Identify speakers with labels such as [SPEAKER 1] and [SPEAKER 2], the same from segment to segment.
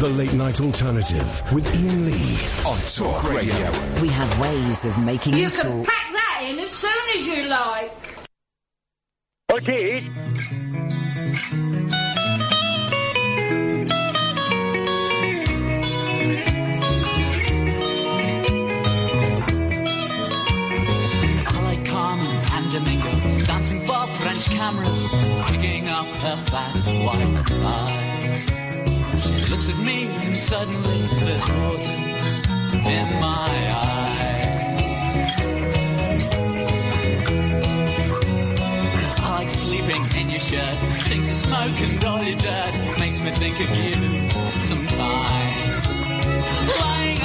[SPEAKER 1] The Late Night Alternative with Iain Lee on Talk Radio.
[SPEAKER 2] We have ways of making
[SPEAKER 3] You
[SPEAKER 2] you
[SPEAKER 3] can
[SPEAKER 2] talk.
[SPEAKER 3] pack that in as soon as you like.
[SPEAKER 4] I did.
[SPEAKER 5] I like Carmen and Domingo dancing for French cameras, picking up her fat white She looks at me and suddenly there's water in my eyes. I like sleeping in your shirt, stinks of smoke and all your dirt, makes me think of you sometimes. Lying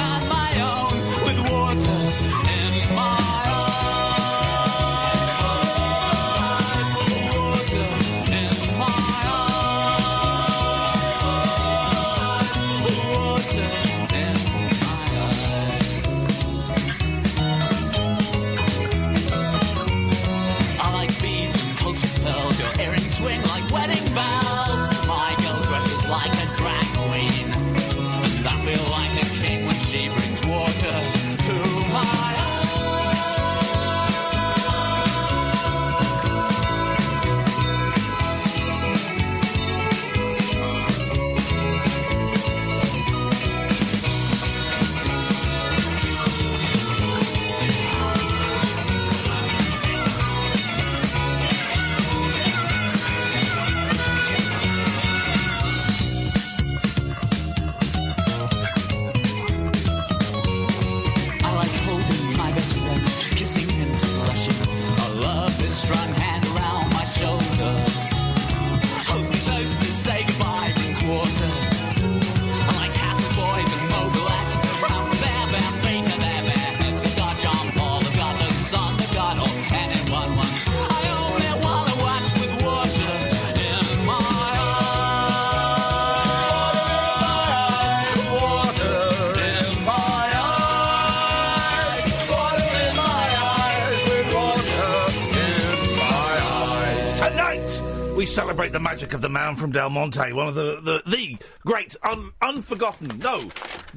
[SPEAKER 6] celebrate the magic of the man from Del Monte, one of the, the, the great, un, unforgotten, no,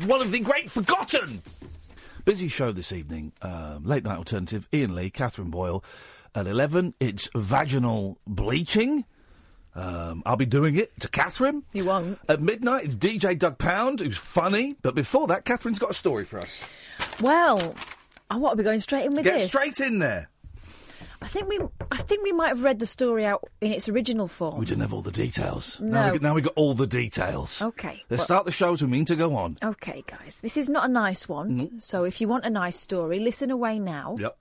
[SPEAKER 6] one of the great forgotten. Busy show this evening. Um, late night alternative, Iain Lee, Catherine Boyle. At 11, it's vaginal bleaching. Um, I'll be doing it to Catherine.
[SPEAKER 7] You won't.
[SPEAKER 6] At midnight, it's DJ Doug Pound, who's funny. But before that, Catherine's got a story for us.
[SPEAKER 7] Well, I want to be going straight in with
[SPEAKER 6] Get
[SPEAKER 7] this.
[SPEAKER 6] straight in there.
[SPEAKER 7] I think we, I think we might have read the story out in its original form.
[SPEAKER 6] We didn't have all the details. Now,
[SPEAKER 7] No.
[SPEAKER 6] we got, now we got all the details.
[SPEAKER 7] Okay,
[SPEAKER 6] Let's
[SPEAKER 7] well-
[SPEAKER 6] start the show as we mean to go on.
[SPEAKER 7] Okay, guys, this is not a nice one. Mm. So if you want a nice story, listen away now.
[SPEAKER 6] Yep.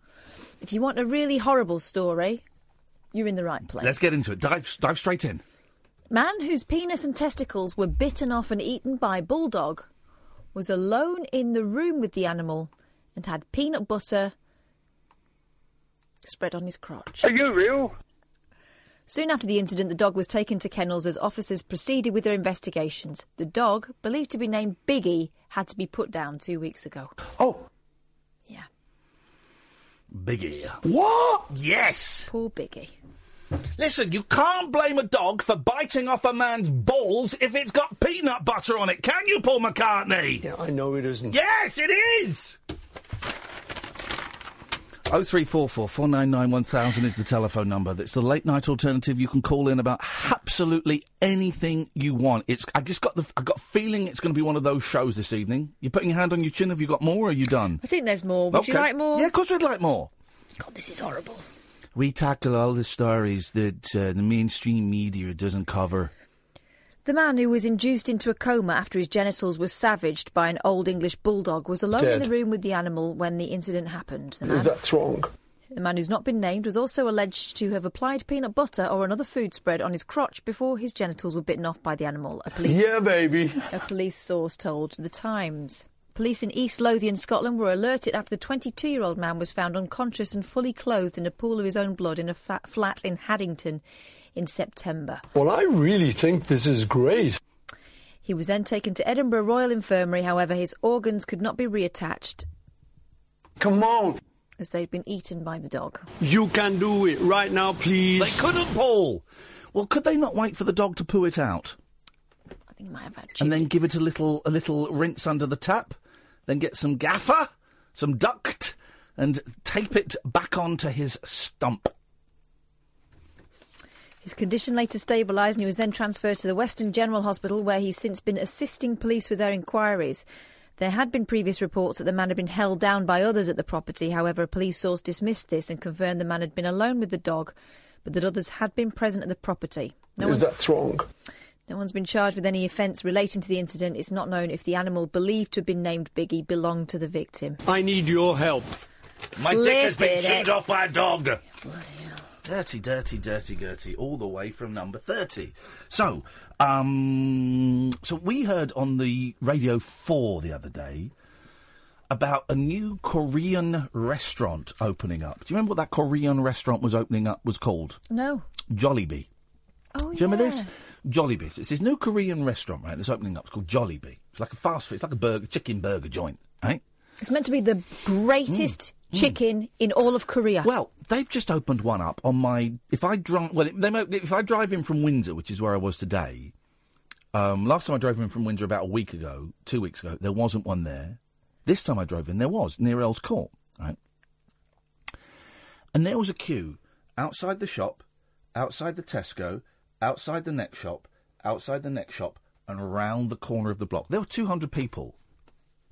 [SPEAKER 7] If you want a really horrible story, you're in the right place.
[SPEAKER 6] Let's get into it. Dive, dive straight in.
[SPEAKER 7] Man whose penis and testicles were bitten off and eaten by bulldog was alone in the room with the animal and had peanut butter spread on his crotch.
[SPEAKER 4] Are you real?
[SPEAKER 7] Soon after the incident, the dog was taken to kennels as officers proceeded with their investigations. The dog, believed to be named Biggie, had to be put down two weeks ago.
[SPEAKER 6] Oh.
[SPEAKER 7] Yeah.
[SPEAKER 6] Biggie. What? Yes.
[SPEAKER 7] Poor Biggie.
[SPEAKER 6] Listen, you can't blame a dog for biting off a man's balls if it's got peanut butter on it, can you, Paul McCartney?
[SPEAKER 8] Yeah, I know it isn't.
[SPEAKER 6] Yes, it is. Oh three four four four nine nine one thousand is the telephone number. That's the late night alternative. You can call in about absolutely anything you want. It's I just got the I got a feeling it's going to be one of those shows this evening. You're putting your hand on your chin? Have you got more? or Are you done?
[SPEAKER 7] I think there's more. Would you like more?
[SPEAKER 6] Yeah, of course we'd like more.
[SPEAKER 7] God, this is horrible.
[SPEAKER 6] We tackle all the stories that uh, the mainstream media doesn't cover.
[SPEAKER 7] The man who was induced into a coma after his genitals were savaged by an old English bulldog was alone in the room with the animal when the incident happened. The man,
[SPEAKER 8] That's wrong.
[SPEAKER 7] the man who's not been named was also alleged to have applied peanut butter or another food spread on his crotch before his genitals were bitten off by the animal. A police
[SPEAKER 8] Yeah, baby.
[SPEAKER 7] A police source told The Times. Police in East Lothian, Scotland were alerted after the 22 year old man was found unconscious and fully clothed in a pool of his own blood in a flat in Haddington in September.
[SPEAKER 8] Well, I really think this is great.
[SPEAKER 7] He was then taken to Edinburgh Royal Infirmary, however, his organs could not be reattached
[SPEAKER 8] Come on.
[SPEAKER 7] as they'd been eaten by the dog.
[SPEAKER 8] You can do it right now, please.
[SPEAKER 6] They couldn't, Paul. Well, could they not wait for the dog to poo it out?
[SPEAKER 7] I think he might have had
[SPEAKER 6] and then give it a little a little rinse under the tap. Then get some gaffer, some duct, and tape it back onto his stump.
[SPEAKER 7] His condition later stabilised and he was then transferred to the Western General Hospital where he's since been assisting police with their inquiries. There had been previous reports that the man had been held down by others at the property. However, a police source dismissed this and confirmed the man had been alone with the dog, but that others had been present at the property. No one,
[SPEAKER 8] That's wrong.
[SPEAKER 7] no one's been charged with any offence relating to the incident. It's not known if the animal believed to have been named Biggie belonged to the victim.
[SPEAKER 8] I need your help.
[SPEAKER 6] My dick has been
[SPEAKER 7] Flippin'
[SPEAKER 6] chewed off by a dog. Dirty, dirty, dirty, dirty, all the way from number 30. So, um, so we heard on the Radio 4 the other day about a new Korean restaurant opening up. Do you remember what that Korean restaurant was opening up was called?
[SPEAKER 7] No.
[SPEAKER 6] Jollibee.
[SPEAKER 7] Oh,
[SPEAKER 6] Do you remember
[SPEAKER 7] yeah.
[SPEAKER 6] this? Jollibee. It's this new Korean restaurant, right, that's opening up. It's called Jollibee. It's like a fast food, it's like a burger, chicken burger joint, right?
[SPEAKER 7] It's meant to be the greatest chicken in all of Korea.
[SPEAKER 6] Mm. Well, they've just opened one up on my. If I drive, well, they, mo- if I drive in from Windsor, which is where I was today. Um, last time I drove in from Windsor about a week ago, two weeks ago, there wasn't one there. This time I drove in, there was near Earl's Court, right? And there was a queue outside the shop, outside the Tesco, outside the next shop, outside the next shop, and around the corner of the block. There were two hundred people.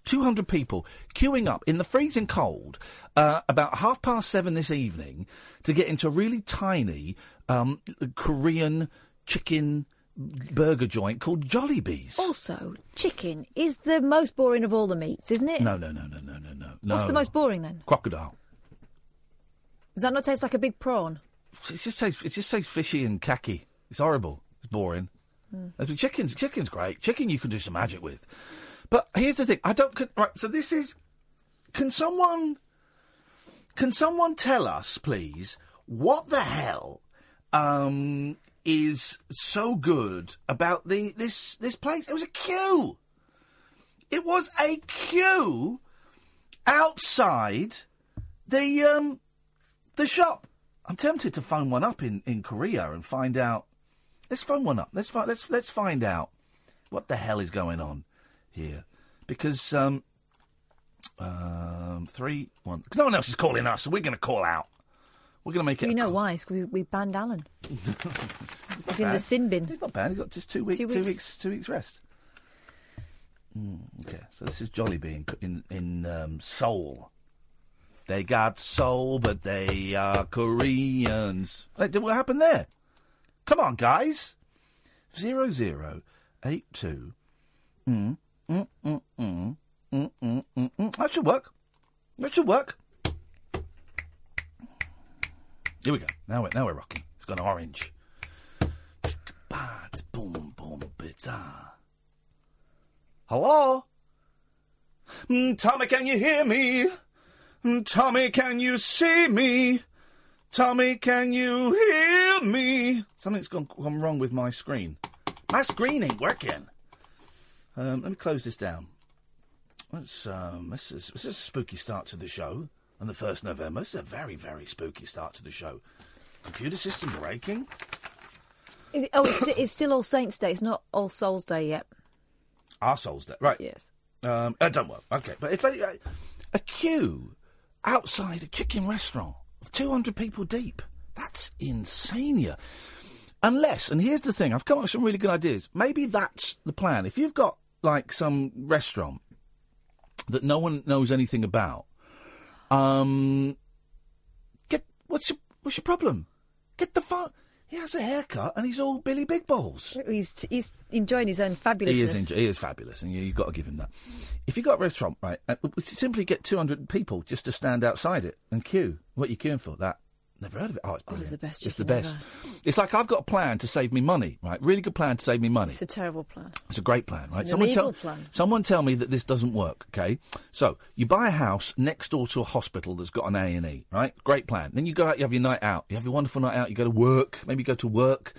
[SPEAKER 6] 200 people queuing up in the freezing cold uh, about half past seven this evening to get into a really tiny um, Korean chicken burger joint called Jollibees.
[SPEAKER 7] Also, chicken is the most boring of all the meats, isn't it?
[SPEAKER 6] No, no, no, no, no, no, no.
[SPEAKER 7] What's the most boring then?
[SPEAKER 6] Crocodile.
[SPEAKER 7] Does that not taste like a big prawn?
[SPEAKER 6] It just tastes. It just tastes fishy and khaki. It's horrible. It's boring. With Chicken's chicken's great. Chicken you can do some magic with. But here's the thing. I don't. Right. So this is. Can someone. Can someone tell us, please, what the hell um, is so good about the this this place? It was a queue. It was a queue outside the um the shop. I'm tempted to phone one up in, in Korea and find out. Let's phone one up. Let's fi- let's let's find out what the hell is going on here, because um um three one. Because no one else is calling us, so we're going to call out. We're going to make it.
[SPEAKER 7] You know why? 'Cause we, we banned Alan. He's in the sin bin.
[SPEAKER 6] He's not bad. He's got just two weeks.
[SPEAKER 7] Two
[SPEAKER 6] Two
[SPEAKER 7] weeks.
[SPEAKER 6] weeks. Two weeks rest. Mm, okay, so this is Jollibee in in, in um, Seoul. They got soul, but they are Koreans. Did- what happened there? Come on, guys. Zero zero eight two. Mm, mm, mm, mm, mm, mm, mm, mm. That should work. That should work. Here we go. Now we're now we're rocking. It's gone orange. Bats, boom, boom, bita. Hello? Mm, Tommy, can you hear me? Mm, Tommy, can you see me? Tommy, can you hear me? Something's gone, gone wrong with my screen. My screen ain't working. Um, let me close this down. Let's, um, this, is, this is a spooky start to the show on the 1st November. This is a very, very spooky start to the show. Computer system breaking.
[SPEAKER 7] Is it- oh, it's, sti- it's still All Saints' Day. It's not All Souls' Day yet.
[SPEAKER 6] Our Souls Day. Right.
[SPEAKER 7] Yes.
[SPEAKER 6] Um, uh, don't worry. Okay. But if any, uh, a queue outside a chicken restaurant of 200 people deep, that's insane. yeah. Unless, and here's the thing, I've come up with some really good ideas. Maybe that's the plan. If you've got, like, some restaurant that no one knows anything about, um, get, what's your, what's your problem? Get the phone. He has a haircut and he's all Billy Big Balls.
[SPEAKER 7] He's, he's enjoying his own fabulousness.
[SPEAKER 6] He is, enjo- he is fabulous, and you, you've got to give him that. If you've got a restaurant, right, uh, simply get 200 people just to stand outside it and queue. What are you queuing for? That. Never heard of it. Oh, it's
[SPEAKER 7] Oh, it's the best
[SPEAKER 6] It's the best. It's like I've got a plan to save me money, right? Really good plan to save me money.
[SPEAKER 7] It's a terrible plan.
[SPEAKER 6] It's a great plan, right?
[SPEAKER 7] an
[SPEAKER 6] someone tell
[SPEAKER 7] plan.
[SPEAKER 6] someone tell me that this doesn't work. Okay, so you buy a house next door to a hospital that's got an A and E, right? Great plan. Then you go out, you have your night out, you have your wonderful night out. You go to work, maybe you go to work,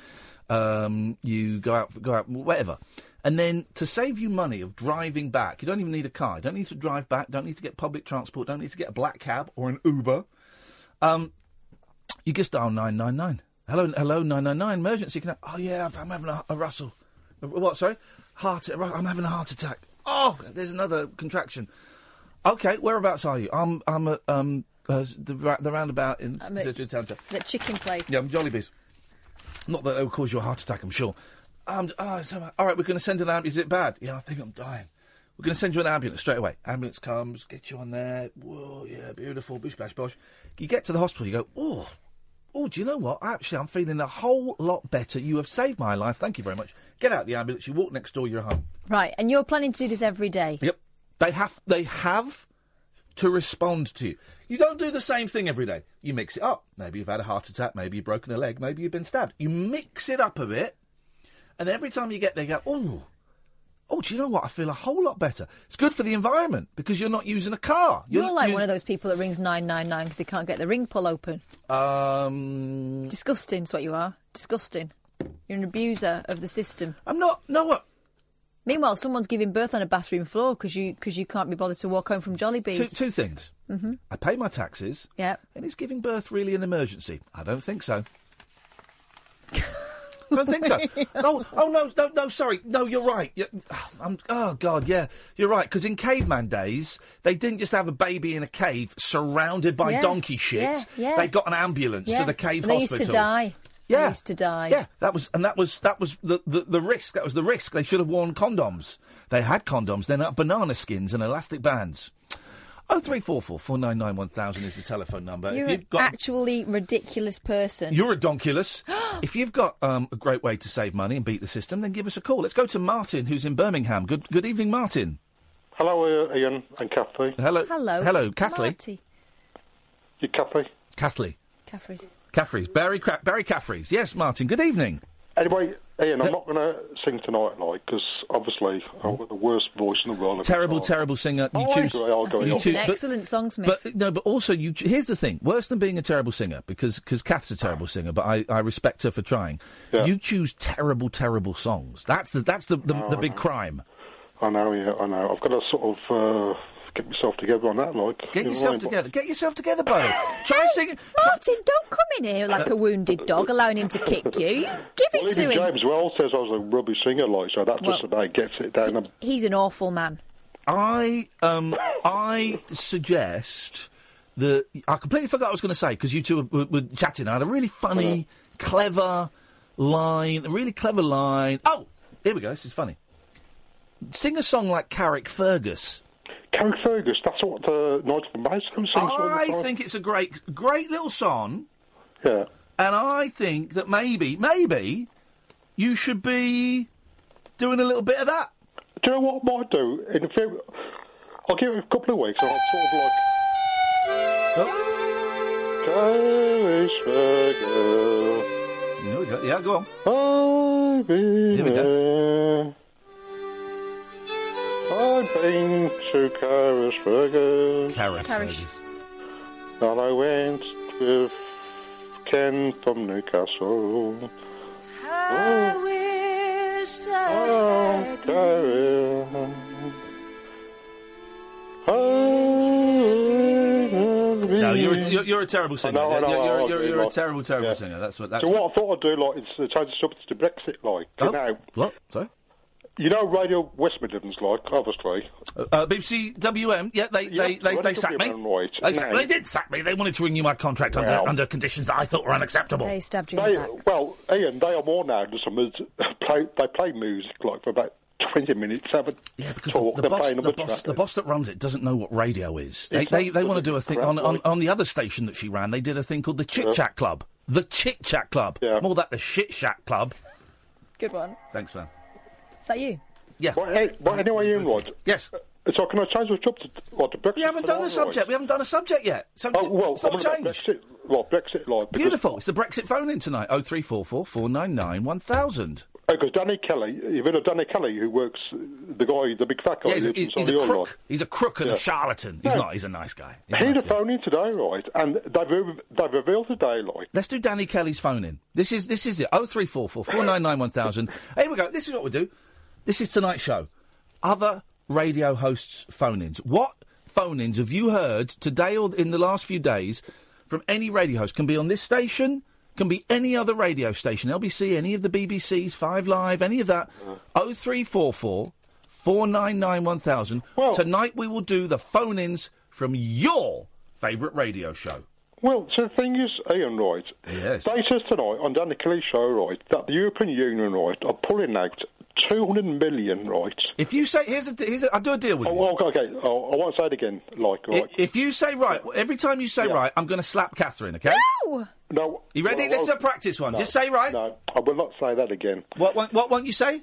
[SPEAKER 6] um, you go out, go out, whatever. And then to save you money of driving back, you don't even need a car. You don't need to drive back. Don't need to get public transport. Don't need to get a black cab or an Uber. Um, you just dial nine nine nine. Hello, hello, nine nine nine. Emergency. Can I, oh yeah, I'm having a, a rustle. A- What? Sorry. Heart. I'm having a heart attack. Oh, there's another contraction. Okay, whereabouts are you? I'm I'm at um uh, the ra- the roundabout in
[SPEAKER 7] I'm at-
[SPEAKER 6] Situate Town.
[SPEAKER 7] That chicken place.
[SPEAKER 6] Yeah, I'm Jollibees. Not that it will cause you a heart attack, I'm sure. Um, oh, so, all right, we're going to send an ambulance. Is it bad? Yeah, I think I'm dying. We're going to send you an ambulance straight away. Ambulance comes, get you on there. Whoa, yeah, beautiful. Bish, bash, bosh. You get to the hospital, you go, oh, oh, do you know what? Actually, I'm feeling a whole lot better. You have saved my life. Thank you very much. Get out the ambulance. You walk next door. You're home.
[SPEAKER 7] Right, and you're planning to do this every day.
[SPEAKER 6] Yep. They have. They have to respond to you. You don't do the same thing every day. You mix it up. Maybe you've had a heart attack. Maybe you've broken a leg. Maybe you've been stabbed. You mix it up a bit, and every time you get there, you go, oh, oh, do you know what? I feel a whole lot better. It's good for the environment because you're not using a car.
[SPEAKER 7] You're, like one of those people that rings 999 because they can't get the ring pull open.
[SPEAKER 6] Um,
[SPEAKER 7] Disgusting is what you are. Disgusting. You're an abuser of the system.
[SPEAKER 6] I'm not. No, what?
[SPEAKER 7] Meanwhile, someone's giving birth on a bathroom floor because you because you can't be bothered to walk home from Jollibees.
[SPEAKER 6] Two, two things.
[SPEAKER 7] hmm
[SPEAKER 6] I pay my taxes.
[SPEAKER 7] Yeah.
[SPEAKER 6] And is giving birth really an emergency? I don't think so. don't think so. Oh, oh no, no, no. Sorry, no. You're right. you I'm, oh God, yeah, you're right. Because in caveman days, they didn't just have a baby in a cave surrounded by
[SPEAKER 7] Yeah,
[SPEAKER 6] donkey shit.
[SPEAKER 7] yeah, yeah.
[SPEAKER 6] They got an ambulance
[SPEAKER 7] Yeah.
[SPEAKER 6] to the cave
[SPEAKER 7] and they
[SPEAKER 6] hospital.
[SPEAKER 7] used to die.
[SPEAKER 6] Yeah.
[SPEAKER 7] They used to die.
[SPEAKER 6] Yeah, that was and that was that was the, the, the risk. That was the risk. They should have worn condoms. They had condoms. They're not banana skins and elastic bands. Oh three four four four nine nine one thousand is the telephone number.
[SPEAKER 7] You're
[SPEAKER 6] if
[SPEAKER 7] an
[SPEAKER 6] you've got
[SPEAKER 7] actually ridiculous person.
[SPEAKER 6] you're a donkulus. if you've got um, a great way to save money and beat the system, then give us a call. Let's go to Martin, who's in Birmingham. Good good evening, Martin.
[SPEAKER 9] Hello, uh, Iain and Kathy.
[SPEAKER 6] Hello.
[SPEAKER 7] Hello.
[SPEAKER 6] Hello, Kathleen.
[SPEAKER 7] Marty.
[SPEAKER 9] You Kathy?
[SPEAKER 6] Kathleen.
[SPEAKER 7] Caffrey's.
[SPEAKER 6] Caffrey's. Barry, Cra- Barry Caffrey's. Yes, Martin. Good evening.
[SPEAKER 9] Anyway, Iain, I'm not going to sing tonight, like, because obviously I've got the worst voice in the world.
[SPEAKER 6] Terrible, terrible singer. You
[SPEAKER 9] Oh, I
[SPEAKER 6] choose.
[SPEAKER 9] agree, I'll go
[SPEAKER 6] you
[SPEAKER 9] with
[SPEAKER 7] It's
[SPEAKER 6] choose-
[SPEAKER 7] an excellent song, Smith.
[SPEAKER 6] But no, but also you. Here's the thing: worse than being a terrible singer, because because Kath's a terrible singer, but I, I respect her for trying. You choose terrible, terrible songs. That's the that's the the,
[SPEAKER 9] Oh,
[SPEAKER 6] the big crime.
[SPEAKER 9] I know, yeah, I know. I've got a sort of uh, get myself together on that, like.
[SPEAKER 6] Get
[SPEAKER 9] you
[SPEAKER 6] yourself
[SPEAKER 9] what I mean?
[SPEAKER 6] together. Get yourself together, buddy. Try singing.
[SPEAKER 7] Martin, don't come in here like a wounded dog, allowing him to kick you. You Give
[SPEAKER 9] Well,
[SPEAKER 7] it to
[SPEAKER 9] even
[SPEAKER 7] him.
[SPEAKER 9] James well says I was a rubbish singer, like, so that
[SPEAKER 7] Well-
[SPEAKER 9] just about gets it down. a-
[SPEAKER 7] He's an awful man.
[SPEAKER 6] I um I suggest that I completely forgot what I was going to say because you two were, were, were chatting. I had a really funny, clever line, a really clever line. Oh, here we go. This is funny. Sing a song like Carrick Fergus.
[SPEAKER 9] Carrick Fergus, that's what uh, Nigel Mason sings all the
[SPEAKER 6] I think it's a great, great little song.
[SPEAKER 9] Yeah.
[SPEAKER 6] And I think that maybe, maybe you should be doing a little bit of that.
[SPEAKER 9] Do you know what I might do? In a few, I'll give it a couple of weeks and I'll sort of like. Carrick Fergus.
[SPEAKER 6] Here we go. Yeah, go on. Here we
[SPEAKER 9] there. I've been to Carrisfergus.
[SPEAKER 6] Carrisfergus.
[SPEAKER 9] And I went with Ken from Newcastle.
[SPEAKER 3] I oh. wish I
[SPEAKER 9] Oh,
[SPEAKER 3] had
[SPEAKER 9] Carris. Ah.
[SPEAKER 6] No, you're a, you're, you're a terrible singer.
[SPEAKER 9] I know, I know,
[SPEAKER 6] you're, you're, you're, you're a terrible, terrible
[SPEAKER 9] Yeah.
[SPEAKER 6] singer. That's what. That's
[SPEAKER 9] So what I thought I'd do, like, is to change the subject to Brexit, like. Oh. You know,
[SPEAKER 6] What? Sorry.
[SPEAKER 9] You know Radio West Midlands, like, obviously.
[SPEAKER 6] Uh, BBC WM, yeah, they they, they,
[SPEAKER 9] Radio
[SPEAKER 6] they sacked me.
[SPEAKER 9] Right.
[SPEAKER 6] They, sa- they did sack me. They wanted to renew my contract under,
[SPEAKER 9] Well-
[SPEAKER 6] under conditions that I thought were unacceptable.
[SPEAKER 7] They stabbed you in
[SPEAKER 9] They,
[SPEAKER 7] the back.
[SPEAKER 9] well, Iain, they are more now than some of play, they play music like for about 20 minutes, have a talk,
[SPEAKER 6] the
[SPEAKER 9] they're
[SPEAKER 6] boss, the, boss, the boss that runs it doesn't know what radio is. They,
[SPEAKER 9] It's
[SPEAKER 6] they, they want to do a thing on, on, on the other station that she ran. They did a thing called the Chit
[SPEAKER 9] Yeah.
[SPEAKER 6] Chat Club. The Chit Chat Club. More that the Shit Shack Club.
[SPEAKER 7] Good one.
[SPEAKER 6] Thanks, man.
[SPEAKER 7] Is that you?
[SPEAKER 6] Yeah.
[SPEAKER 9] Well, hey, well, anyway, Iain, Rod.
[SPEAKER 6] Yes.
[SPEAKER 9] Uh, so can I change the subject what, to Brexit?
[SPEAKER 6] We haven't done a subject.
[SPEAKER 9] right?
[SPEAKER 6] We haven't done a subject yet. So
[SPEAKER 9] Oh, well,
[SPEAKER 6] it's not
[SPEAKER 9] I'm gonna
[SPEAKER 6] changed.
[SPEAKER 9] Brexit, well, Brexit, like,
[SPEAKER 6] Beautiful. It's the Brexit phone in tonight. Oh three four four four nine nine one thousand.
[SPEAKER 9] because Danny Kelly, you've heard of Danny Kelly, who works, the guy, the big fat guy,
[SPEAKER 6] Yeah, he's, a,
[SPEAKER 9] who lives
[SPEAKER 6] he's, he's a crook.
[SPEAKER 9] like.
[SPEAKER 6] He's a crook and
[SPEAKER 9] Yeah.
[SPEAKER 6] a charlatan. He's
[SPEAKER 9] No.
[SPEAKER 6] not. He's a nice guy. He's a
[SPEAKER 9] He's
[SPEAKER 6] nice
[SPEAKER 9] a phone in today, right? And they've, re- they've revealed today, like,
[SPEAKER 6] Let's do Danny Kelly's phone in. This is this is it. Oh three four four four nine nine one thousand. Here we go. This is what we do. This is tonight's show. Other radio hosts' phone-ins. What phone-ins have you heard today or in the last few days from any radio host? Can be on this station, can be any other radio station, LBC, any of the BBCs, Five Live, any of that. Uh-huh. Oh three four four four nine nine one thousand. Tonight we will do the phone-ins from your favourite radio show.
[SPEAKER 9] Well, so the thing is, Iain, right?
[SPEAKER 6] Yes.
[SPEAKER 9] They says tonight on Danny Kelly's show, right, that the European Union, right, are pulling out 200 million, right?
[SPEAKER 6] If you say, here's a, here's a I'll do a deal with
[SPEAKER 9] oh,
[SPEAKER 6] you.
[SPEAKER 9] Okay, okay. Oh, I won't say it again, like, right?
[SPEAKER 6] I- If you say right, every time you say right, I'm going to slap Catherine, okay?
[SPEAKER 7] No!
[SPEAKER 9] No.
[SPEAKER 6] You ready?
[SPEAKER 9] Well,
[SPEAKER 6] This is a
[SPEAKER 9] well,
[SPEAKER 6] practice one.
[SPEAKER 9] no,
[SPEAKER 6] Just say right.
[SPEAKER 9] No, I will not say that again.
[SPEAKER 6] What, what, what won't you say?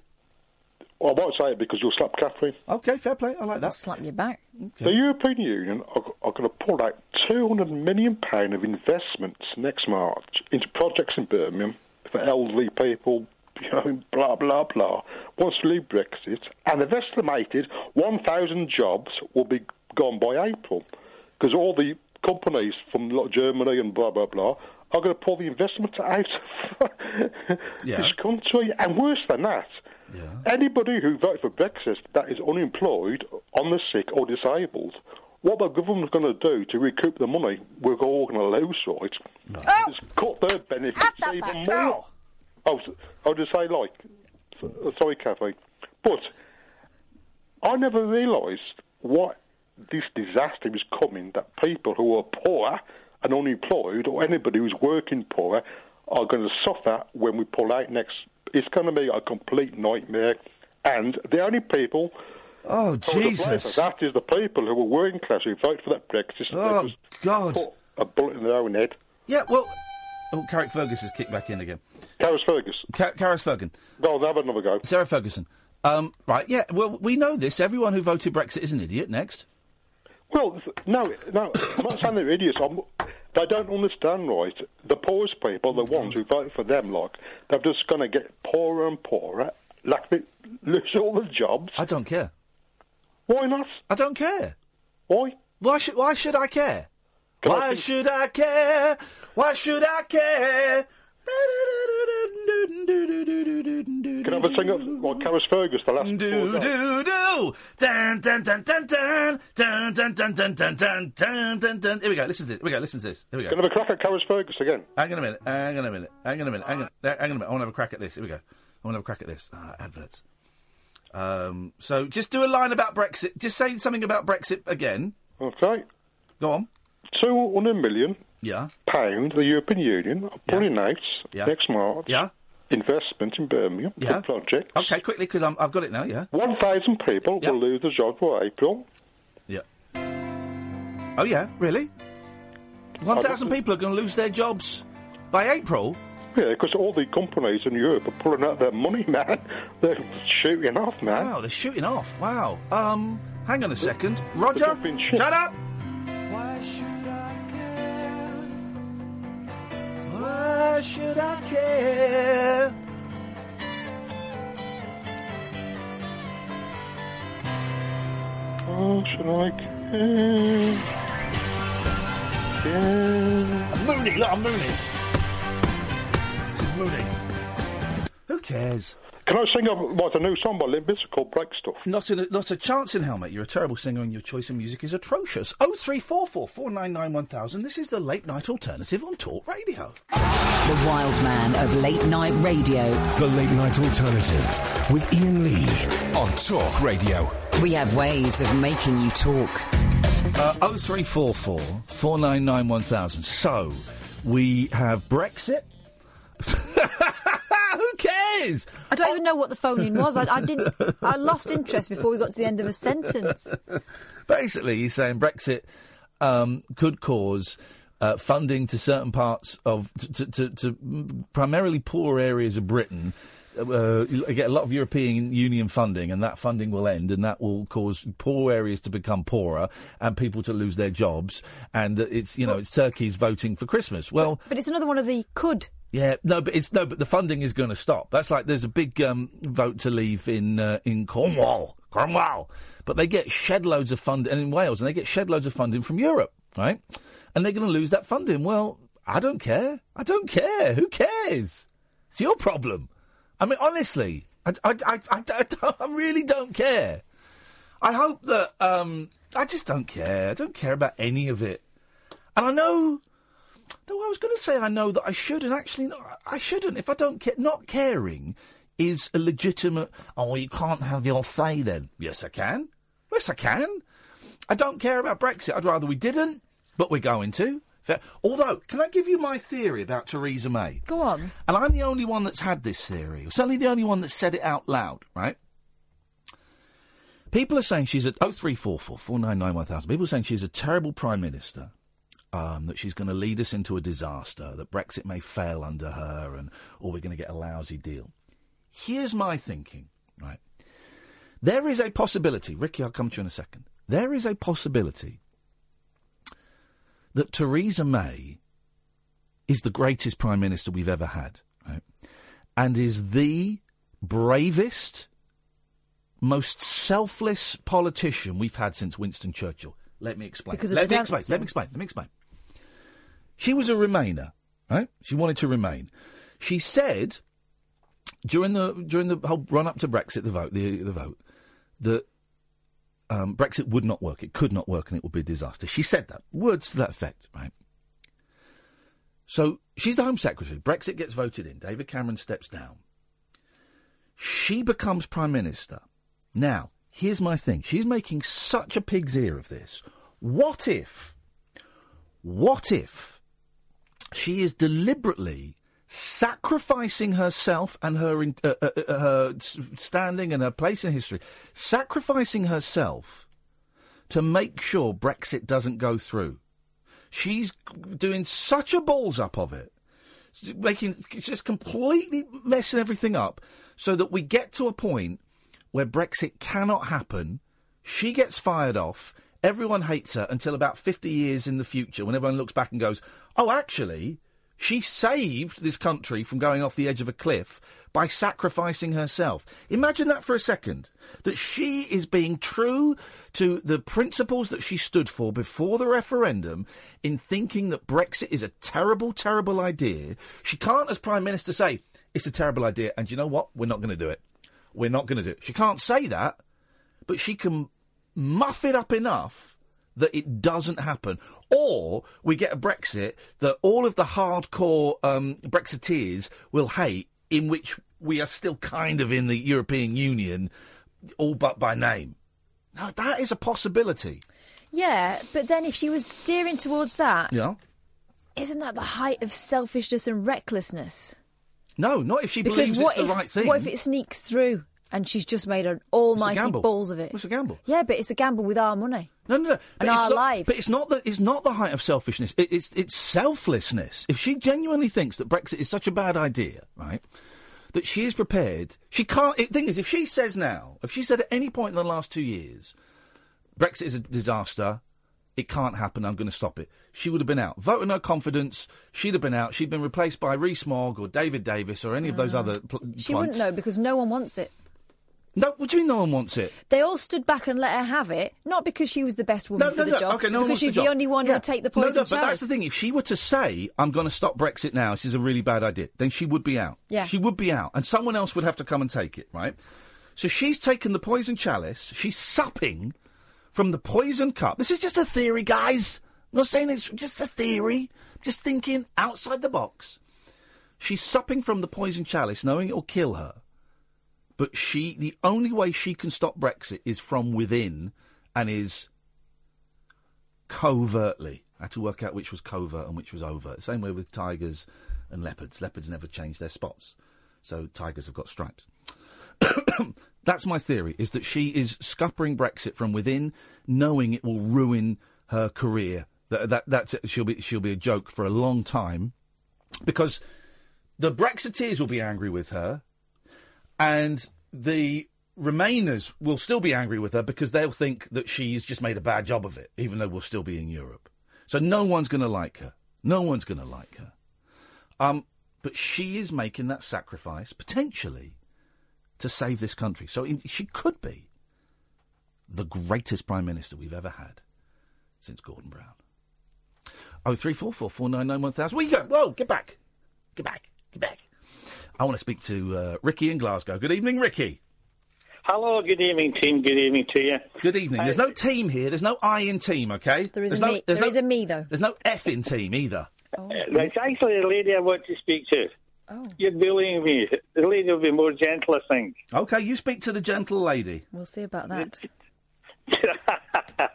[SPEAKER 9] Well, I won't say it because you'll slap Catherine.
[SPEAKER 6] Okay, fair play. I like that.
[SPEAKER 7] Slap you back.
[SPEAKER 9] The European Union are, are going to pull out £200 million pound of investments next March into projects in Birmingham for elderly people, you know, blah, blah, blah. Once we leave Brexit, and they've estimated 1,000 jobs will be gone by April because all the companies from Germany and blah, blah, blah are going to pull the investment out of
[SPEAKER 6] Yeah.
[SPEAKER 9] this country. And worse than that, anybody who voted for Brexit that is unemployed, on the sick, or disabled, what the government's going to do to recoup the money we're all going to lose, right? Is cut their benefits even more. Oh, I'll just say, like, uh, sorry, Kathy, but I never realised what this disaster was coming. That people who are poor and unemployed, or anybody who's working poor, are going to suffer when we pull out next. It's going to be a complete nightmare, and the only people.
[SPEAKER 6] Oh
[SPEAKER 9] who are to blame for
[SPEAKER 6] Jesus!
[SPEAKER 9] That is the people who are working class who vote for that Brexit.
[SPEAKER 6] Oh God!
[SPEAKER 9] put a bullet in their own head.
[SPEAKER 6] Yeah, well, oh, Carrick Fergus has kicked back in again.
[SPEAKER 9] Carlos Fergus.
[SPEAKER 6] Car- Carrick Fergus.
[SPEAKER 9] Go on, have another go.
[SPEAKER 6] Sarah Ferguson. Um, right, yeah, well, we know this. Everyone who voted Brexit is an idiot. Next.
[SPEAKER 9] Well, no, no, I'm not saying they're idiots. I'm, they don't understand, right? The poorest people, the ones who vote for them, like, they're just going to get poorer and poorer, like they lose all the jobs.
[SPEAKER 6] I don't care.
[SPEAKER 9] Why not?
[SPEAKER 6] I don't care.
[SPEAKER 9] Why?
[SPEAKER 6] Why should Why should I care? Why should I care? Why should I care?
[SPEAKER 9] Can I have a sing of like Carlos Fergus, the last
[SPEAKER 6] Do do do dun dun dun dun dun dun dun dun dun dun dun dun dun dun. Here we go. Listen to this. Here we go. Listen to this. Here we go.
[SPEAKER 9] Can I have a crack at Carlos Fergus again?
[SPEAKER 6] Hang on a minute. Hang on a minute. Hang on a minute. Hang on. Hang on a minute. I want to have a crack at this. Here we go. I want to have a crack at this. Ah, adverts. Um, so just do a line about Brexit. Just say something about Brexit again.
[SPEAKER 9] Okay.
[SPEAKER 6] Go on.
[SPEAKER 9] 200 million
[SPEAKER 6] Yeah.
[SPEAKER 9] pound, the European Union are pulling out
[SPEAKER 6] Yeah.
[SPEAKER 9] next March.
[SPEAKER 6] Yeah.
[SPEAKER 9] Investment in Birmingham
[SPEAKER 6] Yeah.
[SPEAKER 9] for projects.
[SPEAKER 6] Okay, quickly because I've got it now. Yeah.
[SPEAKER 9] 1,000 people
[SPEAKER 6] Yeah.
[SPEAKER 9] will lose their job for April.
[SPEAKER 6] Yeah. Oh yeah. Really? One thousand people are going to lose their jobs by April.
[SPEAKER 9] Yeah, because all the companies in Europe are pulling out their money, man. They're shooting off, man.
[SPEAKER 6] Wow, they're shooting off. Wow. Um, hang on a second, Roger.
[SPEAKER 9] They've been shit.
[SPEAKER 6] Shut up.
[SPEAKER 5] Why should I care?
[SPEAKER 9] Oh, should I care? Yeah.
[SPEAKER 6] Mooney, look, I'm Mooney. This is Mooney. Who cares?
[SPEAKER 9] Can I sing a, what, a new song by Limp Bizkit called Break Stuff?
[SPEAKER 6] Not a, not a chance in hell, mate. You're a terrible singer and your choice in music is atrocious. Oh three four four four nine nine one thousand. This is the late night alternative on Talk Radio.
[SPEAKER 2] The wild man of late night radio.
[SPEAKER 1] The Late Night Alternative with Iain Lee on Talk Radio.
[SPEAKER 2] We have ways of making you talk.
[SPEAKER 6] Uh, 0344 499 1000. So, we have Brexit. Who cares?
[SPEAKER 7] I don't even know what the phone in was. I, I didn't. I lost interest before we got to the end of a sentence.
[SPEAKER 6] Basically, he's saying Brexit um, could cause uh, funding to certain parts of, to, to, to primarily poor areas of Britain. Uh, get a lot of European Union funding, and that funding will end, and that will cause poor areas to become poorer, and people to lose their jobs. And it's you know it's turkeys voting for Christmas. Well,
[SPEAKER 7] But it's another one of the could.
[SPEAKER 6] yeah, no, but it's no, but the funding is going to stop. That's like there's a big um, vote to leave in uh, in Cornwall, Cornwall, but they get shed loads of funding, and in Wales, and they get shed loads of funding from Europe, right? And they're going to lose that funding. Well, I don't care. I don't care. Who cares? It's your problem. I mean, honestly, I, I, I, I, I really don't care. I hope that um, I just don't care. I don't care about any of it. And I know No, I was going to say I know that I should, and actually, no, I shouldn't. If I don't care, not caring is a legitimate. Oh, you can't have your say then. Yes, I can. Yes, I can. I don't care about Brexit. I'd rather we didn't, but we're going to. Fair- Although, can I give you my theory about Theresa May?
[SPEAKER 7] Go on.
[SPEAKER 6] And I'm the only one that's had this theory, or certainly the only one that said it out loud, right? People are saying she's at 0344 499 1000. People are saying she's a terrible Prime Minister, um, that she's going to lead us into a disaster, that Brexit may fail under her, and or we're going to get a lousy deal. Here's my thinking, right? There is a possibility, Ricky, I'll come to you in a second. There is a possibility that Theresa May is the greatest Prime Minister we've ever had, right? And is the bravest, most selfless politician we've had since Winston Churchill. Let me explain. Let me explain. Let me explain. Let me explain. She was a Remainer, right? She wanted to remain. She said during the during the whole run up to Brexit, the vote, the the vote, that um, Brexit would not work. It could not work, and it would be a disaster. She said that words to that effect, right? So she's the Home Secretary. Brexit gets voted in. David Cameron steps down. She becomes Prime Minister. Now, here's my thing. She's making such a pig's ear of this. What if, what if she is deliberately sacrificing herself and her, uh, uh, uh, her standing and her place in history, sacrificing herself to make sure Brexit doesn't go through? She's doing such a balls up of it, making just completely messing everything up, so that we get to a point where Brexit cannot happen. She gets fired off. Everyone hates her until about 50 years in the future, when everyone looks back and goes, "Oh, actually, she saved this country from going off the edge of a cliff by sacrificing herself. Imagine that for a second. That she is being true to the principles that she stood for before the referendum in thinking that Brexit is a terrible, terrible idea. She can't, as Prime Minister, say, it's a terrible idea, and you know what? We're not going to do it. We're not going to do it. She can't say that, but she can muff it up enough that it doesn't happen. Or we get a Brexit that all of the hardcore um, Brexiteers will hate, in which we are still kind of in the European Union, all but by name. Now, that is a possibility.
[SPEAKER 7] Yeah, but then if she was steering towards that,
[SPEAKER 6] Yeah?
[SPEAKER 7] isn't that the height of selfishness and recklessness?
[SPEAKER 6] No, not if she
[SPEAKER 7] Because
[SPEAKER 6] believes it's the right thing.
[SPEAKER 7] What if it sneaks through and she's just made an almighty balls of it?
[SPEAKER 6] It's a gamble.
[SPEAKER 7] Yeah, but it's a gamble with our money.
[SPEAKER 6] No, no, no. But
[SPEAKER 7] And
[SPEAKER 6] it's
[SPEAKER 7] our
[SPEAKER 6] not,
[SPEAKER 7] lives.
[SPEAKER 6] But it's not the it's not the height of selfishness. It, it's it's selflessness. If she genuinely thinks that Brexit is such a bad idea, right? That she is prepared. She can't. The thing is, if she says now, if she said at any point in the last two years, Brexit is a disaster. It can't happen. I'm going to stop it. She would have been out. Vote of no confidence. She'd have been out. She'd been replaced by Rees Mogg or David Davis or any of those ah. other. Pl-
[SPEAKER 7] She wouldn't know because no one wants it.
[SPEAKER 6] No, what do you mean no one wants it?
[SPEAKER 7] They all stood back and let her have it, not because she was the best woman
[SPEAKER 6] No,
[SPEAKER 7] for
[SPEAKER 6] no,
[SPEAKER 7] the
[SPEAKER 6] no.
[SPEAKER 7] job,
[SPEAKER 6] Okay, no
[SPEAKER 7] because she's
[SPEAKER 6] the,
[SPEAKER 7] the, only one
[SPEAKER 6] Yeah.
[SPEAKER 7] who would take the
[SPEAKER 6] No,
[SPEAKER 7] poison
[SPEAKER 6] no, but that's the thing. If she were to say, "I'm going to stop Brexit now. This is a really bad idea," then she would be out.
[SPEAKER 7] Yeah.
[SPEAKER 6] she would be out, and someone else would have to come and take it. Right. So she's taken the poison chalice. She's supping from the poison cup. This is just a theory, guys. I'm not saying it's just a theory. Just thinking outside the box. She's supping from the poison chalice, knowing it will kill her. But she, the only way she can stop Brexit is from within, and is covertly. I had to work out which was covert and which was overt. Same way with tigers and leopards. Leopards never change their spots, so tigers have got stripes. That's my theory: is that she is scuppering Brexit from within, knowing it will ruin her career. That, that that's it. She'll be she'll be a joke for a long time, because the Brexiteers will be angry with her, and the Remainers will still be angry with her because they'll think that she's just made a bad job of it, even though we'll still be in Europe. So no one's going to like her. No one's going to like her. Um, but she is making that sacrifice potentially to save this country. So in, she could be the greatest prime minister we've ever had since Gordon Brown. Oh three four four four nine nine one thousand. Where you going? Whoa, get back, get back, get back. I want to speak to uh, Ricky in Glasgow. Good evening, Ricky.
[SPEAKER 4] Hello, good evening, team. Good evening to you.
[SPEAKER 6] Good evening. There's no team here. There's no I in team. Okay.
[SPEAKER 7] There is
[SPEAKER 6] there's
[SPEAKER 7] a
[SPEAKER 6] no,
[SPEAKER 7] me-
[SPEAKER 6] there's
[SPEAKER 7] there
[SPEAKER 6] no,
[SPEAKER 7] is a me, though.
[SPEAKER 6] There's no F in team either.
[SPEAKER 4] Uh, It's actually the lady I want to speak to.
[SPEAKER 7] Oh.
[SPEAKER 4] You're bullying me. The lady will be more gentle, I think.
[SPEAKER 6] Okay, you speak to the gentle lady.
[SPEAKER 7] We'll see about that.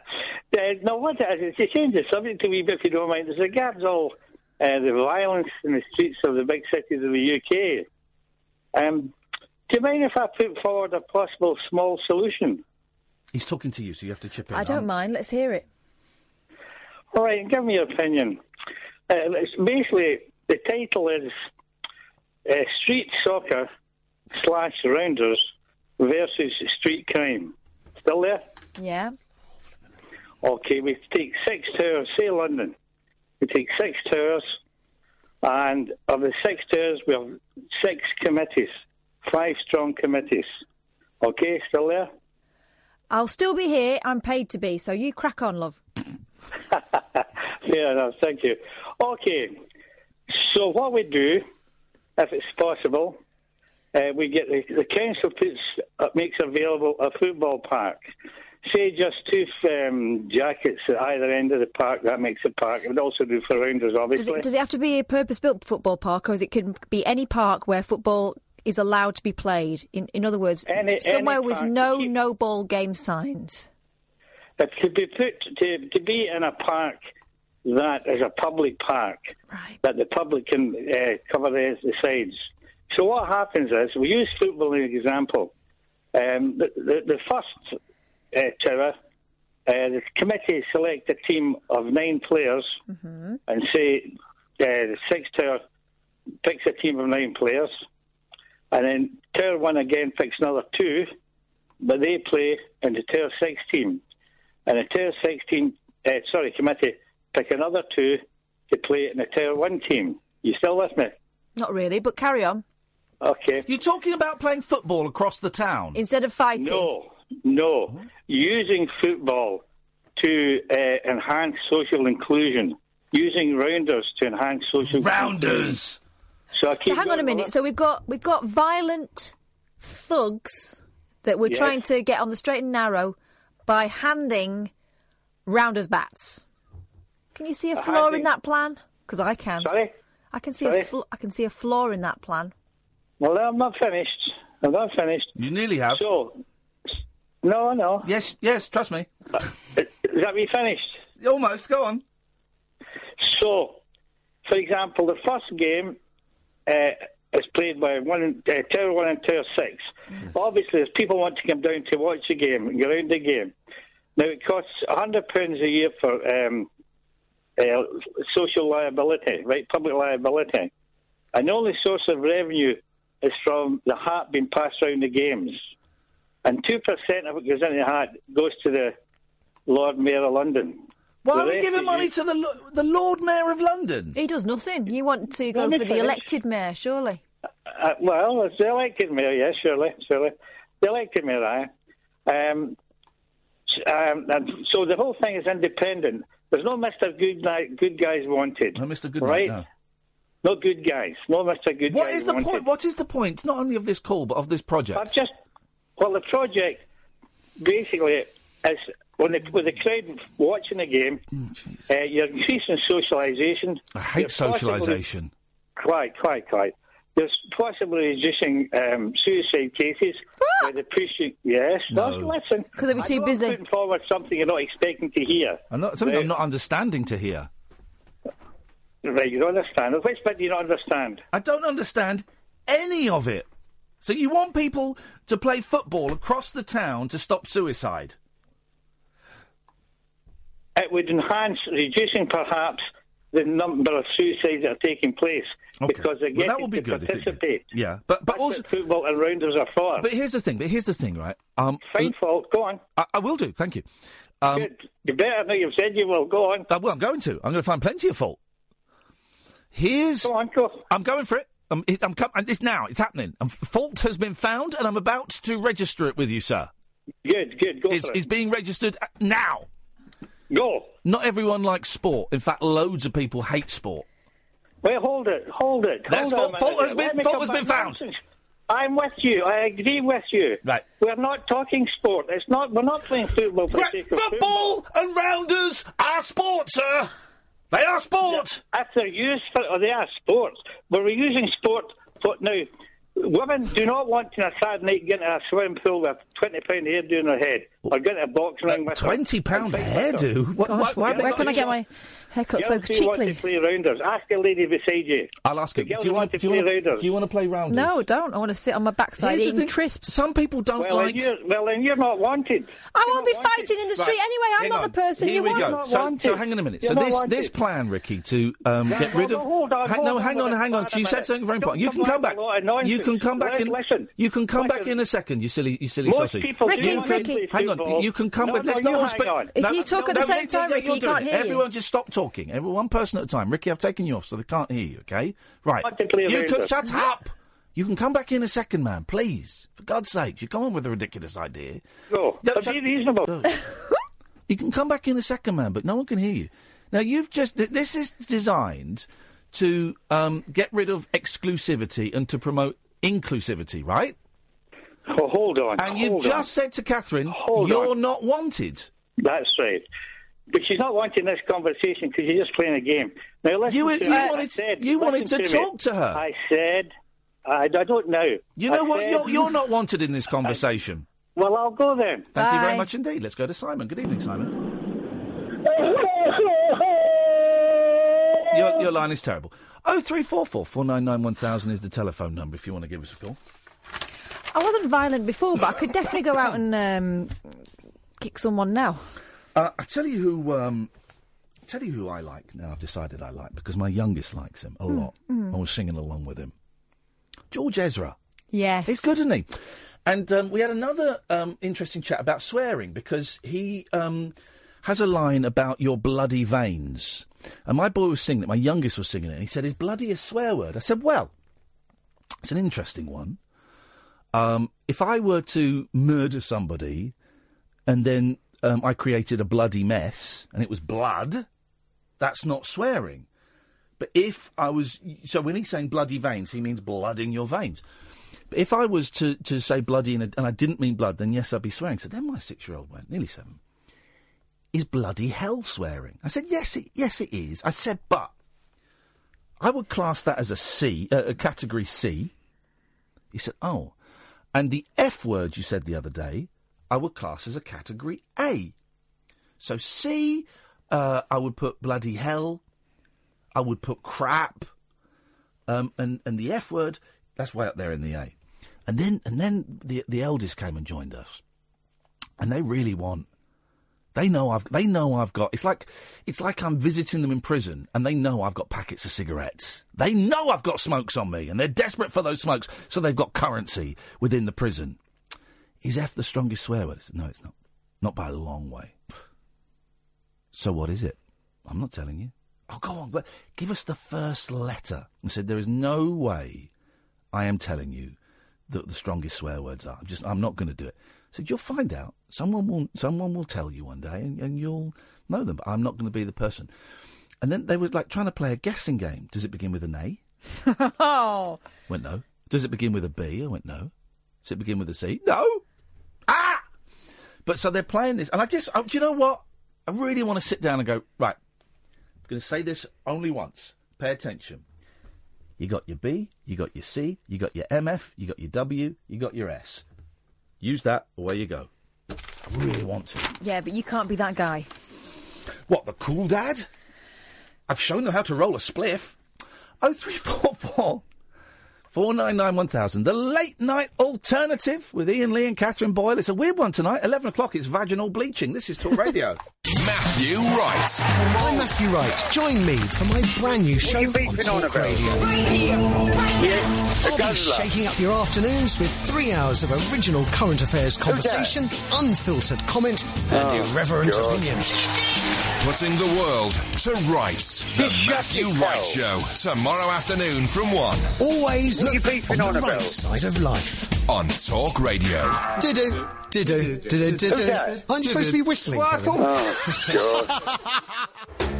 [SPEAKER 4] Uh, no, what it is, it's a change the subject a wee bit, if you don't mind. There's a regards all uh, the violence in the streets of the big cities of the UK. Um, do you mind if I put forward a possible small solution?
[SPEAKER 6] He's talking to you, so you have to chip in.
[SPEAKER 7] I don't mind. Let's hear it.
[SPEAKER 4] All right, give me your opinion. Uh, it's basically, the title is uh, Street Soccer slash Rounders versus Street Crime. Still there?
[SPEAKER 7] Yeah.
[SPEAKER 4] Okay, we take six towers, say London. We take six towers, and of the six towers, we have six committees, five strong committees. Okay, still there?
[SPEAKER 7] I'll still be here. I'm paid to be, so you crack on, love.
[SPEAKER 4] Fair enough, thank you. Okay, so what we do, if it's possible, uh, we get the, the council puts uh, makes available a football park. Say just two um, jackets at either end of the park. That makes a park. It would also do for rounders,
[SPEAKER 7] Does
[SPEAKER 4] obviously.
[SPEAKER 7] it, does it have to be a purpose-built football park, or is it can be any park where football is allowed to be played? In, in other words,
[SPEAKER 4] Any-
[SPEAKER 7] somewhere
[SPEAKER 4] any
[SPEAKER 7] with no no ball game signs.
[SPEAKER 4] It to be put to, to be in a park that is a public park that the public can uh, cover the, the sides. So what happens is we use football as an example. Um, the, the, the first uh, tower, uh, the committee select a team of nine players and say uh, the sixth tower picks a team of nine players, and then tower one again picks another two, but they play in the tower six team and the Tower 16, uh, sorry, committee pick another two to play in the Tower 1 team. You still with me?
[SPEAKER 7] Not really, but carry on.
[SPEAKER 4] Okay.
[SPEAKER 6] You're talking about playing football across the town.
[SPEAKER 7] Instead of fighting.
[SPEAKER 4] No, no. Using football to uh, enhance social inclusion. Using rounders to enhance social
[SPEAKER 6] Rounders.
[SPEAKER 4] So I keep
[SPEAKER 7] So hang on a minute.
[SPEAKER 4] with
[SPEAKER 7] So we've got we've got violent thugs that we're
[SPEAKER 4] Yes.
[SPEAKER 7] trying to get on the straight and narrow by handing rounders bats. Can you see a flaw in that plan? Because I can.
[SPEAKER 4] Sorry?
[SPEAKER 7] I can see
[SPEAKER 4] Sorry?
[SPEAKER 7] a fl- I can see a flaw in that plan.
[SPEAKER 4] Well, I'm not finished. I'm not finished.
[SPEAKER 6] You nearly have.
[SPEAKER 4] So, no, no.
[SPEAKER 6] Yes, yes, trust me.
[SPEAKER 4] Is that me finished?
[SPEAKER 6] Almost, go on.
[SPEAKER 4] So, for example, the first game uh, is played by one, uh, Tower 1 and Tower 6. Obviously, if people want to come down to watch the game and go around the game, now it costs £100 a year for um, uh, social liability, right, public liability. And the only source of revenue is from the hat being passed around the games. And 2% of what goes in the hat goes to the Lord Mayor of London.
[SPEAKER 6] Why are we giving
[SPEAKER 4] is
[SPEAKER 6] money to the the Lord Mayor of London?
[SPEAKER 7] He does nothing. You want to go
[SPEAKER 4] Let me
[SPEAKER 7] for the elected mayor, surely?
[SPEAKER 4] Uh, well, it's the elected mayor, yes, surely, surely. The elected mayor, aye. Um, um, and so the whole thing is independent. There's no Mr. Good, Night, good Guys wanted.
[SPEAKER 6] No, Mr. Goodnight,
[SPEAKER 4] right?
[SPEAKER 6] no.
[SPEAKER 4] No good guys. No Mr. Good
[SPEAKER 6] What
[SPEAKER 4] Guys
[SPEAKER 6] is the
[SPEAKER 4] wanted.
[SPEAKER 6] point? What is the point? Not only of this call, but of this project.
[SPEAKER 4] I've just well, the project basically is when the, with the crowd watching the game, uh, you're increasing socialisation.
[SPEAKER 6] I hate socialisation.
[SPEAKER 4] Quite, quite, quite. There's possibly reducing um, suicide cases by the pushing. Yes,
[SPEAKER 6] No.
[SPEAKER 4] no. listen.
[SPEAKER 7] 'Cause they'll be too busy.
[SPEAKER 4] putting forward something you're not expecting to hear.
[SPEAKER 6] I'm not, something
[SPEAKER 4] Right.
[SPEAKER 6] I'm not understanding to hear.
[SPEAKER 4] Right, you don't understand. Which bit do you not understand?
[SPEAKER 6] I don't understand any of it. So you want people to play football across the town to stop suicide?
[SPEAKER 4] It would enhance, reducing perhaps the number of suicides that are taking place
[SPEAKER 6] Okay.
[SPEAKER 4] because they're
[SPEAKER 6] Well, that would be good if it did.
[SPEAKER 4] participate.
[SPEAKER 6] Yeah, but but
[SPEAKER 4] That's
[SPEAKER 6] also,
[SPEAKER 4] what football and rounders are for.
[SPEAKER 6] but here's the thing. But here's the thing, right? Um,
[SPEAKER 4] Fine fault. Go on.
[SPEAKER 6] I, I will do. Thank you. Um,
[SPEAKER 4] Good. You better know you've said you will. Go on.
[SPEAKER 6] uh, well, I'm going to. I'm going to find plenty of fault. Here's.
[SPEAKER 4] Go on. Go.
[SPEAKER 6] I'm going for it. I'm, it- I'm it's now. It's happening. Um, fault has been found, and I'm about to register it with you, sir.
[SPEAKER 4] Good. Good. Go
[SPEAKER 6] It's,
[SPEAKER 4] it.
[SPEAKER 6] it's being registered now.
[SPEAKER 4] Go.
[SPEAKER 6] Not everyone likes sport. In fact, loads of people hate sport.
[SPEAKER 4] Wait, hold it, hold it.
[SPEAKER 6] That's
[SPEAKER 4] hold
[SPEAKER 6] fault- fault has been- fault has been found.
[SPEAKER 4] Nonsense. I'm with you. I agree with you.
[SPEAKER 6] Right.
[SPEAKER 4] We're not talking sport. It's not. We're not playing football for the
[SPEAKER 6] Right,
[SPEAKER 4] football.
[SPEAKER 6] football and rounders are sport, sir. They are sport.
[SPEAKER 4] If they're used for, or they are sports, but oh, we're using sport for now. Women do not want to on a Saturday night get into a swimming pool with twenty pound hairdo in their head, or get in a boxing ring uh, with.
[SPEAKER 6] Twenty pound
[SPEAKER 4] and fight
[SPEAKER 6] hairdo. What,
[SPEAKER 7] Gosh,
[SPEAKER 6] what, why have
[SPEAKER 7] where can I get my haircut so
[SPEAKER 4] Girls who want to
[SPEAKER 7] cheaply?
[SPEAKER 4] play rounders. Ask a lady beside you.
[SPEAKER 6] I'll ask her. Do you want
[SPEAKER 4] want to play rounders.
[SPEAKER 6] do you want to play rounders?
[SPEAKER 7] No, don't. I want to sit on my backside
[SPEAKER 6] Here's the
[SPEAKER 7] eating
[SPEAKER 6] thing,
[SPEAKER 7] crisps.
[SPEAKER 6] Some people don't
[SPEAKER 4] Well,
[SPEAKER 6] like.
[SPEAKER 4] then you're, well, then you're not wanted.
[SPEAKER 7] I won't be
[SPEAKER 4] You're
[SPEAKER 7] fighting in the
[SPEAKER 6] Right,
[SPEAKER 7] street anyway. I'm
[SPEAKER 6] hang
[SPEAKER 7] not
[SPEAKER 6] on.
[SPEAKER 7] the person
[SPEAKER 6] Here
[SPEAKER 7] you
[SPEAKER 6] we
[SPEAKER 7] want.
[SPEAKER 6] go. So, so hang on a minute.
[SPEAKER 4] You're
[SPEAKER 6] so this
[SPEAKER 4] wanted.
[SPEAKER 6] this plan, Ricky, to um,
[SPEAKER 4] Yeah,
[SPEAKER 6] get
[SPEAKER 4] hold
[SPEAKER 6] rid of.
[SPEAKER 4] on, hold on,
[SPEAKER 6] hang,
[SPEAKER 4] hold
[SPEAKER 6] no, hang on,
[SPEAKER 4] on,
[SPEAKER 6] hang on. You said something very important. You can
[SPEAKER 4] come
[SPEAKER 6] come
[SPEAKER 4] back
[SPEAKER 6] back.
[SPEAKER 4] with a lot of nonsense.
[SPEAKER 6] You can come back in.
[SPEAKER 4] listen.
[SPEAKER 6] You can come back in a second. You silly, you silly
[SPEAKER 4] Most
[SPEAKER 6] sausage.
[SPEAKER 4] people
[SPEAKER 7] Ricky,
[SPEAKER 6] you
[SPEAKER 4] want
[SPEAKER 6] can,
[SPEAKER 4] to play
[SPEAKER 6] hang on. You can come
[SPEAKER 4] No,
[SPEAKER 6] back.
[SPEAKER 4] no,
[SPEAKER 6] Let's
[SPEAKER 4] you
[SPEAKER 6] not all speak.
[SPEAKER 7] If you talk at the same
[SPEAKER 6] you-
[SPEAKER 7] time, Ricky,
[SPEAKER 6] you're
[SPEAKER 7] you
[SPEAKER 6] doing
[SPEAKER 7] can't hear you.
[SPEAKER 6] Everyone just stop talking. Everyone, one person at a time. Ricky, I've taken you off, so they can't hear you. Okay, right.
[SPEAKER 4] want to play
[SPEAKER 6] You can shut up. You can come back in a second, man. Please, for God's sake, you come on with a ridiculous idea. No,
[SPEAKER 4] But
[SPEAKER 6] shut-
[SPEAKER 4] be reasonable.
[SPEAKER 6] You can come back in a second, man, but no one can hear you. Now you've just this is designed to um, get rid of exclusivity and to promote inclusivity, right?
[SPEAKER 4] Oh, hold on.
[SPEAKER 6] And you've
[SPEAKER 4] hold
[SPEAKER 6] just said to Catherine,
[SPEAKER 4] Hold
[SPEAKER 6] "You're
[SPEAKER 4] on.
[SPEAKER 6] not wanted."
[SPEAKER 4] That's right. But she's not wanting this conversation because you're just playing a game. Now listen
[SPEAKER 6] You-
[SPEAKER 4] to
[SPEAKER 6] you
[SPEAKER 4] me. I
[SPEAKER 6] wanted-
[SPEAKER 4] said-
[SPEAKER 6] you wanted
[SPEAKER 4] listen
[SPEAKER 6] to
[SPEAKER 4] me.
[SPEAKER 6] talk to her.
[SPEAKER 4] I said, I, I don't know.
[SPEAKER 6] You know
[SPEAKER 4] I
[SPEAKER 6] what?
[SPEAKER 4] said-
[SPEAKER 6] You're, you're not wanted in this conversation.
[SPEAKER 4] Well, I'll go then.
[SPEAKER 6] Thank you very much indeed. Let's go to Simon. Good evening, Simon. Your, your line is terrible. Oh three four four four nine nine one thousand is the telephone number if you want to give us a call.
[SPEAKER 7] I wasn't violent before, but I could definitely go out and um, kick someone now.
[SPEAKER 6] Uh, I tell you who. Um, I tell you who I like now. I've decided I like because my youngest likes him a lot. I was singing along with him. George Ezra.
[SPEAKER 7] Yes.
[SPEAKER 6] He's good, isn't he? And um, we had another um, interesting chat about swearing because he um, has a line about your bloody veins. And my boy was singing it, my youngest was singing it, and he said, Is bloody a swear word? I said, Well, it's an interesting one. Um, if I were to murder somebody and then um, I created a bloody mess and it was blood, that's not swearing. But if I was. So when he's saying bloody veins, he means blood in your veins. But if I was to, to say bloody a, and I didn't mean blood, then yes, I'd be swearing. So then my six year old went, nearly seven, is bloody hell swearing? I said, yes, it, yes, it is. I said, but I would class that as a C, uh, a category C. He said, oh. And the F word you said the other day, I would class as a category A. So C, uh, I would put bloody hell. I would put crap. Um, and, and the F word, that's way up there in the A. And then and then the the eldest came and joined us. And they really want they know I've they know I've got it's like it's like I'm visiting them in prison and they know I've got packets of cigarettes. They know I've got smokes on me and they're desperate for those smokes, so they've got currency within the prison. Is F the strongest swear word? No, it's not. Not by a long way. So what is it? I'm not telling you. Oh, go on, but give us the first letter. And said, there is no way I am telling you that the strongest swear words are. I'm just, I'm not going to do it. I said, you'll find out. Someone will, someone will tell you one day, and, and you'll know them. But I'm not going to be the person. And then they were like trying to play a guessing game. Does it begin with an A?
[SPEAKER 7] oh.
[SPEAKER 6] Went no. Does it begin with a B? I went no. Does it begin with a C? No. But so they're playing this, and I just, oh, do you know what? I really want to sit down and go right. I'm going to say this only once. Pay attention. You got your B, you got your C, you got your MF, you got your W, you got your S. Use that. Away you go. I really want to.
[SPEAKER 7] Yeah, but you can't be that guy.
[SPEAKER 6] What the cool dad? I've shown them how to roll a spliff. Oh three four four. 499 1000. The late night alternative with Iain Lee and Catherine Boyle. It's a weird one tonight. 11 o'clock, it's vaginal bleaching. This is Talk Radio.
[SPEAKER 1] Matthew Wright.
[SPEAKER 10] I'm Matthew Wright. Join me for my brand new show on Talk Radio. I'll be shaking up your afternoons with three hours of original current affairs conversation, unfiltered comment, and irreverent opinion.
[SPEAKER 1] Putting the world to rights. The Matthew Wright Show. Tomorrow afternoon from 1.
[SPEAKER 10] Always
[SPEAKER 1] What
[SPEAKER 10] look
[SPEAKER 1] you beefing
[SPEAKER 10] on
[SPEAKER 1] on
[SPEAKER 10] the
[SPEAKER 1] about?
[SPEAKER 10] right side of life.
[SPEAKER 1] On Talk Radio.
[SPEAKER 10] Do-do, do-do, do-do, do-do.
[SPEAKER 1] that?
[SPEAKER 10] I'm supposed to be whistling.
[SPEAKER 1] Well, I oh,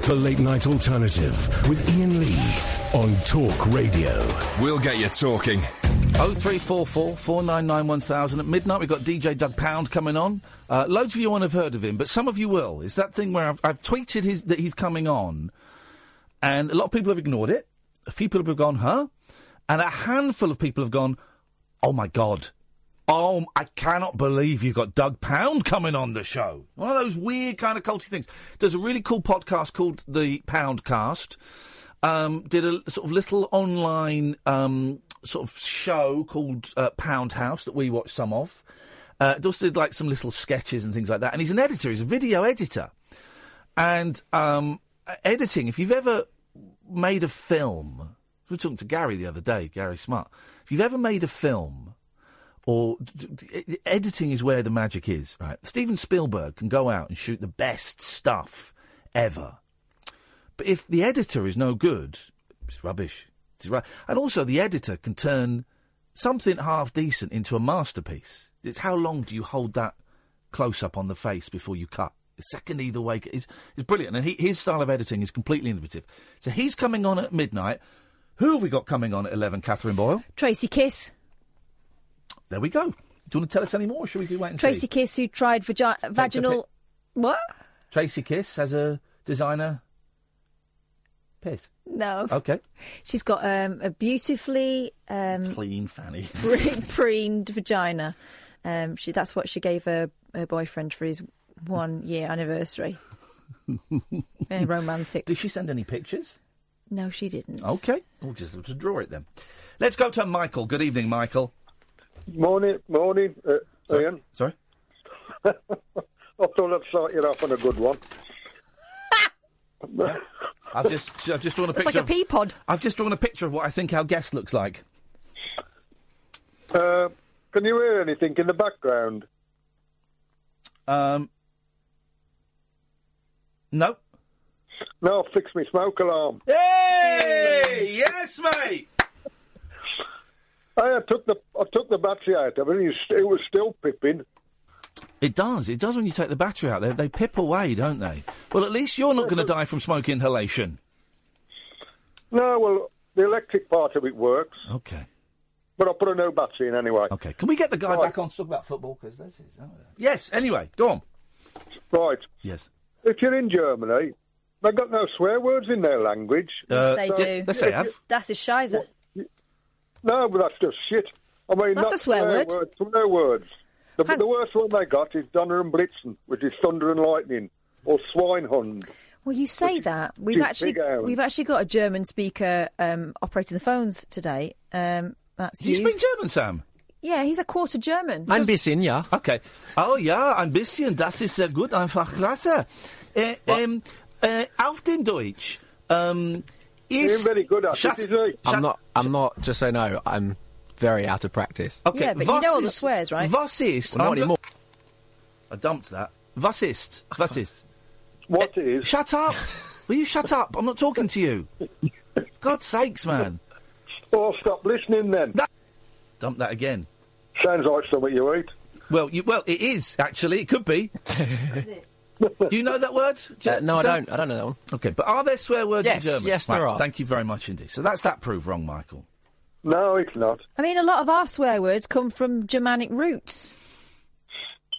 [SPEAKER 11] The Late Night Alternative with Iain Lee on Talk Radio.
[SPEAKER 1] We'll get you talking.
[SPEAKER 6] 0344 499 1000. At midnight, we've got DJ Doug Pound coming on. Uh, loads of you won't have heard of him, but some of you will. It's that thing where I've, I've tweeted his, that he's coming on, and a lot of people have ignored it. A few people have gone, huh? And a handful of people have gone, oh my God. Oh, I cannot believe you've got Doug Pound coming on the show. One of those weird kind of culty things. There's a really cool podcast called The Pound Cast. Um, did a sort of little online um, sort of show called uh, Pound House that we watched some of. Uh, also did like some little sketches and things like that. And he's an editor. He's a video editor. And um, editing, if you've ever made a film, we were talking to Gary the other day, Gary Smart. If you've ever made a film, or editing is where the magic is, right? Steven Spielberg can go out and shoot the best stuff ever. But if the editor is no good, it's rubbish. Ru- And also, the editor can turn something half decent into a masterpiece. It's how long do you hold that close up on the face before you cut? A second either way is is brilliant, and he, his style of editing is completely innovative. So he's coming on at midnight. Who have we got coming on at eleven? Catherine Boyle.
[SPEAKER 7] Tracy Kiss.
[SPEAKER 6] There we go. Do you want to tell us any more? Or should we do wait and
[SPEAKER 7] Tracy
[SPEAKER 6] see?
[SPEAKER 7] Kiss, who tried vagi- vaginal. What?
[SPEAKER 6] Tracy Kiss as a designer. Piss.
[SPEAKER 7] No.
[SPEAKER 6] Okay.
[SPEAKER 7] She's got um, a beautifully um,
[SPEAKER 6] Clean fanny.
[SPEAKER 7] pre- preened vagina. Um, she that's what she gave her, her boyfriend for his one year anniversary. Very romantic.
[SPEAKER 6] Did she send any pictures?
[SPEAKER 7] No, she didn't.
[SPEAKER 6] Okay. We'll just have to draw it then. Let's go to Michael. Good evening, Michael.
[SPEAKER 12] Morning, morning, uh, Iain.
[SPEAKER 6] Sorry?
[SPEAKER 12] I thought I'd start you off on a good one.
[SPEAKER 6] I've just I've just drawn a picture.
[SPEAKER 7] It's
[SPEAKER 6] picture.
[SPEAKER 7] like a pea pod.
[SPEAKER 6] I've just drawn a picture of what I think our guest looks like.
[SPEAKER 12] Uh, can you hear anything in the background?
[SPEAKER 6] Um. No.
[SPEAKER 12] No, fix me smoke alarm.
[SPEAKER 6] Hey, yes, mate.
[SPEAKER 12] I took the I took the battery out of it. and It was still pipping.
[SPEAKER 6] It does. It does when you take the battery out. They, they pip away, don't they? Well, at least you're not going to die from smoke inhalation.
[SPEAKER 12] No, well, the electric part of it works.
[SPEAKER 6] Okay.
[SPEAKER 12] But I'll put a no battery in anyway.
[SPEAKER 6] Okay. Can we get the guy back on to talk about football? Because this is. oh. Yes. Anyway, go on.
[SPEAKER 12] Right.
[SPEAKER 6] Yes.
[SPEAKER 12] If you're in Germany, they've got no swear words in their language.
[SPEAKER 6] Uh,
[SPEAKER 7] they
[SPEAKER 12] So
[SPEAKER 7] do.
[SPEAKER 12] if you-
[SPEAKER 7] Das ist Scheiße.
[SPEAKER 12] No, but that's just shit. I mean,
[SPEAKER 7] That's
[SPEAKER 12] not
[SPEAKER 7] a swear word.
[SPEAKER 12] Words, swear words. The, the worst one they got is Donner and Blitzen, which is thunder and lightning, or Schweinehund.
[SPEAKER 7] Well, you say that we've actually we've actually got a German speaker um, operating the phones today. Um, that's
[SPEAKER 6] you
[SPEAKER 7] you.
[SPEAKER 6] speak German, Sam?
[SPEAKER 7] Yeah, he's a quarter German.
[SPEAKER 6] Ein bisschen, ja. Okay. Oh ja, ein bisschen. Das ist sehr gut. Einfach klasse. Äh, ähm, äh, auf den Deutsch. Ähm, ist...
[SPEAKER 12] very good at
[SPEAKER 6] Shut-
[SPEAKER 12] it, is he?
[SPEAKER 6] shut-
[SPEAKER 13] I'm not. I'm not. Just so you know, I'm very out of practice.
[SPEAKER 6] Okay,
[SPEAKER 7] Yeah, but you know all the swears, right?
[SPEAKER 6] Was ist...
[SPEAKER 13] Well, not
[SPEAKER 6] I'm go-
[SPEAKER 13] anymore.
[SPEAKER 6] I dumped that. Was ist? Was ist?
[SPEAKER 12] What is?
[SPEAKER 6] Shut up! Will you shut up? I'm not talking to you. God's sakes, man.
[SPEAKER 12] Oh, stop listening then.
[SPEAKER 6] Dump that again.
[SPEAKER 12] Sounds like something you eat.
[SPEAKER 6] Well, you, well, it is actually. It could be. Do you know that word?
[SPEAKER 13] Uh, no, I don't. I don't know that one.
[SPEAKER 6] Okay, but are there swear words
[SPEAKER 13] Yes,
[SPEAKER 6] in German?
[SPEAKER 13] yes, there
[SPEAKER 6] Right,
[SPEAKER 13] are.
[SPEAKER 6] Thank you very much indeed. So that's that proof wrong, Michael.
[SPEAKER 12] No, it's not.
[SPEAKER 7] I mean, a lot of our swear words come from Germanic roots.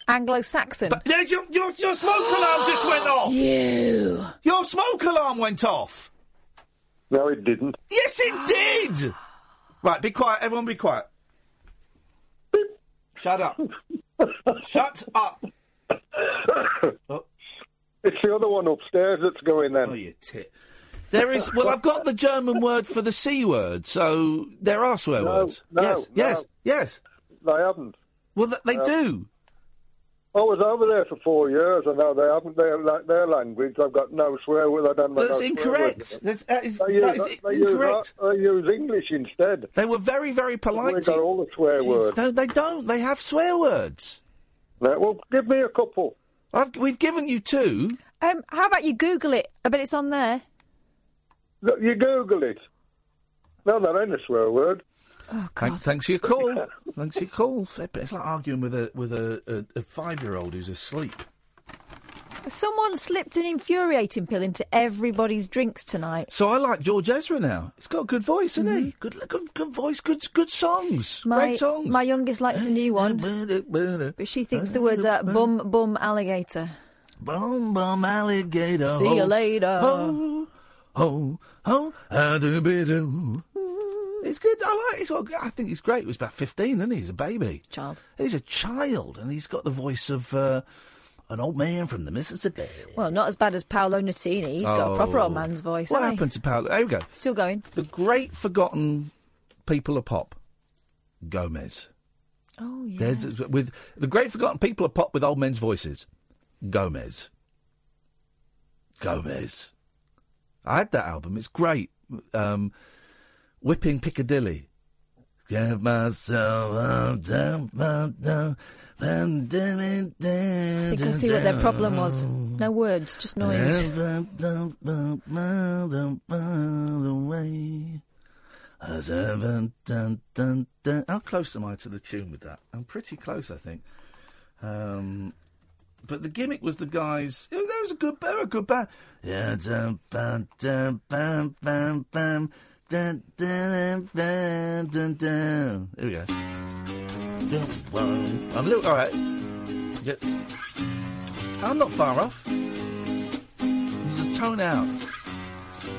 [SPEAKER 7] Anglo-Saxon.
[SPEAKER 6] Yeah, your, your, your smoke alarm just went off.
[SPEAKER 7] You.
[SPEAKER 6] Your smoke alarm went off.
[SPEAKER 12] No, it didn't.
[SPEAKER 6] Yes, it did. Right, be quiet. Everyone, be quiet. Shut up. Shut up. Oh.
[SPEAKER 12] It's the other one upstairs that's going then.
[SPEAKER 6] Oh, you tit. There is. Well, I've got the German word for the c word, so there are swear
[SPEAKER 12] No,
[SPEAKER 6] words.
[SPEAKER 12] no,
[SPEAKER 6] yes,
[SPEAKER 12] no.
[SPEAKER 6] yes, yes.
[SPEAKER 12] They haven't.
[SPEAKER 6] Well, th- they
[SPEAKER 12] No.
[SPEAKER 6] do.
[SPEAKER 12] I was over there for four years, and now they haven't their la- their language. I've got no swear word. I don't know.
[SPEAKER 6] That's
[SPEAKER 12] no
[SPEAKER 6] incorrect. That's, that is,
[SPEAKER 12] They use,
[SPEAKER 6] that is
[SPEAKER 12] they use,
[SPEAKER 6] incorrect.
[SPEAKER 12] they use English instead.
[SPEAKER 6] They were very, very polite.
[SPEAKER 12] We've got all the swear
[SPEAKER 6] Jeez,
[SPEAKER 12] words.
[SPEAKER 6] No, they don't. They have swear words.
[SPEAKER 12] No, well, give me a couple.
[SPEAKER 6] I've, we've given you two.
[SPEAKER 7] Um, how about you Google it? I bet it's on there.
[SPEAKER 12] Look, You Google it. No, that ain't a swear word.
[SPEAKER 7] Oh
[SPEAKER 6] Thank, thanks for your call. thanks for your call. It's like arguing with a with a, a, a five year old who's asleep.
[SPEAKER 7] Someone slipped an infuriating pill into everybody's drinks tonight.
[SPEAKER 6] So I like George Ezra now. He's got a good voice, isn't he? Good, good, good voice. Good, good songs.
[SPEAKER 7] Mm-hmm. My
[SPEAKER 6] Great songs.
[SPEAKER 7] my youngest likes the new one, but she thinks the words are bum bum alligator.
[SPEAKER 6] Bum bum alligator.
[SPEAKER 7] See you later.
[SPEAKER 6] Oh, oh, ah, do be do. It's good. I like. Good. I think he's great. He was about fifteen, isn't he? He's a baby.
[SPEAKER 7] Child.
[SPEAKER 6] He's a child, and he's got the voice of uh, an old man from the Mississippi.
[SPEAKER 7] Well, not as bad as Paolo Nutini. He's got a proper old man's voice.
[SPEAKER 6] What
[SPEAKER 7] hasn't
[SPEAKER 6] happened to Paolo? There we go.
[SPEAKER 7] Still going.
[SPEAKER 6] The great forgotten people of pop, Gomez.
[SPEAKER 7] Oh, yeah.
[SPEAKER 6] There's with the great forgotten people of pop with old men's voices, Gomez. Gomez. I had that album. It's great. Um, Whipping Piccadilly. Get myself up, down, down, down,
[SPEAKER 7] I think I see what their problem was. No words, just noise.
[SPEAKER 6] How close am I to the tune with that? I'm pretty close, I think. Um, but the gimmick was the guys. That was a good, a good band. Yeah, dum, bam, dum, bam, bam, bam, dun, dun, dun, dun, dun. Here we go. I'm a little all right. Yeah. I'm not far off. There's a tone out.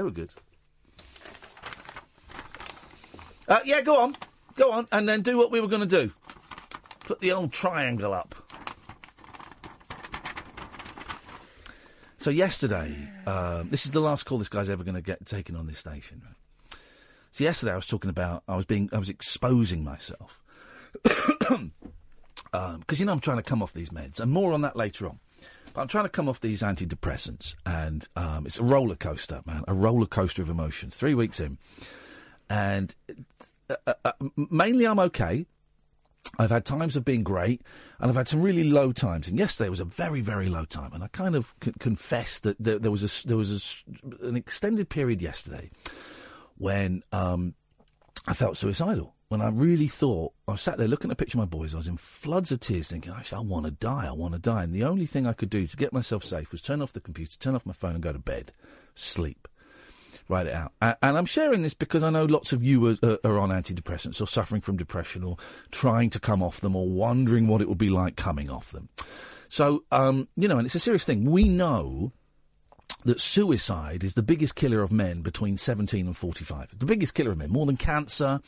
[SPEAKER 6] They were good. Uh, yeah, go on. Go on, and then do what we were going to do. Put the old triangle up. So yesterday, um, this is the last call this guy's ever going to get taken on this station. So yesterday, I was talking about I was being I was exposing myself because you know I'm trying to come off these meds, and more on that later on. But I'm trying to come off these antidepressants, and um, it's a roller coaster, man, a roller coaster of emotions. Three weeks in, and uh, uh, uh, mainly I'm okay. I've had times of being great, and I've had some really low times. And yesterday was a very, very low time. And I kind of c- confessed that there, there was a there was a an extended period yesterday when um, I felt suicidal. When I really thought I sat there looking at a picture of my boys, I was in floods of tears, thinking, "Actually, I want to die. I want to die." And the only thing I could do to get myself safe was turn off the computer, turn off my phone, and go to bed, sleep write it out. And I'm sharing this because I know lots of you are, are- are on antidepressants or suffering from depression or trying to come off them or wondering what it would be like coming off them. So, um, you know, and it's a serious thing. We know that suicide is the biggest killer of men between 17 and 45. The biggest killer of men, more than cancer,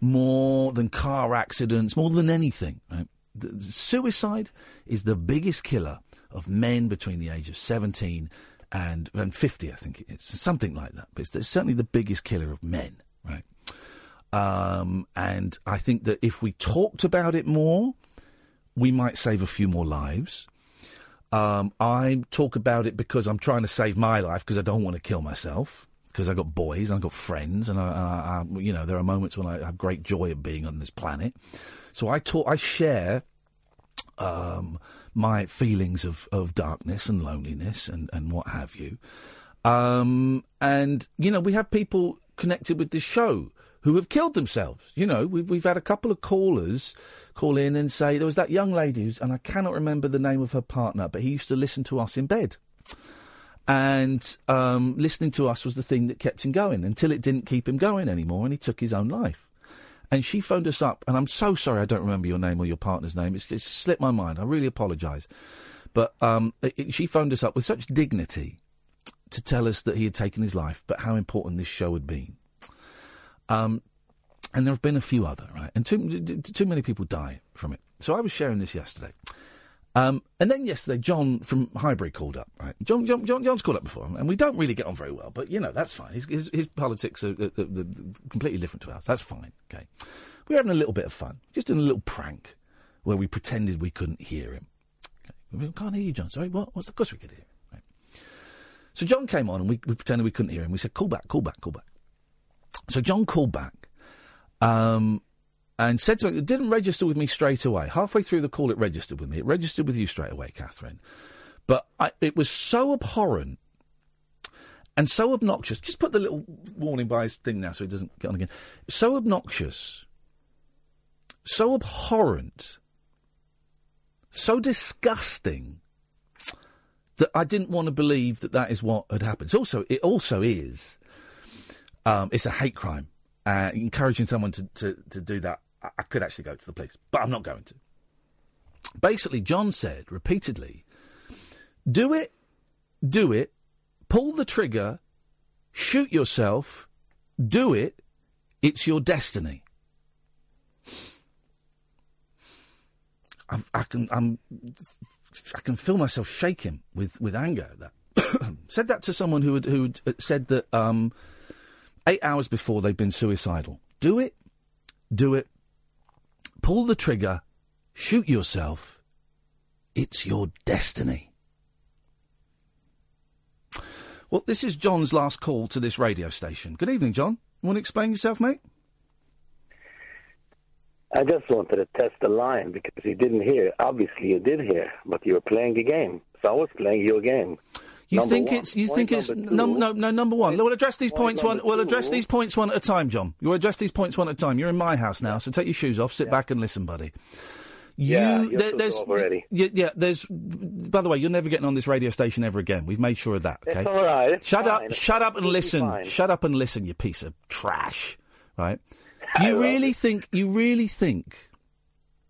[SPEAKER 6] more than car accidents, more than anything. Right? Suicide is the biggest killer of men between the age of 17 and, and 50, I think it is. Something like that. But it's, it's certainly the biggest killer of men, right? Um, and I think that if we talked about it more, we might save a few more lives. Um, I talk about it because I'm trying to save my life because I don't want to kill myself because I've got boys and I've got friends and I, I, I, you know there are moments when I have great joy of being on this planet. So I talk, I share um, my feelings of, of darkness and loneliness and, and what have you. Um, and you know we have people connected with this show who have killed themselves. You know we've we've had a couple of callers call in and say there was that young lady who's, and I cannot remember the name of her partner, but he used to listen to us in bed. And um, listening to us was the thing that kept him going until it didn't keep him going anymore, and he took his own life. And she phoned us up, and I'm so sorry I don't remember your name or your partner's name. It's, slipped my mind. I really apologise. But um, it, she phoned us up with such dignity to tell us that he had taken his life, but how important this show had been. Um, and there have been a few other, right? And too- too many people die from it. So I was sharing this yesterday. Um, and then yesterday, John from Highbury called up. Right, John, John, John, John's called up before, and we don't really get on very well. But you know, that's fine. His, his, his politics are, uh, completely different to ours. That's fine. Okay, we were having a little bit of fun, just doing a little prank where we pretended we couldn't hear him. Okay. We can't hear you, John. Sorry, what? What's the? Of course we could hear. him. Right. So John came on, and we, we pretended we couldn't hear him. We said, "Call back, call back, call back." So John called back. Um, and said something that didn't register with me straight away. Halfway through the call, it registered with me. It registered with you straight away, Catherine. But I, it was so abhorrent and so obnoxious. Just put the little warning by his thing now so he doesn't get on again. So obnoxious, so abhorrent, so disgusting that I didn't want to believe that that is what had happened. It's also, it also is. Um, it's a hate crime. Uh, encouraging someone to, to, to do that, I, could actually go to the police, but I'm not going to. Basically, John said repeatedly, do it, do it, pull the trigger, shoot yourself, do it, it's your destiny. I, I can, I'm, I can feel myself shaking with, with anger. at That said that to someone who had, who said that um, eight hours before they'd been suicidal. Do it, do it, pull the trigger, shoot yourself. It's your destiny. Well, this is John's last call to this radio station. Good evening, John. You want to explain yourself, mate?
[SPEAKER 14] I just wanted to test the line because you didn't hear. Obviously, you did hear, but you were playing a game. So I was playing your game.
[SPEAKER 6] You
[SPEAKER 14] Number
[SPEAKER 6] think
[SPEAKER 14] one.
[SPEAKER 6] it's you
[SPEAKER 14] Point
[SPEAKER 6] think it's
[SPEAKER 14] number
[SPEAKER 6] no no no number one. We'll address these
[SPEAKER 14] point
[SPEAKER 6] points one. We'll address these points one at a time, John. You'll address these points one at a time. You're in my house now, so take your shoes off, sit back, and listen, buddy. You,
[SPEAKER 14] Yeah,
[SPEAKER 6] there- there's
[SPEAKER 14] already.
[SPEAKER 6] Yeah, yeah, there's. By the way, you're never getting on this radio station ever again. We've made sure of that. Okay.
[SPEAKER 14] It's all right. It's
[SPEAKER 6] shut
[SPEAKER 14] fine.
[SPEAKER 6] up! Shut up and listen!
[SPEAKER 14] fine.
[SPEAKER 6] Shut up and listen, you piece of trash! Right? You really think? You really think?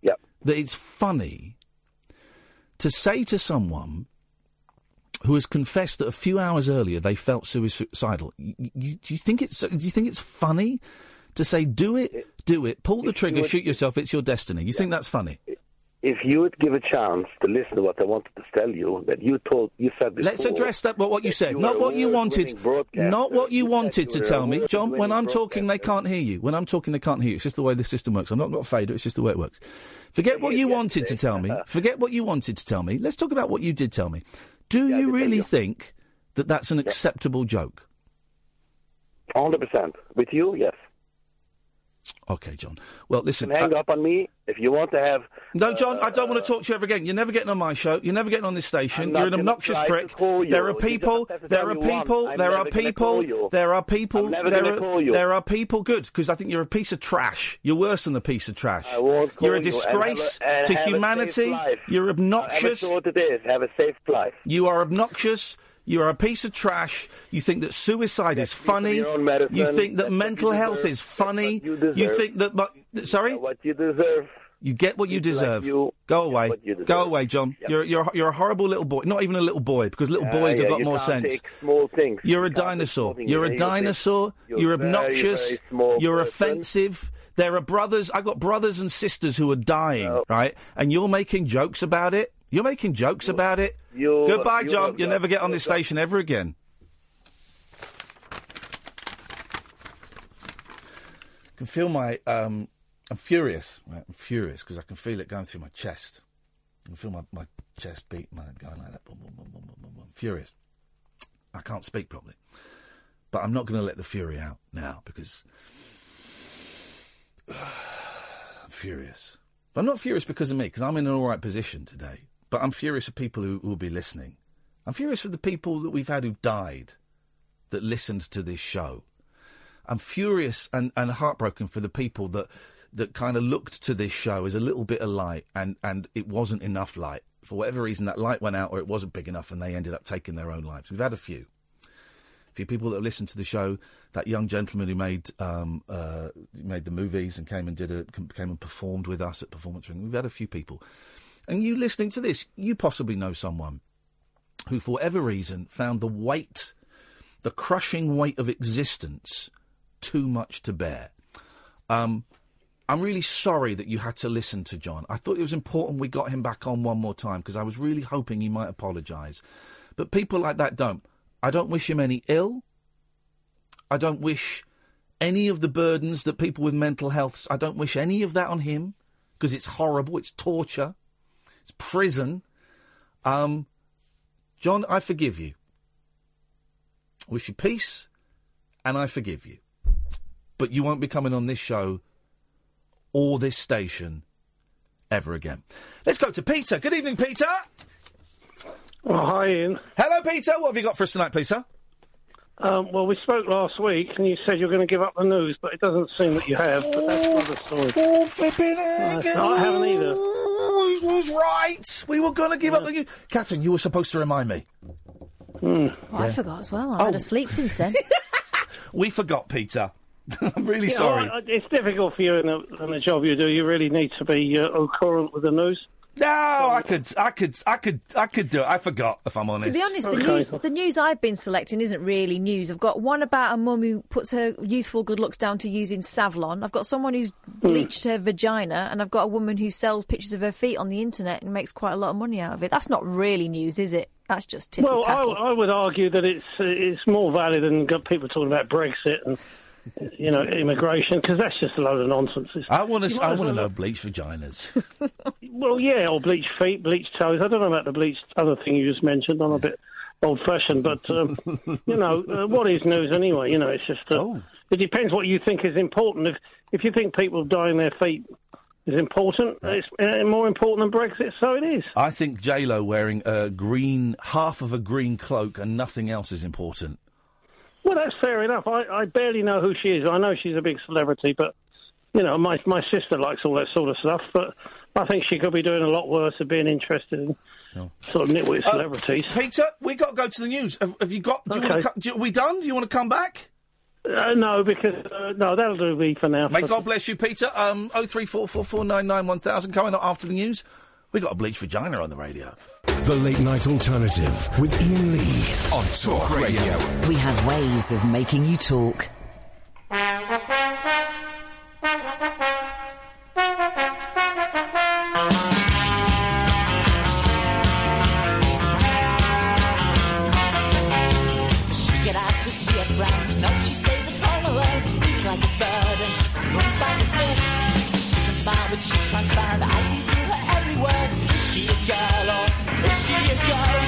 [SPEAKER 14] Yep.
[SPEAKER 6] That it's funny to say to someone who has confessed that a few hours earlier they felt suicidal. You, you, do you think it's do you think it's funny to say do it, do it, pull the trigger,
[SPEAKER 14] would-
[SPEAKER 6] shoot yourself, it's your destiny? You think that's funny?
[SPEAKER 14] If you would give a chance to listen to what I wanted to tell you, that you told, you said before.
[SPEAKER 6] Let's address that. What, what you said,
[SPEAKER 14] you
[SPEAKER 6] not
[SPEAKER 14] were
[SPEAKER 6] what you wanted, not what you,
[SPEAKER 14] You
[SPEAKER 6] wanted to tell me, John. When I'm talking, they can't hear you. When I'm talking, they can't hear you. It's just the way the system works. I'm not got a fader. It's just the way it works. Forget what you wanted to tell me. Forget what you wanted to tell me. Let's talk about what you did tell me. Do you really think that that's an acceptable joke?
[SPEAKER 14] Hundred percent. With you, yes.
[SPEAKER 6] Okay, John. Well, listen.
[SPEAKER 14] Hang
[SPEAKER 6] uh,
[SPEAKER 14] up on me if you want to have.
[SPEAKER 6] No, John, I don't want to talk to you ever again. You're never getting on my show. You're never getting on this station. You're an obnoxious prick. There are people. There are people. There are
[SPEAKER 14] never gonna call you.
[SPEAKER 6] people. There are people. There are there are people. Good, because I think you're a piece of trash. You're worse than a piece of trash.
[SPEAKER 14] I won't call
[SPEAKER 6] You're a
[SPEAKER 14] you and have
[SPEAKER 6] disgrace
[SPEAKER 14] a- and
[SPEAKER 6] to
[SPEAKER 14] have a safe
[SPEAKER 6] humanity. You're obnoxious.
[SPEAKER 14] It is, have a safe life.
[SPEAKER 6] You are obnoxious. You are a piece of trash. You think that suicide is funny.
[SPEAKER 14] medicine.
[SPEAKER 6] You think that mental health is funny.
[SPEAKER 14] you deserve.
[SPEAKER 6] think that. But, sorry.
[SPEAKER 14] What you deserve.
[SPEAKER 6] You get what you
[SPEAKER 14] People like
[SPEAKER 6] deserve.
[SPEAKER 14] you
[SPEAKER 6] Go away.
[SPEAKER 14] you deserve.
[SPEAKER 6] Go away, John. You're you're you're a horrible little boy. Not even a little boy, because little
[SPEAKER 14] Uh,
[SPEAKER 6] boys
[SPEAKER 14] yeah,
[SPEAKER 6] have got
[SPEAKER 14] you
[SPEAKER 6] more sense.
[SPEAKER 14] small things.
[SPEAKER 6] You're a
[SPEAKER 14] You
[SPEAKER 6] dinosaur. You're a
[SPEAKER 14] You're
[SPEAKER 6] dinosaur.
[SPEAKER 14] you're
[SPEAKER 6] You're obnoxious.
[SPEAKER 14] very small
[SPEAKER 6] You're
[SPEAKER 14] person.
[SPEAKER 6] offensive. There are brothers. I've got brothers and sisters who are dying, right? And you're making jokes about it. You're making jokes about it.
[SPEAKER 14] you-
[SPEAKER 6] Goodbye,
[SPEAKER 14] you
[SPEAKER 6] John. You'll never get on this station ever again. I can feel my. Um, I'm furious. Right? I'm furious because I can feel it going through my chest. I can feel my, my chest beat, my going like that. Boom, boom, boom, boom, boom, boom. Furious. I can't speak properly, but I'm not going to let the fury out now because I'm furious. But I'm not furious because of me because I'm in an all right position today. But I'm furious for people who will be listening. I'm furious for the people that we've had who've died that listened to this show. I'm furious and, and heartbroken for the people that that kind of looked to this show as a little bit of light and, and it wasn't enough light. For whatever reason, that light went out or it wasn't big enough and they ended up taking their own lives. We've had a few. A few people that have listened to the show. That young gentleman who made um, uh, made the movies and came and did a came and performed with us at Performance Ring. We've had a few people. And you listening to this, you possibly know someone who, for whatever reason, found the weight, the crushing weight of existence too much to bear. Um, I'm really sorry that you had to listen to John. I thought it was important we got him back on one more time because I was really hoping he might apologise. But people like that don't. I don't wish him any ill. I don't wish any of the burdens that people with mental health. I don't wish any of that on him because it's horrible. It's torture. It's prison. Um, John, I forgive you. Wish you peace, and I forgive you. But you won't be coming on this show or this station ever again. Let's go to Peter. Good evening, Peter.
[SPEAKER 15] Oh, hi, Iain.
[SPEAKER 6] Hello, Peter. What have you got for us tonight, please, sir?
[SPEAKER 15] Um, well, we spoke last week, and you said you were going to give up the news, but it doesn't seem that you have. But that's another story.
[SPEAKER 6] Oh, flipping
[SPEAKER 15] Uh, no, I haven't either.
[SPEAKER 6] Was, was right. We were going to give up the news. Catherine, you were supposed to remind me.
[SPEAKER 15] Hmm.
[SPEAKER 7] Oh, I
[SPEAKER 6] Yeah.
[SPEAKER 7] forgot as well. I've had
[SPEAKER 6] Oh.
[SPEAKER 7] a sleep since then.
[SPEAKER 6] We forgot, Peter. I'm really
[SPEAKER 15] Yeah,
[SPEAKER 6] sorry.
[SPEAKER 15] I- I- it's difficult for you in the, in the job you do. You really need to be uh, au current with the news.
[SPEAKER 6] No, I could, I could, I could, I could do it. I forgot, if I'm honest.
[SPEAKER 7] To be honest, the news the news I've been selecting isn't really news. I've got one about a mum who puts her youthful good looks down to using Savlon. I've got someone who's bleached her vagina, and I've got a woman who sells pictures of her feet on the internet and makes quite a lot of money out of it. That's not really news, is it? That's just tittle
[SPEAKER 15] Well, I. I would argue that it's uh, it's more valid than got people talking about Brexit and you know immigration because that's just a load of nonsense. It's-
[SPEAKER 6] I want to, I want to know bleach vaginas.
[SPEAKER 15] Well, yeah, or bleached feet, bleached toes. I don't know about the bleached other thing you just mentioned. I'm a bit old-fashioned, but um, you know, uh, what is news anyway? You know, it's just uh,
[SPEAKER 6] Oh.
[SPEAKER 15] it depends what you think is important. If if you think people dyeing their feet is important, it's uh, more important than Brexit. So it is.
[SPEAKER 6] I think J Lo wearing a green, half of a green cloak and nothing else is important.
[SPEAKER 15] Well, that's fair enough. I, I barely know who she is. I know she's a big celebrity, but you know, my my sister likes all that sort of stuff. But I think she could be doing a lot worse of being interested in sort of nitwit
[SPEAKER 6] Uh,
[SPEAKER 15] celebrities.
[SPEAKER 6] Peter, we got to go to the news. Have, have you got? Do you
[SPEAKER 15] Okay.
[SPEAKER 6] want to, co- do, are we done? Do you want to come back?
[SPEAKER 15] Uh, no, because uh, no, that'll do me for now.
[SPEAKER 6] May God bless you, Peter. Um, oh three four four four nine nine one thousand. Coming up after the news, we got a bleach vagina on the radio.
[SPEAKER 11] The Late Night Alternative with Iain Lee
[SPEAKER 1] on Talk Radio.
[SPEAKER 2] We have ways of making you talk.
[SPEAKER 5] She get out to see her friends. No, she stays at home alone. Eats like a bird and drinks like a fish. She can smile, but she can't stand. I see she a gal or is she a ghost?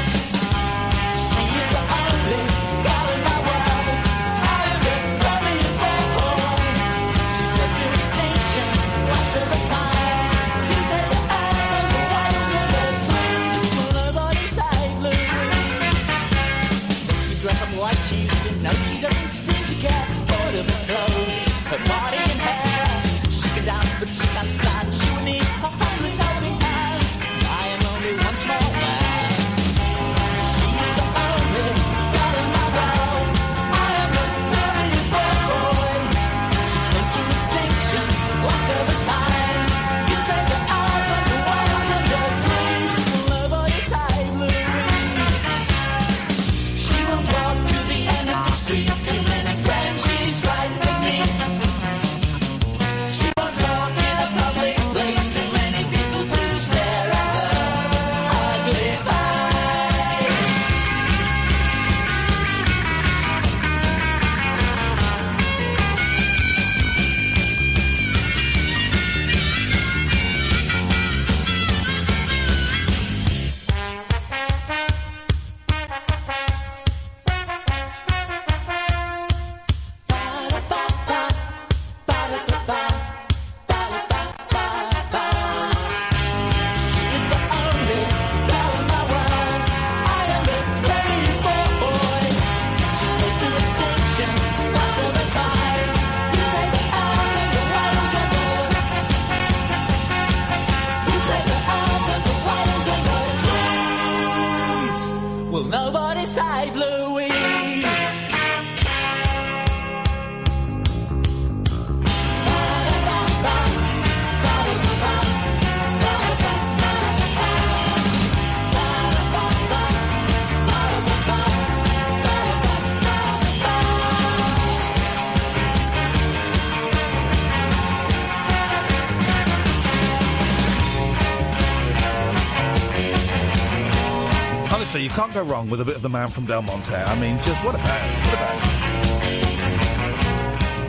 [SPEAKER 5] Can't
[SPEAKER 6] go wrong with a bit of the man from Del Monte. I mean, just what a band. What a band.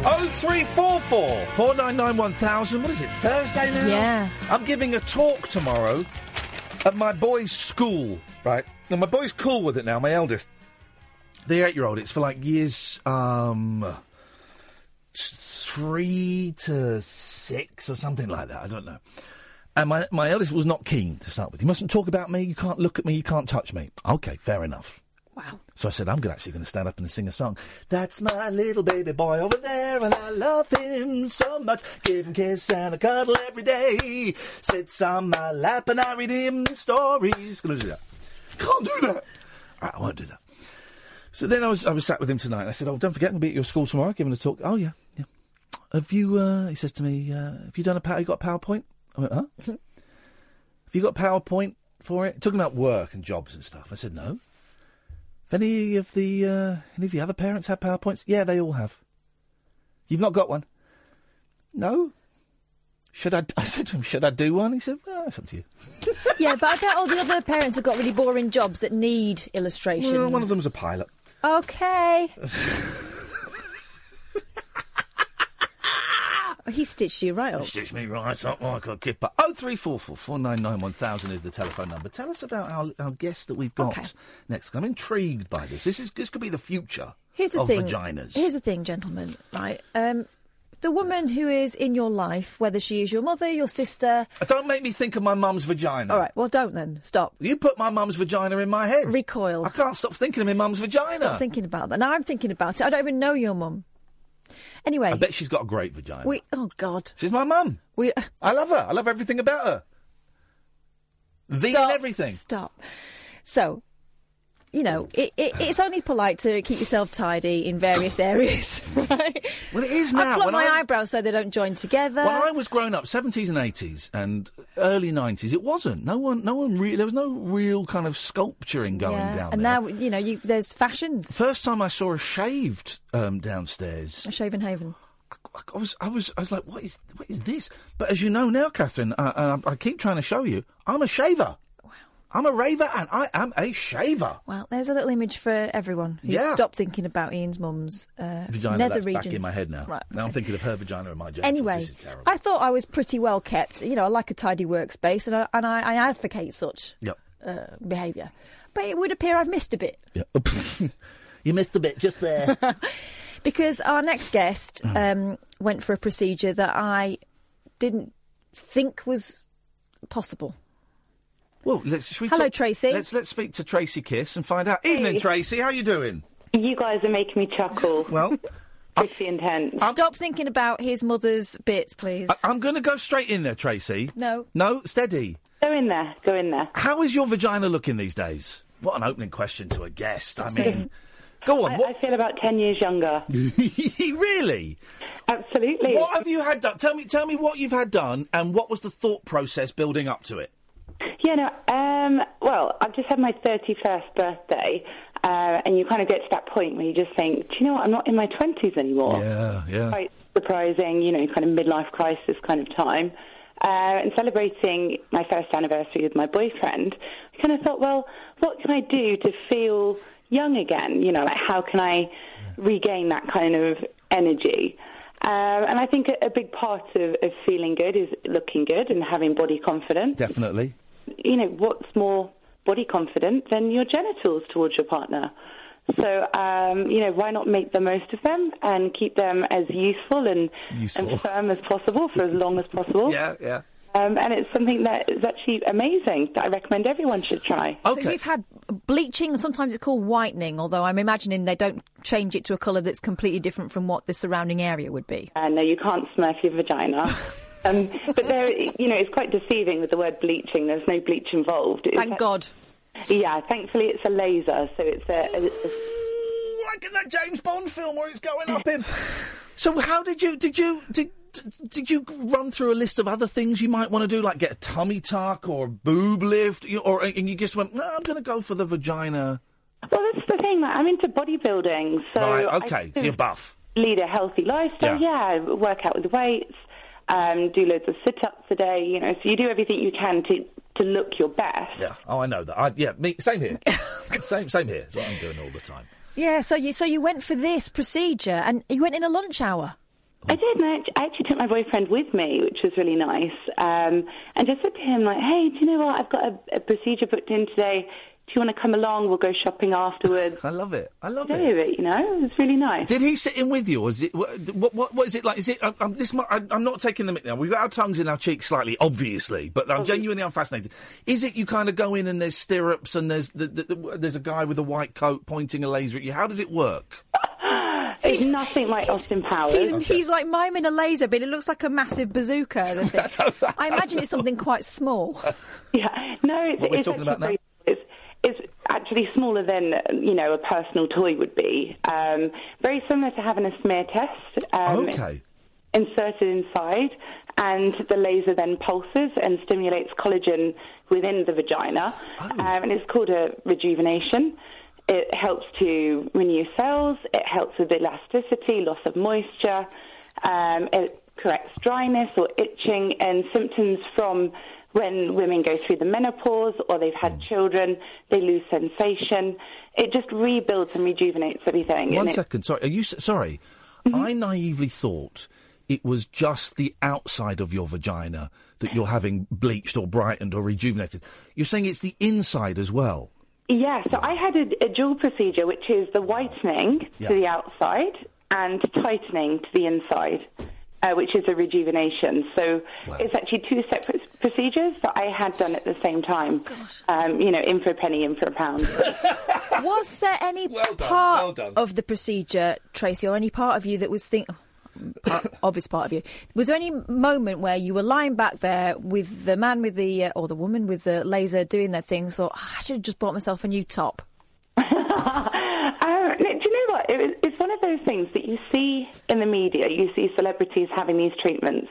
[SPEAKER 6] Oh three four four four nine nine one thousand. What is it? Thursday now.
[SPEAKER 7] Yeah.
[SPEAKER 6] I'm giving a talk tomorrow at my boy's school. Right. Now my boy's cool with it now. My eldest, the eight-year-old. It's for like years um three to six or something like that. I don't know. And my, my eldest was not keen to start with. You mustn't talk about me. You can't look at me. You can't touch me. Okay, fair enough.
[SPEAKER 7] Wow.
[SPEAKER 6] So I said, I'm gonna- actually going to stand up and sing a song. That's my little baby boy over there, and I love him so much. Give him kiss and a cuddle every day. Sits on my lap and I read him stories. Gonna do that. Can't do that. Right, I won't do that. So then I was I was sat with him tonight. and I said, "Oh, don't forget, I'm going to be at your school tomorrow, giving a talk." Oh yeah, yeah. Have you? Uh, he says to me, uh, "Have you done a power? You got a PowerPoint?" I went, "Huh? Have you got PowerPoint for it?" Talking about work and jobs and stuff. I said, "No." Have any of the uh, any of the other parents have PowerPoints? Yeah, they all have. You've not got one? No. Should I? I said to him, "Should I do one?" He said, well, "It's up to you."
[SPEAKER 7] yeah, but I bet all the other parents have got really boring jobs that need illustrations.
[SPEAKER 6] Well, one of them's a pilot.
[SPEAKER 7] Okay. he stitched you right up.
[SPEAKER 6] Stitched me right up like a kipper. Oh three four four four nine nine one thousand is the telephone number. Tell us about our, our guest that we've got
[SPEAKER 7] Okay.
[SPEAKER 6] next. I'm intrigued by this. This is this could be the future
[SPEAKER 7] Here's the
[SPEAKER 6] of
[SPEAKER 7] thing.
[SPEAKER 6] vaginas.
[SPEAKER 7] Here's the thing, gentlemen. Right. Um, the woman who is in your life, whether she is your mother, your sister.
[SPEAKER 6] Uh, Don't make me think of my mum's vagina.
[SPEAKER 7] All right. Well, don't then. Stop.
[SPEAKER 6] You put my mum's vagina in my head.
[SPEAKER 7] Recoil.
[SPEAKER 6] I can't stop thinking of my mum's vagina.
[SPEAKER 7] Stop thinking about that. Now I'm thinking about it. I don't even know your mum. Anyway,
[SPEAKER 6] I bet she's got a great vagina.
[SPEAKER 7] we. Oh God.
[SPEAKER 6] She's my mum.
[SPEAKER 7] We.
[SPEAKER 6] Uh, I love her. I love everything about her. The
[SPEAKER 7] Stop.
[SPEAKER 6] and everything.
[SPEAKER 7] Stop. So, you know, it, it, it's only polite to keep yourself tidy in various areas, right?
[SPEAKER 6] Well, it is
[SPEAKER 7] I
[SPEAKER 6] now.
[SPEAKER 7] pluck
[SPEAKER 6] When
[SPEAKER 7] my
[SPEAKER 6] I-
[SPEAKER 7] eyebrows so they don't join together.
[SPEAKER 6] When I was growing up, seventies and eighties and early nineties, it wasn't. No one, no one really. There was no real kind of sculpturing going
[SPEAKER 7] yeah.
[SPEAKER 6] down
[SPEAKER 7] and
[SPEAKER 6] there.
[SPEAKER 7] now you know you, there's fashions.
[SPEAKER 6] First time I saw a shaved um, downstairs,
[SPEAKER 7] A shaven haven.
[SPEAKER 6] I was, I was, I was like, "What is, what is this?" But as you know now, Catherine, uh, and I, I keep trying to show you, I'm a shaver. I'm a raver, and I am a shaver.
[SPEAKER 7] Well, there's a little image for everyone who's
[SPEAKER 6] Yeah.
[SPEAKER 7] stopped thinking about Iain's mum's uh,
[SPEAKER 6] Vagina
[SPEAKER 7] nether
[SPEAKER 6] that's
[SPEAKER 7] regions.
[SPEAKER 6] back in my head now.
[SPEAKER 7] Right.
[SPEAKER 6] Now I'm thinking of her vagina and my genitals.
[SPEAKER 7] Anyway,
[SPEAKER 6] this is terrible.
[SPEAKER 7] I thought I was pretty well kept. You know, I like a tidy workspace, and I, and I, I advocate such
[SPEAKER 6] Yep.
[SPEAKER 7] uh, behaviour. But it would appear I've missed a bit.
[SPEAKER 6] Yeah. you missed a bit just there.
[SPEAKER 7] Because our next guest
[SPEAKER 6] Hmm.
[SPEAKER 7] um, went for a procedure that I didn't think was possible.
[SPEAKER 6] Well, let's. We
[SPEAKER 7] Hello,
[SPEAKER 6] talk-
[SPEAKER 7] Tracy.
[SPEAKER 6] Let's let's speak to Tracy Kiss and find out. Evening, Tracy. How are you doing?
[SPEAKER 16] You guys are making me chuckle.
[SPEAKER 6] Well,
[SPEAKER 16] pretty intense.
[SPEAKER 7] Stop thinking about his mother's bits, please.
[SPEAKER 6] I, I'm going to go straight in there, Tracy.
[SPEAKER 7] No.
[SPEAKER 6] No, steady.
[SPEAKER 16] Go in there. Go in there.
[SPEAKER 6] How is your vagina looking these days? What an opening question to a guest. I mean, go on.
[SPEAKER 16] I,
[SPEAKER 6] what?
[SPEAKER 16] I feel about ten years younger.
[SPEAKER 6] really?
[SPEAKER 16] Absolutely.
[SPEAKER 6] What have you had done? Tell me, tell me what you've had done, and what was the thought process building up to it?
[SPEAKER 16] Yeah, no. Um, well, I've just had my thirty-first birthday, uh, and you kind of get to that point where you just think, do you know what? I'm not in my twenties anymore.
[SPEAKER 6] Yeah, yeah.
[SPEAKER 16] Quite surprising, you know, kind of midlife crisis kind of time. Uh, and celebrating my first anniversary with my boyfriend, I kind of thought, well, what can I do to feel young again? You know, like how can I regain that kind of energy? Um, and I think a, a big part of, of feeling good is looking good and having body confidence
[SPEAKER 6] Definitely.
[SPEAKER 16] You know, what's more body confident than your genitals towards your partner? So, um, you know, why not make the most of them and keep them as useful and,
[SPEAKER 6] Useful.
[SPEAKER 16] and firm as possible for as long as possible?
[SPEAKER 6] Yeah, yeah.
[SPEAKER 16] Um, and it's something that is actually amazing that I recommend everyone should try. Okay.
[SPEAKER 7] So you've had bleaching, and sometimes it's called whitening, although I'm imagining they don't change it to a colour that's completely different from what the surrounding area would be.
[SPEAKER 16] Uh, no, you can't smurf your vagina. um, but there, you know, it's quite deceiving with the word bleaching. There's no bleach involved. It's
[SPEAKER 7] Thank God.
[SPEAKER 16] Yeah, thankfully it's a laser, so it's a, a, a
[SPEAKER 6] Like in that James Bond film where it's going up him. So how did you did you did did you run through a list of other things you might want to do, like get a tummy tuck or boob lift, or and you just went, no, I'm going to go for the vagina.
[SPEAKER 16] Well, that's the thing. I'm into bodybuilding, so
[SPEAKER 6] right,
[SPEAKER 16] I
[SPEAKER 6] okay, so you're buff.
[SPEAKER 16] lead a healthy lifestyle. Yeah, work out with weights, um, do loads of sit-ups a day. You know, so you do everything you can to to look your best.
[SPEAKER 6] Yeah. Oh, I know that. I, yeah, me. Same here. same same here. It's what I'm doing all the time.
[SPEAKER 7] Yeah, so you so you went for this procedure, and you went in a lunch hour.
[SPEAKER 16] I did, and I actually took my boyfriend with me, which was really nice, um, and just said to him, like, hey, do you know what? I've got a, a procedure booked in today. Do you want to come along? We'll go shopping afterwards.
[SPEAKER 6] I love it. I love it.
[SPEAKER 16] it. You know, it's really nice.
[SPEAKER 6] Did he sit in with you, or is it what? What, what, what is it like? Is it? Um, this? mu- I, I'm not taking the mick now. We've got our tongues in our cheeks slightly, obviously, but I'm genuinely I'm fascinated. Is it you kind of go in and there's stirrups and there's the, the, the, there's a guy with a white coat pointing a laser at you? How does it work?
[SPEAKER 16] It's nothing like Austin Powers.
[SPEAKER 7] He's, he's like miming a laser, but it looks like a massive bazooka. The thing. I imagine it's something quite small.
[SPEAKER 16] Yeah, no, it's,
[SPEAKER 7] What we're
[SPEAKER 16] it's
[SPEAKER 7] talking
[SPEAKER 16] actually
[SPEAKER 7] about now?
[SPEAKER 16] very- It's, it's actually smaller than you know a personal toy would be. Um, very similar to having a smear test. Um,
[SPEAKER 6] okay.
[SPEAKER 16] Inserted inside, and the laser then pulses and stimulates collagen within the vagina,
[SPEAKER 6] Oh.
[SPEAKER 16] um, and it's called a rejuvenation. It helps to renew cells. It helps with elasticity, loss of moisture. Um, it corrects dryness or itching and symptoms from when women go through the menopause or they've had mm. children. They lose sensation. It just rebuilds and rejuvenates everything.
[SPEAKER 6] One
[SPEAKER 16] and it-
[SPEAKER 6] Sorry. Are you sorry? Mm-hmm. I naively thought it was just the outside of your vagina that you're having bleached or brightened or rejuvenated. You're saying it's the inside as well.
[SPEAKER 16] Yeah, so I had a, a dual procedure, which is the whitening
[SPEAKER 6] Yeah.
[SPEAKER 16] to the outside and tightening to the inside, uh, which is a rejuvenation. So it's actually two separate procedures that I had done at the same time. Um, you know, in for a penny, in for a pound.
[SPEAKER 7] Was there any part of the procedure, Tracy, or any part of you that was think? Part, obvious part of you. Was there any moment where you were lying back there with the man with the uh, or the woman with the laser doing their thing? Thought "Ah, I should have just bought myself a new top.
[SPEAKER 16] Um, do you know what? It, it's one of those things that you see in the media. You see celebrities having these treatments,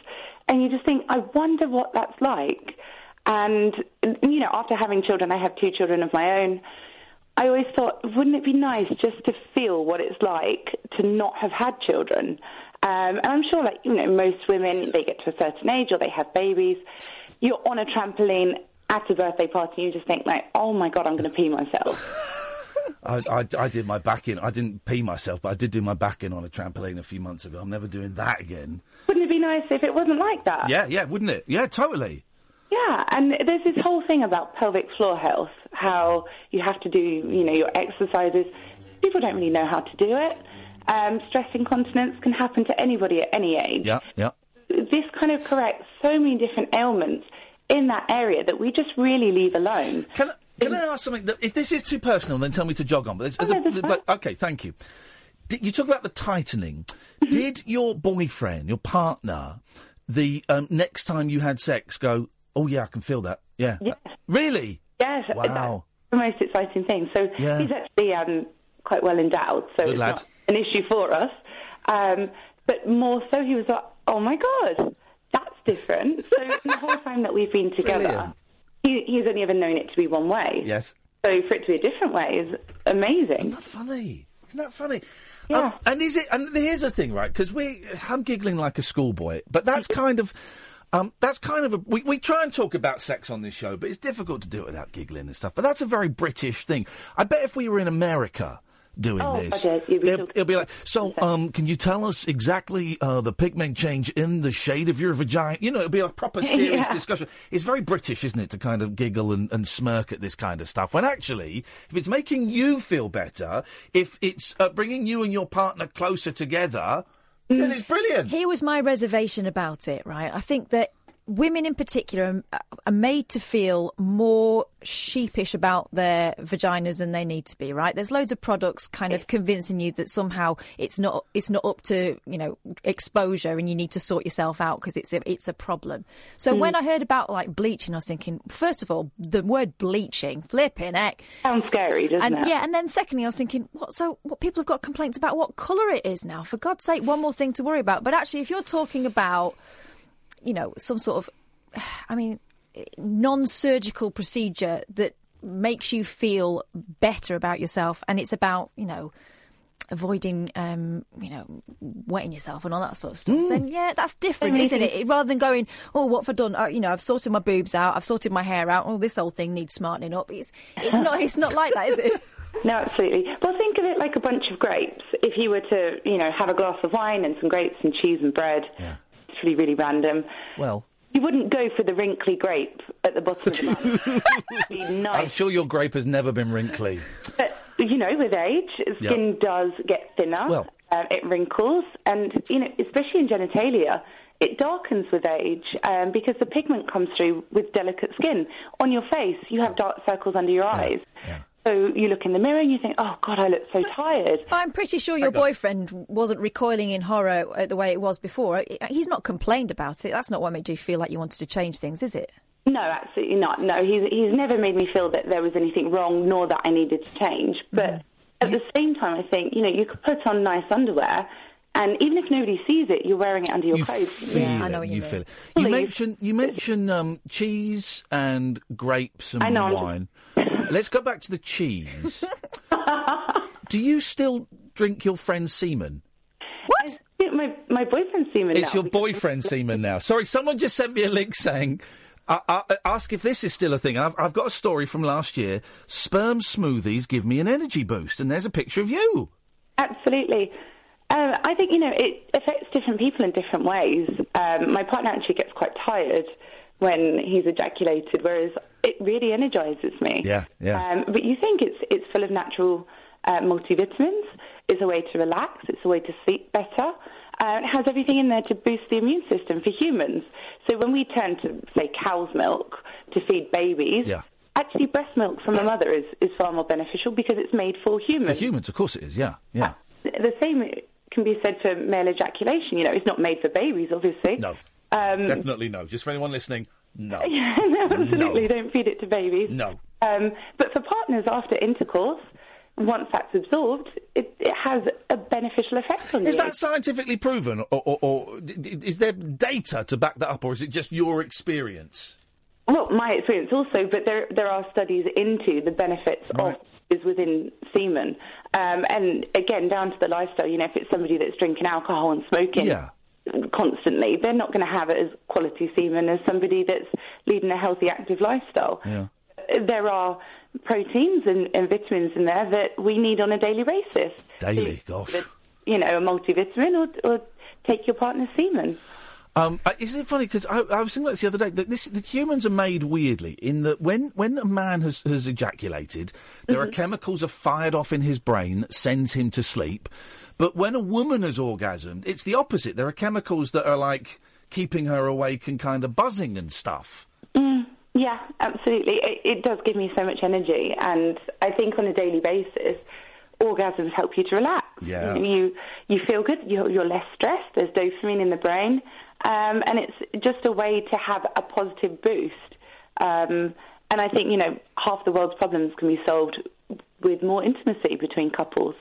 [SPEAKER 16] and you just think, I wonder what that's like. And you know, after having children, I have two children of my own. I always thought, wouldn't it be nice just to feel what it's like to not have had children? Um, and I'm sure, like you know, most women, they get to a certain age or they have babies. You're on a trampoline at a birthday party, and you just think, like, oh my god, I'm going to pee myself.
[SPEAKER 6] I, I, I did my back in. I didn't pee myself, but I did do my back in on a trampoline a few months ago. I'm never doing that again.
[SPEAKER 16] Wouldn't it be nice if it wasn't like that?
[SPEAKER 6] Yeah, yeah, wouldn't it? Yeah, totally.
[SPEAKER 16] Yeah, and there's this whole thing about pelvic floor health, how you have to do, you know, your exercises. People don't really know how to do it. Um, stress incontinence can happen to anybody at any age.
[SPEAKER 6] Yeah, yeah.
[SPEAKER 16] This kind of corrects so many different ailments in that area that we just really leave alone.
[SPEAKER 6] Can, can I ask something? That, if this is too personal, then tell me to jog on. But, there's a, but okay, thank you. Did, you talk about the tightening.
[SPEAKER 16] Mm-hmm.
[SPEAKER 6] Did your boyfriend, your partner, the um, next time you had sex, go? Oh yeah, I can feel that. Yeah.
[SPEAKER 16] Yes.
[SPEAKER 6] Really?
[SPEAKER 16] Yes,
[SPEAKER 6] Wow.
[SPEAKER 16] the most exciting thing. So
[SPEAKER 6] Yeah.
[SPEAKER 16] he's actually um, quite well endowed, so
[SPEAKER 6] Good
[SPEAKER 16] it's
[SPEAKER 6] lad.
[SPEAKER 16] not an issue for us. Um, but more so, he was like, "Oh my god, that's different." So the whole time that we've been together, he, he's only ever known it to be one way.
[SPEAKER 6] Yes.
[SPEAKER 16] So for it to be a different way is amazing.
[SPEAKER 6] Isn't that funny? Isn't that funny? Yeah. and is it? And here's the thing, right? Because we, I'm giggling like a schoolboy, but that's kind of. Um, that's kind of a. We, we try and talk about sex on this show, but it's difficult to do it without giggling and stuff. But that's a very British thing. I bet if we were in America doing
[SPEAKER 16] Oh,
[SPEAKER 6] this,
[SPEAKER 16] okay, you'd be
[SPEAKER 6] it'll, it'll be like, so, um, can you tell us exactly uh, the pigment change in the shade of your vagina? You know, it'll be a proper serious
[SPEAKER 16] Yeah.
[SPEAKER 6] discussion. It's very British, isn't it, to kind of giggle and, and smirk at this kind of stuff. When actually, if it's making you feel better, if it's uh, bringing you and your partner closer together, then it's brilliant.
[SPEAKER 7] Here was my reservation about it, right? I think that women in particular are, made to feel more sheepish about their vaginas than they need to be, right? There's loads of products kind of convincing you that somehow it's not it's not up to, you know, exposure and you need to sort yourself out because it's a, it's a problem. So
[SPEAKER 16] Mm.
[SPEAKER 7] when I heard about like bleaching, I was thinking, first of all, the word bleaching, flipping heck.
[SPEAKER 16] Sounds scary, doesn't
[SPEAKER 7] and,
[SPEAKER 16] it?
[SPEAKER 7] Yeah, and then secondly, I was thinking, what? So what? People have got complaints about what colour it is now. For God's sake, one more thing to worry about. But actually, if you're talking about, you know, some sort of, I mean, non-surgical procedure that makes you feel better about yourself, and it's about, you know. Avoiding, um, you know, wetting yourself and all that sort of stuff. Then, yeah, that's different, isn't it? Rather than going, oh, what have I done? Uh, you know, I've sorted my boobs out, I've sorted my hair out. Oh, this whole thing needs smartening up. It's, it's not, it's not like that, is it?
[SPEAKER 16] No, absolutely. Well, think of it like a bunch of grapes. If you were to, you know, have a glass of wine and some grapes and cheese and bread, it's really, really random.
[SPEAKER 6] Well,
[SPEAKER 16] you wouldn't go for the wrinkly grape at the bottom of the bun. It'd
[SPEAKER 6] I'm sure your grape has never been wrinkly.
[SPEAKER 16] But, you know, with age, skin does get thinner.
[SPEAKER 6] Well-
[SPEAKER 16] um, it wrinkles, and you know, especially in genitalia, it darkens with age um, because the pigment comes through with delicate skin. On your face, you have dark circles under your eyes. So you look in the mirror and you think, "Oh God, I look so tired."
[SPEAKER 7] I'm pretty sure your boyfriend wasn't recoiling in horror the way it was before. He's not complained about it. That's not what made you feel like you wanted to change things, is it?
[SPEAKER 16] No, absolutely not. No, he's he's never made me feel that there was anything wrong, nor that I needed to change. But at the same time, I think you know you could put on nice underwear, and even if nobody sees it, you're wearing it under your
[SPEAKER 6] You
[SPEAKER 16] clothes.
[SPEAKER 6] feel it. you, feel it. You mentioned you mentioned um, cheese and grapes and
[SPEAKER 16] I know, I'm
[SPEAKER 6] wine. Let's go back to the cheese. Do you still drink your friend's semen?
[SPEAKER 16] What? My my boyfriend's semen.
[SPEAKER 6] It's
[SPEAKER 16] now
[SPEAKER 6] your boyfriend's semen now. Sorry, someone just sent me a link saying, uh, uh, ask if this is still a thing. I've, I've got a story from last year. Sperm smoothies give me an energy boost, and there's a picture of you.
[SPEAKER 16] Absolutely. Um, I think, you know, it affects different people in different ways. Um, my partner actually gets quite tired when he's ejaculated, whereas it really energizes me.
[SPEAKER 6] Yeah, yeah.
[SPEAKER 16] Um, but you think it's, it's full of natural uh, multivitamins. It's a way to relax. It's a way to sleep better. Uh, it has everything in there to boost the immune system for humans. So when we turn to, say, cow's milk to feed babies,
[SPEAKER 6] Yeah.
[SPEAKER 16] actually breast milk from a mother is, is far more beneficial because it's made for humans.
[SPEAKER 6] For humans, of course it is. Yeah, yeah.
[SPEAKER 16] The same can be said for male ejaculation. You know, it's not made for babies, obviously.
[SPEAKER 6] No.
[SPEAKER 16] Um,
[SPEAKER 6] Definitely no. Just for anyone listening, no.
[SPEAKER 16] Yeah, no, absolutely. Don't feed it to babies.
[SPEAKER 6] No.
[SPEAKER 16] Um, but for partners after intercourse, once that's absorbed, it, it has a beneficial effect on
[SPEAKER 6] Is
[SPEAKER 16] you.
[SPEAKER 6] Is that scientifically proven, or, or, or is there data to back that up, or is it just your experience?
[SPEAKER 16] Well, my experience also, but there there are studies into the benefits of is within semen, um, and again down to the lifestyle. You know, if it's somebody that's drinking alcohol and smoking
[SPEAKER 6] Yeah.
[SPEAKER 16] Constantly, they're not going to have it as quality semen as somebody that's leading a healthy, active lifestyle.
[SPEAKER 6] Yeah.
[SPEAKER 16] There are proteins and, and vitamins in there that we need on a daily basis.
[SPEAKER 6] Daily, gosh.
[SPEAKER 16] You know, a multivitamin or, or take your partner's semen.
[SPEAKER 6] Um, uh, isn't it funny? Because I, I was thinking about this the other day. That this, the humans are made weirdly in that when, when a man has, has ejaculated, there are chemicals are fired off in his brain that sends him to sleep. But when a woman has orgasmed, it's the opposite. There are chemicals that are like keeping her awake and kind of buzzing and stuff.
[SPEAKER 16] Mm, yeah, absolutely. It, it does give me so much energy, and I think on a daily basis, orgasms help you to relax.
[SPEAKER 6] Yeah.
[SPEAKER 16] You you feel good. You're, you're less stressed. There's dopamine in the brain, um, and it's just a way to have a positive boost. Um, and I think you know half the world's problems can be solved with more intimacy between couples.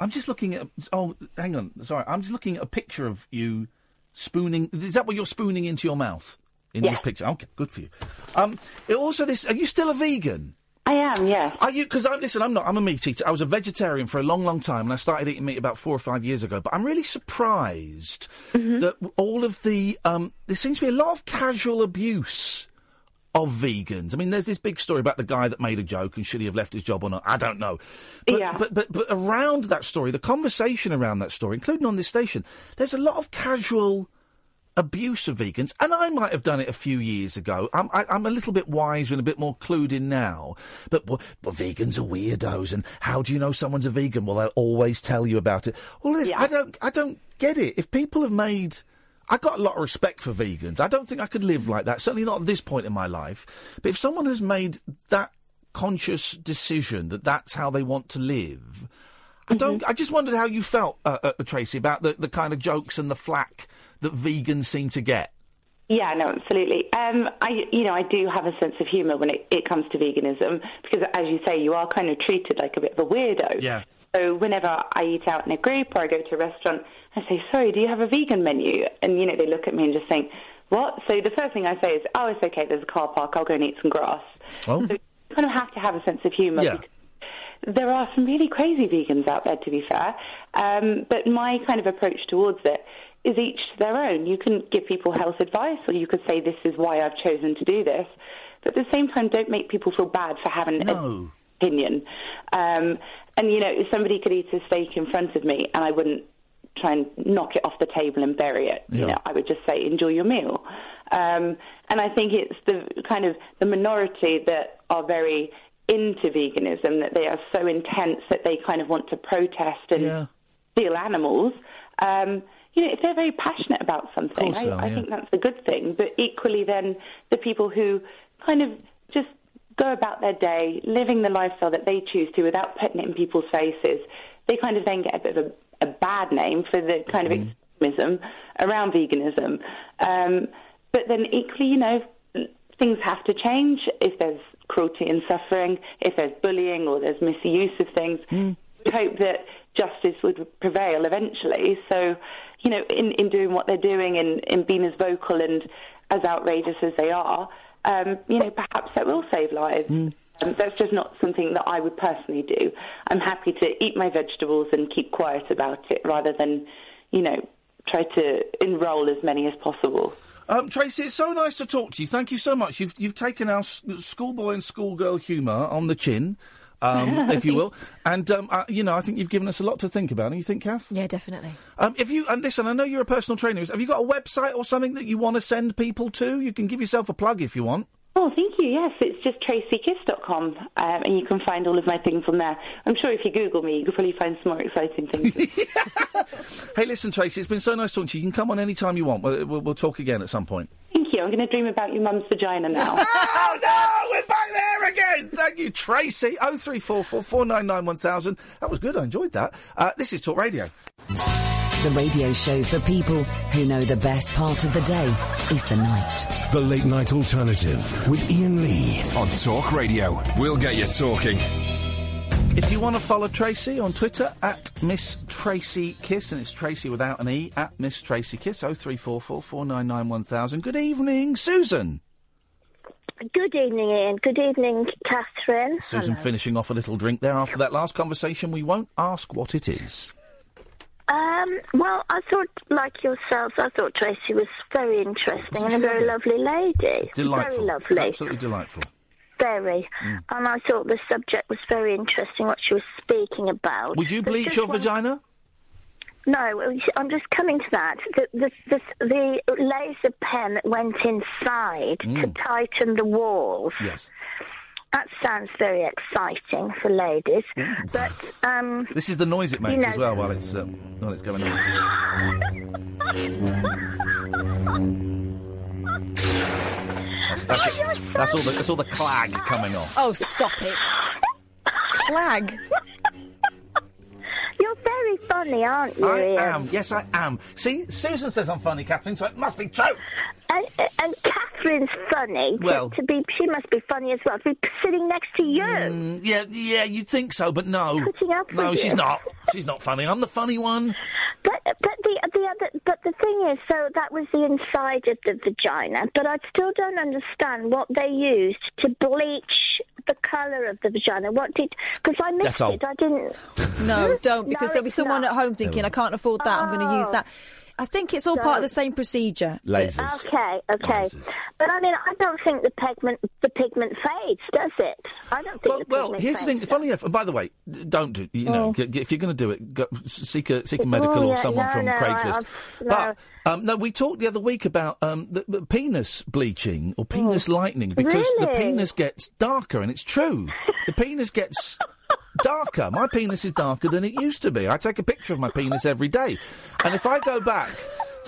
[SPEAKER 6] I'm just looking at. Oh, hang on. Sorry, I'm just looking at a picture of you spooning. Is that what you're spooning into your mouth in this picture? Okay, good for you. Um, it also, this. Are you still a vegan?
[SPEAKER 16] I am. Yes.
[SPEAKER 6] Are you? Because I'm. listen. I'm not. I'm a meat eater. I was a vegetarian for a long, long time, and I started eating meat about four or five years ago. But I'm really surprised that all of the um, there seems to be a lot of casual abuse of vegans. I mean, there's this big story about the guy that made a joke and should he have left his job or not? I don't know. But,
[SPEAKER 16] Yeah.
[SPEAKER 6] but, but, but around that story, the conversation around that story, including on this station, there's a lot of casual abuse of vegans, and I might have done it a few years ago. I'm, I, I'm a little bit wiser and a bit more clued in now. But, well, well, vegans are weirdos, and how do you know someone's a vegan? Well, they'll always tell you about it. Well, this, I don't, I don't get it. If people have made I got a lot of respect for vegans. I don't think I could live like that. Certainly not at this point in my life. But if someone has made that conscious decision that that's how they want to live, I don't. I just wondered how you felt, uh, uh, Tracy, about the, the kind of jokes and the flack that vegans seem to get.
[SPEAKER 16] Yeah, no, absolutely. Um, I, you know, I do have a sense of humour when it, it comes to veganism because, as you say, you are kind of treated like a bit of a weirdo.
[SPEAKER 6] Yeah.
[SPEAKER 16] So whenever I eat out in a group or I go to a restaurant, I say, "Sorry, do you have a vegan menu?" And you know, they look at me and just think, "What?" So the first thing I say is, "Oh, it's okay. There's a car park. I'll go and eat some grass."
[SPEAKER 6] Oh.
[SPEAKER 16] So you kind of have to have a sense of humour.
[SPEAKER 6] Yeah.
[SPEAKER 16] There are some really crazy vegans out there, to be fair. Um, but my kind of approach towards it is each to their own. You can give people health advice, or you could say, "This is why I've chosen to do this." But at the same time, don't make people feel bad for having an opinion. Um, and you know, if somebody could eat a steak in front of me, and I wouldn't try and knock it off the table and bury it. You
[SPEAKER 6] Yeah.
[SPEAKER 16] know, I would just say, "Enjoy your meal." Um, and I think it's the kind of the minority that are very into veganism, that they are so intense that they kind of want to protest and
[SPEAKER 6] Yeah.
[SPEAKER 16] steal animals. Um, you know, if they're very passionate about something, I, I
[SPEAKER 6] yeah.
[SPEAKER 16] think that's a good thing. But equally, then the people who kind of just go about their day, living the lifestyle that they choose to without putting it in people's faces, they kind of then get a bit of a, a bad name for the kind of extremism around veganism. Um, but then equally, you know, things have to change if there's cruelty and suffering, if there's bullying or there's misuse of things. We hope that justice would prevail eventually. So, you know, in, in doing what they're doing and in being as vocal and as outrageous as they are, um, you know, perhaps that will save lives. Um, that's just not something that I would personally do. I'm happy to eat my vegetables and keep quiet about it rather than, you know, try to enrol as many as possible.
[SPEAKER 6] Um, Tracy, it's so nice to talk to you. Thank you so much. You've you've taken our s- schoolboy and schoolgirl humour on the chin, um, if you will, and um, uh, you know I think you've given us a lot to think about. And you think, Kath?
[SPEAKER 7] Yeah, definitely.
[SPEAKER 6] Um, if you and listen, I know you're a personal trainer. Have you got a website or something that you want to send people to? You can give yourself a plug if you want.
[SPEAKER 16] Oh, thank you. Yes, it's just tracykiss.com, um, and you can find all of my things on there. I'm sure if you Google me, you could probably find some more exciting things.
[SPEAKER 6] Hey, listen, Tracy, it's been so nice talking to you. You can come on any time you want. We'll, we'll, we'll talk again at some point.
[SPEAKER 16] thank you. I'm going to dream about your mum's vagina now.
[SPEAKER 6] oh no, we're back there again. Thank you, Tracy. Oh three four four four nine nine one thousand. That was good. I enjoyed that. Uh, this is Talk Radio.
[SPEAKER 2] The radio show for people who know the best part of the day is the night.
[SPEAKER 11] The Late Night Alternative with Iain Lee.
[SPEAKER 1] On Talk Radio. We'll get you talking.
[SPEAKER 6] If you want to follow Tracy on Twitter at Miss Tracy Kiss, and it's Tracy without an E at Miss Tracy Kiss. Oh three four four four nine nine one thousand. Good evening, Susan.
[SPEAKER 17] Good evening, Iain. Good evening, Catherine.
[SPEAKER 6] Susan finishing off a little drink there after that last conversation. We won't ask what it is.
[SPEAKER 17] Um, well, I thought, like yourselves, I thought Tracy was very interesting and a very lovely lady.
[SPEAKER 6] Delightful.
[SPEAKER 17] Very lovely.
[SPEAKER 6] Absolutely delightful.
[SPEAKER 17] Very.
[SPEAKER 6] Mm.
[SPEAKER 17] And I thought the subject was very interesting, what she was speaking about.
[SPEAKER 6] Would you
[SPEAKER 17] There's
[SPEAKER 6] bleach your
[SPEAKER 17] one-
[SPEAKER 6] vagina?
[SPEAKER 17] No, I'm just coming to that. The, the, the, the laser pen that went inside to
[SPEAKER 6] Mm.
[SPEAKER 17] tighten the walls.
[SPEAKER 6] Yes.
[SPEAKER 17] That sounds very exciting for ladies. But, um,
[SPEAKER 6] This is the noise it makes
[SPEAKER 17] You know-
[SPEAKER 6] as well while it's uh, while it's going on. That's, that's, it. that's all the that's all the clag coming off.
[SPEAKER 7] Oh, stop it. Clag.
[SPEAKER 17] Funny, aren't you,
[SPEAKER 6] I
[SPEAKER 17] Iain?
[SPEAKER 6] am. Yes, I am. See, Susan says I'm funny, Catherine, so it must be true.
[SPEAKER 17] And, and Catherine's funny. to-
[SPEAKER 6] Well-
[SPEAKER 17] to, be, she must be funny as well. To be sitting next to you.
[SPEAKER 6] Mm, yeah, yeah, you'd think so, but no.
[SPEAKER 17] Putting up
[SPEAKER 6] no, she's
[SPEAKER 17] you.
[SPEAKER 6] not. She's not funny. I'm the funny one.
[SPEAKER 17] But but the the other but the thing is, so that was the inside of the vagina. But I still don't understand what they used to bleach the colour of the vagina. What did? Because I missed
[SPEAKER 7] Dettol.
[SPEAKER 17] it. I didn't.
[SPEAKER 7] No, hmm? don't,
[SPEAKER 17] No,
[SPEAKER 7] because there'll be someone
[SPEAKER 17] not.
[SPEAKER 7] at home thinking, I can't afford that, I'm going to use
[SPEAKER 17] Oh.
[SPEAKER 7] that. I think it's all part of the same procedure. Lasers.
[SPEAKER 17] Okay, okay. But I mean, I don't think the pigment the pigment fades, does it? I don't think
[SPEAKER 6] Well,
[SPEAKER 17] the
[SPEAKER 6] well
[SPEAKER 17] pigment
[SPEAKER 6] here's the
[SPEAKER 17] fades.
[SPEAKER 6] thing. Funny enough, and by the way, don't do. You know,
[SPEAKER 17] Oh.
[SPEAKER 6] g- g- if you're going to do it, go, seek a seek a
[SPEAKER 17] Oh,
[SPEAKER 6] medical or someone
[SPEAKER 17] no,
[SPEAKER 6] from
[SPEAKER 17] no, I-
[SPEAKER 6] Craigslist.
[SPEAKER 17] I've-
[SPEAKER 6] But um, no, we talked the other week about um, the, the penis bleaching or penis lightening because the
[SPEAKER 17] Oh.
[SPEAKER 6] Penis gets darker, and it's true. the penis gets. Darker. My penis is darker than it used to be. I take a picture of my penis every day. And if I go back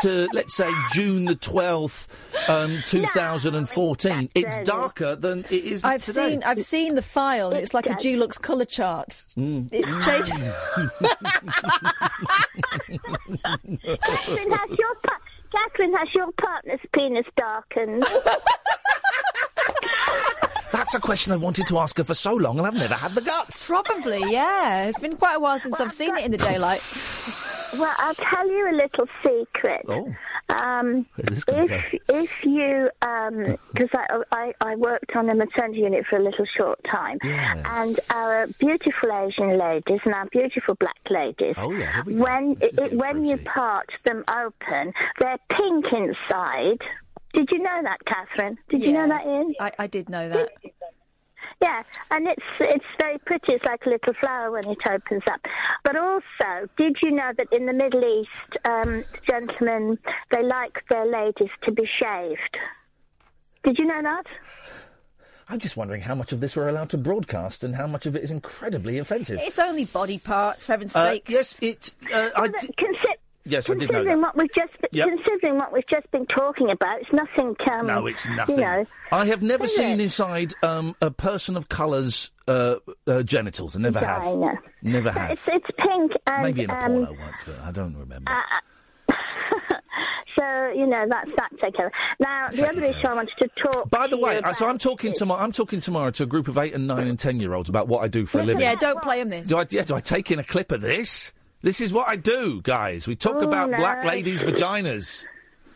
[SPEAKER 6] to, let's say, June the 12th, um, 2014, it's darker than it is
[SPEAKER 7] I've
[SPEAKER 6] today.
[SPEAKER 7] seen I've seen the file and it's like a Dulux colour chart.
[SPEAKER 6] Mm.
[SPEAKER 7] It's changed.
[SPEAKER 17] Catherine, has your pa- Catherine, has your partner's penis darkened?
[SPEAKER 6] That's a question I've wanted to ask her for so long, and I've never had the guts.
[SPEAKER 7] Probably, yeah. It's been quite a while since I've seen it in the daylight.
[SPEAKER 17] Well, I'll tell you a little secret.
[SPEAKER 6] Oh.
[SPEAKER 17] Um,
[SPEAKER 6] this gonna
[SPEAKER 17] if if you because I, I I worked on a maternity unit for a little short time, and our beautiful Asian ladies and our beautiful black ladies,
[SPEAKER 6] Oh, yeah, here we go.
[SPEAKER 17] when it, when you part them open, they're pink inside. Did you know that, Catherine? Did you know that, Iain?
[SPEAKER 7] I, I did know that.
[SPEAKER 17] Yeah, and it's it's very pretty. It's like a little flower when it opens up. But also, did you know that in the Middle East, um, gentlemen they like their ladies to be shaved? Did you know that?
[SPEAKER 6] I'm just wondering how much of this we're allowed to broadcast and how much of it is incredibly offensive.
[SPEAKER 7] It's only body parts, for heaven's
[SPEAKER 6] Uh,
[SPEAKER 7] sake.
[SPEAKER 6] yes, it. Uh, I
[SPEAKER 17] Consi-
[SPEAKER 6] yes, I did know
[SPEAKER 17] considering
[SPEAKER 6] that.
[SPEAKER 17] what we've just been,
[SPEAKER 6] Yep.
[SPEAKER 17] considering what we've just been talking about, it's nothing. Um,
[SPEAKER 6] No, it's nothing.
[SPEAKER 17] You know,
[SPEAKER 6] I have never seen
[SPEAKER 17] it?
[SPEAKER 6] inside um, a person of colour's uh, uh, genitals. I never have.
[SPEAKER 17] Vagina.
[SPEAKER 6] Never have.
[SPEAKER 17] It's it's pink and
[SPEAKER 6] Maybe in a
[SPEAKER 17] um,
[SPEAKER 6] porno once, but I don't remember.
[SPEAKER 17] uh, so you know that's that taken care. Now the other issue I wanted to talk.
[SPEAKER 6] By the
[SPEAKER 17] to
[SPEAKER 6] way,
[SPEAKER 17] you
[SPEAKER 6] uh, so I'm talking tomorrow. I'm talking tomorrow to a group of eight and nine and ten year olds about what I do for a living.
[SPEAKER 7] Yeah, don't play them this.
[SPEAKER 6] Do I? Yeah, do I take in a clip of this? This is what I do, guys. We talk
[SPEAKER 17] Oh,
[SPEAKER 6] about
[SPEAKER 17] no.
[SPEAKER 6] black ladies' vaginas.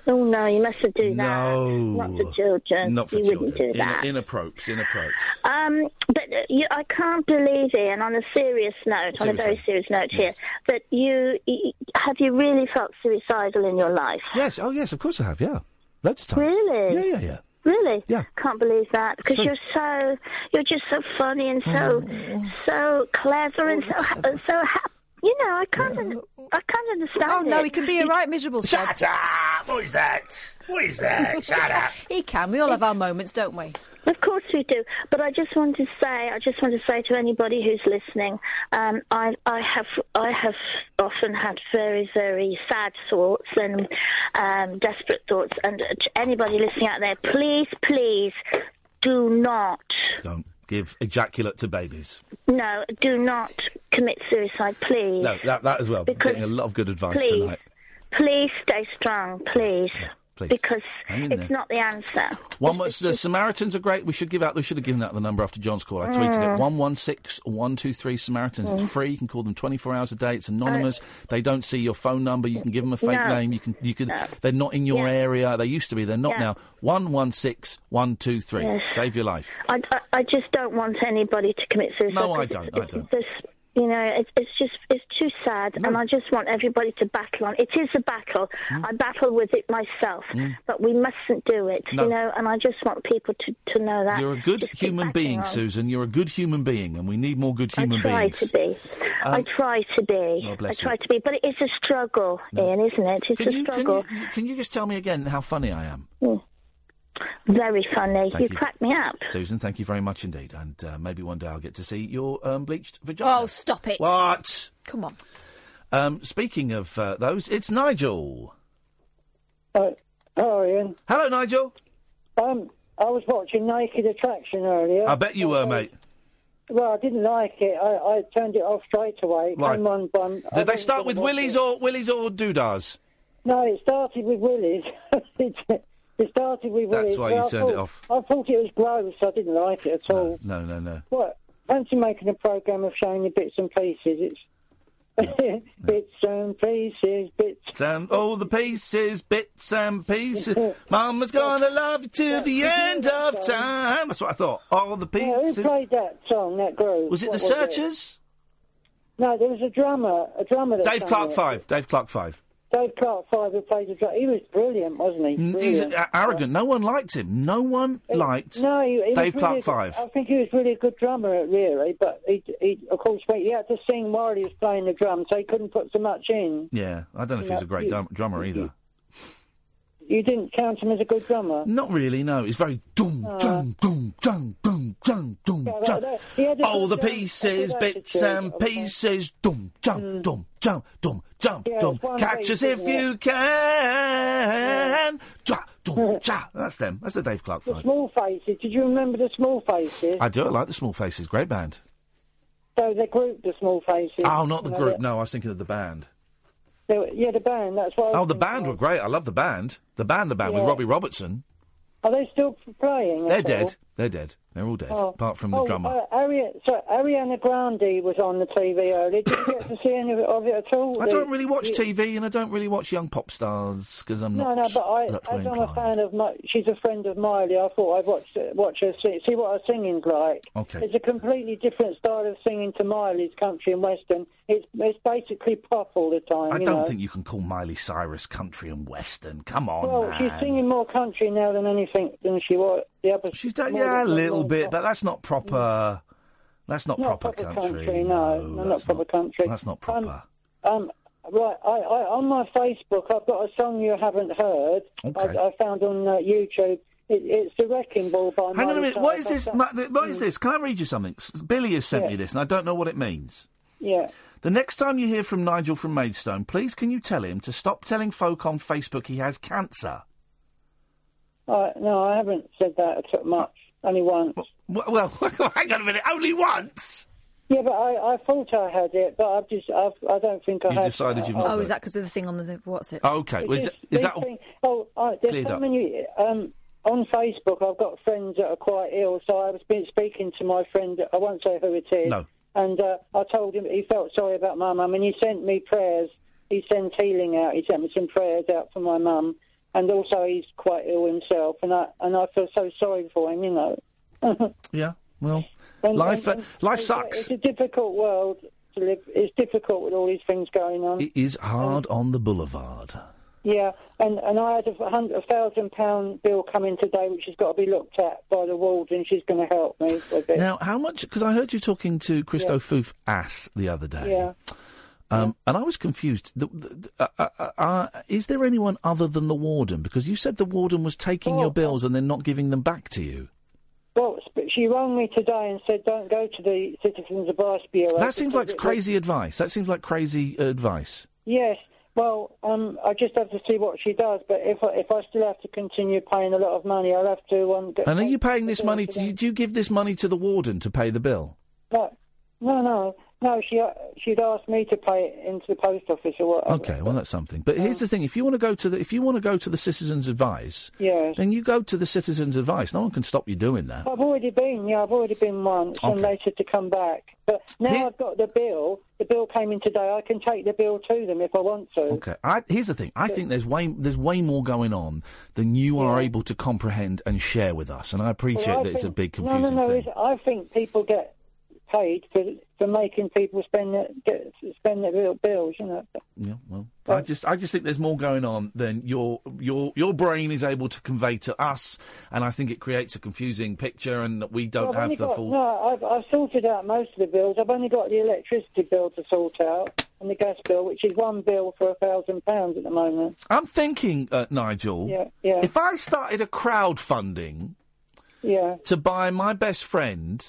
[SPEAKER 17] Oh no, you mustn't do that.
[SPEAKER 6] No,
[SPEAKER 17] Not for children.
[SPEAKER 6] Not for
[SPEAKER 17] you
[SPEAKER 6] children.
[SPEAKER 17] wouldn't do that.
[SPEAKER 6] In-
[SPEAKER 17] that.
[SPEAKER 6] inappropriate. Inappropriate.
[SPEAKER 17] Um, but uh, you, I can't believe, Iain, on a serious note, on a very serious note here, that you have you really felt suicidal in your life?
[SPEAKER 6] Yes. Oh, yes. Of course I have. Yeah. Loads of times.
[SPEAKER 17] Really?
[SPEAKER 6] Yeah, yeah, yeah.
[SPEAKER 17] Really?
[SPEAKER 6] Yeah.
[SPEAKER 17] Can't believe that because
[SPEAKER 6] So-
[SPEAKER 17] you're so you're just so funny and so so clever and so ha- so happy. You know, I can't un- I can't understand.
[SPEAKER 7] Oh no,
[SPEAKER 17] it.
[SPEAKER 7] he can be a right miserable.
[SPEAKER 6] Shut up! What is that? What is that? Shut up!
[SPEAKER 7] he can. We all have our moments, don't we?
[SPEAKER 17] Of course we do, but I just want to say, I just want to say to anybody who's listening, um, I, I have, I have often had very, very sad thoughts and um, desperate thoughts. And uh, to anybody listening out there, please, please, do not,
[SPEAKER 6] Don't give ejaculate to babies.
[SPEAKER 17] no, do not commit suicide, please.
[SPEAKER 6] No, that, that as well.
[SPEAKER 17] Because-
[SPEAKER 6] Getting a lot of good advice
[SPEAKER 17] please,
[SPEAKER 6] tonight.
[SPEAKER 17] please stay strong, please,
[SPEAKER 6] please.
[SPEAKER 17] because it's not the answer.
[SPEAKER 6] One was the Samaritans are great. We should give out. We should have given out the number after John's call. I tweeted
[SPEAKER 17] Mm.
[SPEAKER 6] it one one six one two three Samaritans.
[SPEAKER 17] Mm.
[SPEAKER 6] It's free. You can call them twenty four hours a day. It's anonymous. they don't see your phone number. You can give them a fake
[SPEAKER 17] No.
[SPEAKER 6] name. You can. You can. They're not in your
[SPEAKER 17] Yeah.
[SPEAKER 6] area. They used to be. They're not
[SPEAKER 17] Yeah.
[SPEAKER 6] now. One one six one two three.
[SPEAKER 17] Yes.
[SPEAKER 6] Save your life.
[SPEAKER 17] I, I, I just don't want anybody to commit suicide.
[SPEAKER 6] No, I don't,
[SPEAKER 17] it's-
[SPEAKER 6] I don't.
[SPEAKER 17] This, you know, it's, it's just it's too sad, and I just want everybody to battle on. It is a battle. I battle with it myself,
[SPEAKER 6] Mm.
[SPEAKER 17] but we mustn't do it.
[SPEAKER 6] No.
[SPEAKER 17] You know, and I just want people to, to know that.
[SPEAKER 6] You're a good
[SPEAKER 17] Just
[SPEAKER 6] human being,
[SPEAKER 17] on.
[SPEAKER 6] Susan. You're a good human being, and we need more good human
[SPEAKER 17] I try
[SPEAKER 6] beings.
[SPEAKER 17] to be. I
[SPEAKER 6] Um,
[SPEAKER 17] try to be.
[SPEAKER 6] Oh,
[SPEAKER 17] I try
[SPEAKER 6] you.
[SPEAKER 17] to be, but it is a struggle, Iain, isn't it? It's
[SPEAKER 6] Can
[SPEAKER 17] a
[SPEAKER 6] you, can,
[SPEAKER 17] struggle.
[SPEAKER 6] you, can you just tell me again how funny I am?
[SPEAKER 17] Very funny.
[SPEAKER 6] Thank
[SPEAKER 17] you
[SPEAKER 6] you.
[SPEAKER 17] crack me up.
[SPEAKER 6] Susan, thank you very much indeed. And uh, maybe one day I'll get to see your um, bleached vagina.
[SPEAKER 7] Oh, stop it!
[SPEAKER 6] What?
[SPEAKER 7] Come on.
[SPEAKER 6] Um, speaking of uh, those, it's Nigel.
[SPEAKER 18] Uh, hello, Iain.
[SPEAKER 6] Hello, Nigel.
[SPEAKER 18] Um, I was watching Naked Attraction earlier.
[SPEAKER 6] I bet you were, mate.
[SPEAKER 18] Well, I didn't like it. I, I turned it off straight away.
[SPEAKER 6] Right.
[SPEAKER 18] Came on, I
[SPEAKER 6] Did they start with
[SPEAKER 18] watch
[SPEAKER 6] willies
[SPEAKER 18] it.
[SPEAKER 6] or willies or doodahs?
[SPEAKER 18] No, it started with Willies. it, it started with
[SPEAKER 6] That's why you
[SPEAKER 18] I
[SPEAKER 6] turned it
[SPEAKER 18] thought-
[SPEAKER 6] off.
[SPEAKER 18] I thought it was gross. I didn't like it at all.
[SPEAKER 6] No, no, no.
[SPEAKER 18] What? Fancy making a program of showing you bits and pieces. It's bits and pieces, bits.
[SPEAKER 6] and all the pieces, bits and pieces. Mama's gonna love you till the end of time. That's what I thought. All the
[SPEAKER 18] Yeah, who
[SPEAKER 6] pieces.
[SPEAKER 18] played that song, that groove?
[SPEAKER 6] Was it
[SPEAKER 18] What
[SPEAKER 6] the Searchers?
[SPEAKER 18] No, there was a drummer, a drummer. That
[SPEAKER 6] Dave Clark
[SPEAKER 18] it.
[SPEAKER 6] Five. Dave Clark Five.
[SPEAKER 18] Dave Clark Five who played the drum. He was brilliant, wasn't he?
[SPEAKER 6] He's
[SPEAKER 18] Brilliant.
[SPEAKER 6] a- arrogant. No one liked him. No one liked
[SPEAKER 18] No, he, he was
[SPEAKER 6] Dave
[SPEAKER 18] really
[SPEAKER 6] Clark
[SPEAKER 18] good-
[SPEAKER 6] Five.
[SPEAKER 18] I think he was really a good drummer, really. But he, he of course, he had to sing while he was playing the drum, so he couldn't put so much in.
[SPEAKER 6] Yeah, I don't know if
[SPEAKER 18] You
[SPEAKER 6] he's
[SPEAKER 18] know,
[SPEAKER 6] a great
[SPEAKER 18] you-
[SPEAKER 6] drummer either.
[SPEAKER 18] You didn't count him as a good drummer.
[SPEAKER 6] Not really. No, it's very dum
[SPEAKER 18] Uh,
[SPEAKER 6] dum dum dum dum dum dum.
[SPEAKER 18] Yeah,
[SPEAKER 6] dum.
[SPEAKER 18] right, that- he had a
[SPEAKER 6] All the pieces, bits and
[SPEAKER 18] okay.
[SPEAKER 6] pieces. Dum dum dum dum dum dum
[SPEAKER 18] Yeah,
[SPEAKER 6] dum. Catch us if
[SPEAKER 18] it?
[SPEAKER 6] you can. Ja, dum, ja. That's them. That's the Dave Clark
[SPEAKER 18] The
[SPEAKER 6] Five.
[SPEAKER 18] Small Faces. Did you remember the Small Faces?
[SPEAKER 6] I do. I like the Small Faces. Great band.
[SPEAKER 18] So the group, the Small Faces.
[SPEAKER 6] Oh, not the group. No, I was thinking of the band.
[SPEAKER 18] They were- yeah, the band. That's. I
[SPEAKER 6] Oh, the band were great. I love the band. The band, the band with Robbie Robertson.
[SPEAKER 18] Are they still playing?
[SPEAKER 6] They're
[SPEAKER 18] at all?
[SPEAKER 6] dead. They're dead. They're all dead.
[SPEAKER 18] Oh.
[SPEAKER 6] Apart from the
[SPEAKER 18] oh,
[SPEAKER 6] drummer.
[SPEAKER 18] Uh, Ari- so Ariana Grande was on the TV earlier. Did you get to see any of it at all?
[SPEAKER 6] I don't really watch
[SPEAKER 18] the-
[SPEAKER 6] TV and I don't really watch young pop stars because I'm
[SPEAKER 18] No,
[SPEAKER 6] not.
[SPEAKER 18] no, but I, as I'm a fan of, Mi- she's a friend of Miley. I thought I'd watch watch her sing, see what her singing's like.
[SPEAKER 6] Okay.
[SPEAKER 18] It's a completely different style of singing to Miley's country and western. It's it's basically pop all the time.
[SPEAKER 6] I
[SPEAKER 18] you
[SPEAKER 6] don't
[SPEAKER 18] know.
[SPEAKER 6] think you can call Miley Cyrus country and western. Come on,
[SPEAKER 18] Well,
[SPEAKER 6] man.
[SPEAKER 18] she's singing more country now than anything than she was the other.
[SPEAKER 6] She's done, yeah, a little bit, but that's not proper. That's not,
[SPEAKER 18] Not
[SPEAKER 6] proper,
[SPEAKER 18] proper
[SPEAKER 6] country.
[SPEAKER 18] country, no, no, not proper country.
[SPEAKER 6] That's not
[SPEAKER 18] Um,
[SPEAKER 6] proper.
[SPEAKER 18] Um, right, I, I, on my Facebook, I've got a song you haven't heard.
[SPEAKER 6] Okay.
[SPEAKER 18] I, I found on uh, YouTube. It, it's the Wrecking Ball by.
[SPEAKER 6] Hang on a minute. What is this? Ma- th- What is this? Can I read you something? Billy has sent
[SPEAKER 18] Yeah.
[SPEAKER 6] me this, and I don't know what it means.
[SPEAKER 18] Yeah.
[SPEAKER 6] The next time you hear from Nigel from Maidstone, please can you tell him to stop telling folk on Facebook he has cancer?
[SPEAKER 18] Uh, no, I haven't said that at much. Only once.
[SPEAKER 6] Well, hang on a minute. Only once.
[SPEAKER 18] Yeah, but I, I thought I had it, but I've just I've, I don't think I
[SPEAKER 6] You've
[SPEAKER 18] had.
[SPEAKER 6] decided you've not
[SPEAKER 7] Oh,
[SPEAKER 6] got
[SPEAKER 7] is that because of the thing on the, the what's it?
[SPEAKER 6] Oh, okay. Well, is,
[SPEAKER 18] It's
[SPEAKER 6] that- is
[SPEAKER 18] these
[SPEAKER 6] that?
[SPEAKER 18] things- oh, uh, there's
[SPEAKER 6] Cleared
[SPEAKER 18] so
[SPEAKER 6] up.
[SPEAKER 18] many. Um, on Facebook, I've got friends that are quite ill, so I was been speaking to my friend. I won't say who it is.
[SPEAKER 6] No.
[SPEAKER 18] And uh, I told him he felt sorry about my mum, and he sent me prayers. He sent healing out. He sent me some prayers out for my mum, and also he's quite ill himself, and I and I feel so sorry for him, you know.
[SPEAKER 6] Yeah. Well, life. uh, life
[SPEAKER 18] it's-
[SPEAKER 6] sucks.
[SPEAKER 18] It's a difficult world to live. It's difficult with all these things going on.
[SPEAKER 6] It is hard on the boulevard.
[SPEAKER 18] Yeah, and and I had a hundred thousand pound bill come in today, which has got to be looked at by the warden. She's going to help me with it.
[SPEAKER 6] Now, how much? Because I heard you talking to Christo
[SPEAKER 18] Yeah.
[SPEAKER 6] Foof ass the other day.
[SPEAKER 18] yeah,
[SPEAKER 6] Um, And I was confused. The, the, uh, uh, uh, uh, is there anyone other than the warden? Because you said the warden was taking
[SPEAKER 18] Oh,
[SPEAKER 6] your bills and then not giving them back to you.
[SPEAKER 18] well, she rang me today and said, "Don't go to the Citizens Advice Bureau."
[SPEAKER 6] That seems like crazy advice. That seems like crazy advice.
[SPEAKER 18] Yes. Well, um, I just have to see what she does. But if I, if I still have to continue paying a lot of money, I'll have to. Um, get
[SPEAKER 6] And are you paying this money? To, do you give this money to the warden to pay the bill?
[SPEAKER 18] No, no, no, no. She she'd asked me to pay it into the post office or whatever.
[SPEAKER 6] Okay, well that's something. But here's the thing: if you want to go to the if you want to go to the Citizens Advice,
[SPEAKER 18] Yes.
[SPEAKER 6] then you go to the Citizens Advice. No one can stop you doing that.
[SPEAKER 18] I've already been, yeah, I've already been once, and
[SPEAKER 6] Okay.
[SPEAKER 18] they said to come back. But now I've got the bill. The bill came in today. I can take the bill to them if I want to.
[SPEAKER 6] Okay. I, here's the thing. I think there's way there's way more going on than you are able to comprehend and share with us, and I appreciate
[SPEAKER 18] Well, I
[SPEAKER 6] that it's a big
[SPEAKER 18] no,
[SPEAKER 6] confusing
[SPEAKER 18] no, no,
[SPEAKER 6] thing.
[SPEAKER 18] I think people get paid for for making people spend their, get, spend their real bills. You know.
[SPEAKER 6] Yeah, well, I just I just think there's more going on than your your your brain is able to convey to us, and I think it creates a confusing picture, and that we don't have the
[SPEAKER 18] got,
[SPEAKER 6] full.
[SPEAKER 18] No, I've, I've sorted out most of the bills. I've only got the electricity bill to sort out and the gas bill, which is one bill for a thousand pounds at the moment.
[SPEAKER 6] I'm thinking, uh, Nigel.
[SPEAKER 18] Yeah, yeah.
[SPEAKER 6] If I started a crowdfunding
[SPEAKER 18] Yeah.
[SPEAKER 6] to buy my best friend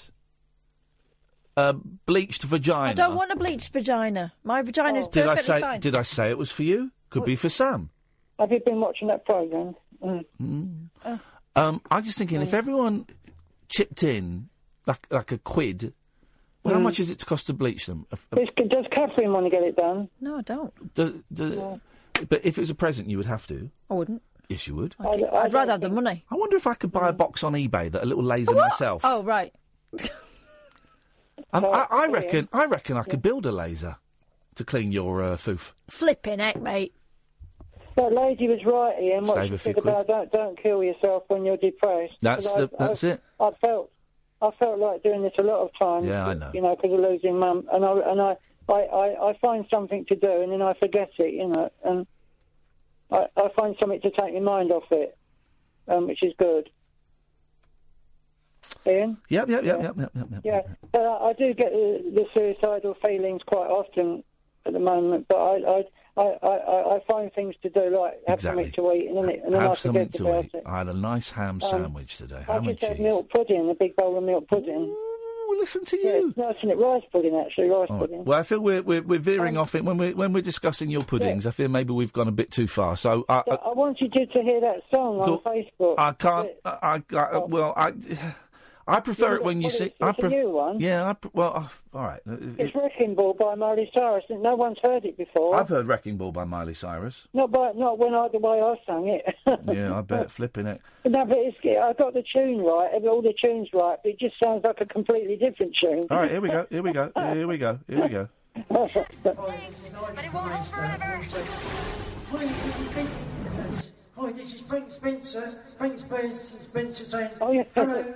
[SPEAKER 6] a bleached vagina,
[SPEAKER 7] I don't want a bleached vagina. My vagina's
[SPEAKER 6] did I say
[SPEAKER 7] fine.
[SPEAKER 6] did I say it was for you? Could be for Sam.
[SPEAKER 18] Have you been watching that program? Mm.
[SPEAKER 6] Mm. Um, I'm just thinking if everyone chipped in like like a quid, well, how
[SPEAKER 18] Mm.
[SPEAKER 6] much is it to cost to bleach them? A- a-
[SPEAKER 18] Does, does Catherine want to get it done?
[SPEAKER 7] No, I don't.
[SPEAKER 6] does- does- But if it was a present, you would have to.
[SPEAKER 7] I wouldn't.
[SPEAKER 6] Yes, you would.
[SPEAKER 7] I'd, I'd rather have the money.
[SPEAKER 6] I wonder if I could buy a box on eBay that a little laser myself.
[SPEAKER 7] Oh, right.
[SPEAKER 6] I, I, I reckon. I reckon I could build a laser to clean your uh, foof.
[SPEAKER 7] Flipping heck, mate.
[SPEAKER 18] That lady was right, Iain. What
[SPEAKER 6] Save
[SPEAKER 18] she
[SPEAKER 6] a few
[SPEAKER 18] said about don't don't kill yourself when you're depressed.
[SPEAKER 6] That's
[SPEAKER 18] 'Cause
[SPEAKER 6] the-
[SPEAKER 18] I,
[SPEAKER 6] that's
[SPEAKER 18] I,
[SPEAKER 6] it.
[SPEAKER 18] I felt I felt like doing this a lot of times.
[SPEAKER 6] Yeah, I know.
[SPEAKER 18] You know, because of losing mum, and I and I, I, I, I find something to do, and then I forget it. You know, and I, I find something to take my mind off it, um, which is good. Iain.
[SPEAKER 6] Yep, yep, yep, yep, yep, yep. yep.
[SPEAKER 18] Yeah, but I, I do get the, the suicidal feelings quite often at the moment. But I, I, I, I, I find things to do, like have
[SPEAKER 6] Exactly.
[SPEAKER 18] something to eat, and then, it, and then I
[SPEAKER 6] Have something
[SPEAKER 18] forget
[SPEAKER 6] to
[SPEAKER 18] about
[SPEAKER 6] eat.
[SPEAKER 18] it.
[SPEAKER 6] I had a nice ham
[SPEAKER 18] Um,
[SPEAKER 6] sandwich today.
[SPEAKER 18] I
[SPEAKER 6] Ham and
[SPEAKER 18] just had
[SPEAKER 6] cheese.
[SPEAKER 18] milk pudding, a big bowl of milk pudding.
[SPEAKER 6] Ooh, listen to
[SPEAKER 18] you. Yeah, it's nice, isn't it? Rice pudding, actually, rice
[SPEAKER 6] right.
[SPEAKER 18] pudding.
[SPEAKER 6] Well, I feel we're we're, we're
[SPEAKER 18] Um,
[SPEAKER 6] veering off it when we're when we're discussing your puddings. I feel maybe we've gone a bit too far. So I,
[SPEAKER 18] But I wanted you to hear that song on Facebook.
[SPEAKER 6] I, I can't. I, I, I well I. I prefer
[SPEAKER 18] Yeah,
[SPEAKER 6] it when you
[SPEAKER 18] well,
[SPEAKER 6] sing.
[SPEAKER 18] it's-
[SPEAKER 6] I
[SPEAKER 18] it's a new one.
[SPEAKER 6] Yeah, I pre- well, uh, all right.
[SPEAKER 18] It's Wrecking Ball by Miley Cyrus, no one's heard it before.
[SPEAKER 6] I've heard "Wrecking Ball" by Miley Cyrus.
[SPEAKER 18] Not by, not when I the way I sang it.
[SPEAKER 6] yeah, I bet flipping it.
[SPEAKER 18] no, but it's, I got the tune right, all the tunes right, but it just sounds like a completely different tune.
[SPEAKER 6] All right, here we go. Here we go. Here we go. Here we go.
[SPEAKER 19] Hi, this is Frank Spencer. Frank Spencer, Spencer saying,
[SPEAKER 18] oh, yeah.
[SPEAKER 19] hello.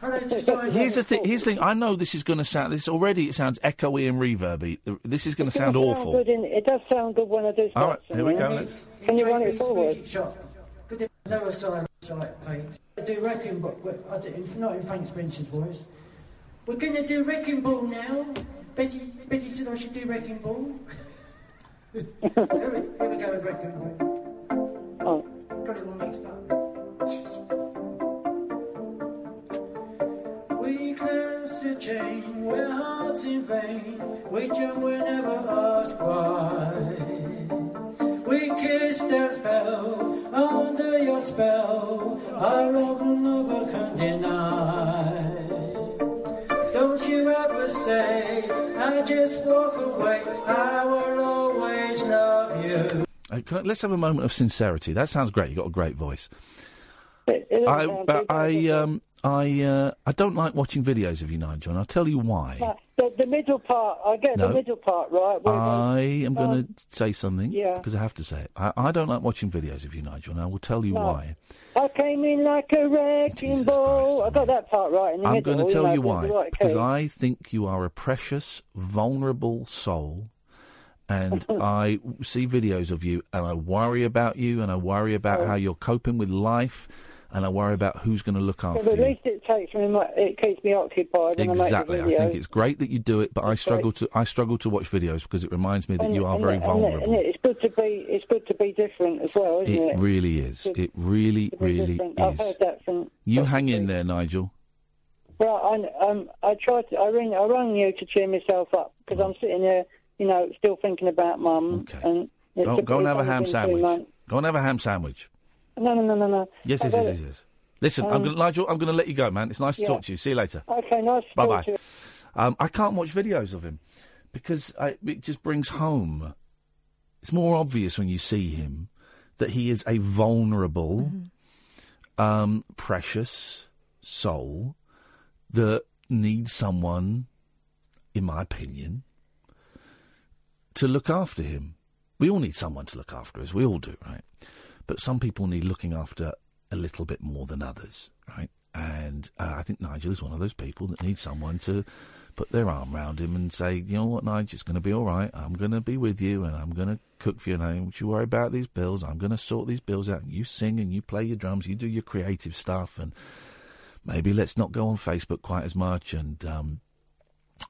[SPEAKER 19] Hello to Simon.
[SPEAKER 6] Here's the thing. Here's the thing. I know this is going to sound. This already it sounds echoey and reverby. This is going to sound
[SPEAKER 18] It does
[SPEAKER 6] awful.
[SPEAKER 18] good in- it does sound good when I do
[SPEAKER 6] All right, here we go.
[SPEAKER 18] Can
[SPEAKER 6] Let's-
[SPEAKER 18] you run it forward?
[SPEAKER 19] Music shop. Good Noah Cyrus site page. do wrecking ball. I do, not in Frank Spencer's voice. We're going to do wrecking ball now. Betty, Betty said I should do wrecking ball. here, we, here we go with wrecking ball.
[SPEAKER 18] Oh.
[SPEAKER 19] Got it all mixed up. We cast a chain, we're hearts in vain. We jump, we never ask why. We kissed and fell under your spell. Our open never can deny. Don't you ever say, I just walk away. I will always love you.
[SPEAKER 6] Uh, I- let's have a moment of sincerity. That sounds great. You've got a great voice.
[SPEAKER 18] It doesn't
[SPEAKER 6] I,
[SPEAKER 18] sound
[SPEAKER 6] I, um, I, uh, I don't like watching videos of you, Nigel, and I'll tell you why.
[SPEAKER 18] bad. The, the middle part, I get
[SPEAKER 6] No.
[SPEAKER 18] the middle part right.
[SPEAKER 6] I
[SPEAKER 18] they-
[SPEAKER 6] am going to
[SPEAKER 18] um,
[SPEAKER 6] say something
[SPEAKER 18] yeah.
[SPEAKER 6] because I have to say it. I, I don't like watching videos of you, Nigel, and I will tell you
[SPEAKER 18] No.
[SPEAKER 6] why.
[SPEAKER 18] I came in like a wrecking ball. I got that part right in the
[SPEAKER 6] I'm going to tell
[SPEAKER 18] know,
[SPEAKER 6] you why.
[SPEAKER 18] right
[SPEAKER 6] Because. I think you are a precious, vulnerable soul. And I see videos of you and I worry about you and I worry about how you're coping with life and I worry about who's going to look after
[SPEAKER 18] at
[SPEAKER 6] you.
[SPEAKER 18] At least it takes me. It keeps me occupied
[SPEAKER 6] Exactly.
[SPEAKER 18] I
[SPEAKER 6] I
[SPEAKER 18] make the
[SPEAKER 6] think it's great that you do it, but I struggle to I struggle to watch videos because it reminds me that
[SPEAKER 18] And-
[SPEAKER 6] you are
[SPEAKER 18] and-
[SPEAKER 6] very
[SPEAKER 18] and-
[SPEAKER 6] vulnerable.
[SPEAKER 18] And it's good to be. It's good to be different as well, isn't it?
[SPEAKER 6] It really is.
[SPEAKER 18] Good
[SPEAKER 6] It really, really
[SPEAKER 18] different. I've
[SPEAKER 6] is.
[SPEAKER 18] heard that from.
[SPEAKER 6] You hang in there, Nigel.
[SPEAKER 18] Well, I um, I tried. To, I ring. I rang you to cheer myself up because I'm sitting here, you know, still thinking about mum. And it's
[SPEAKER 6] Go, go and have a ham
[SPEAKER 18] it's only been two
[SPEAKER 6] sandwich. Go and have a ham sandwich.
[SPEAKER 18] No, no, no, no, no.
[SPEAKER 6] Yes, yes, yes, yes, yes. Listen, I'm
[SPEAKER 18] Um,
[SPEAKER 6] gonna, Nigel, I'm going to let you go, man. It's nice to
[SPEAKER 18] yeah.
[SPEAKER 6] talk to you. See you later.
[SPEAKER 18] Okay, nice. to
[SPEAKER 6] Bye
[SPEAKER 18] talk to you.
[SPEAKER 6] Um, I can't watch videos of him because I, it just brings home. It's more obvious when you see him that he is a vulnerable, um, precious soul that needs someone, in my opinion, to look after him. We all need someone to look after us. We all do, right? But some people need looking after a little bit more than others, right? And uh, I think Nigel is one of those people that needs someone to put their arm around him and say, you know what, Nigel, it's going to be all right. I'm going to be with you and I'm going to cook for you. And don't you worry about these bills. I'm going to sort these bills out. And you sing and you play your drums. You do your creative stuff. And maybe let's not go on Facebook quite as much. And um,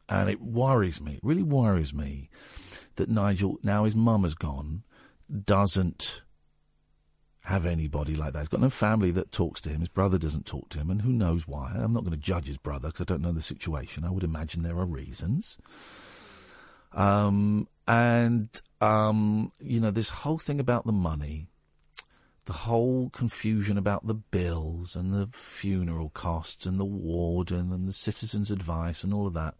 [SPEAKER 6] and it worries me. It really worries me that Nigel, now his mum has gone, doesn't have anybody like that. He's got no family that talks to him. His brother doesn't talk to him, and who knows why. I'm not going to judge his brother because I don't know the situation. I would imagine there are reasons. Um, and, um, you know, this whole thing about the money, the whole confusion about the bills and the funeral costs and the warden and the citizen's advice and all of that.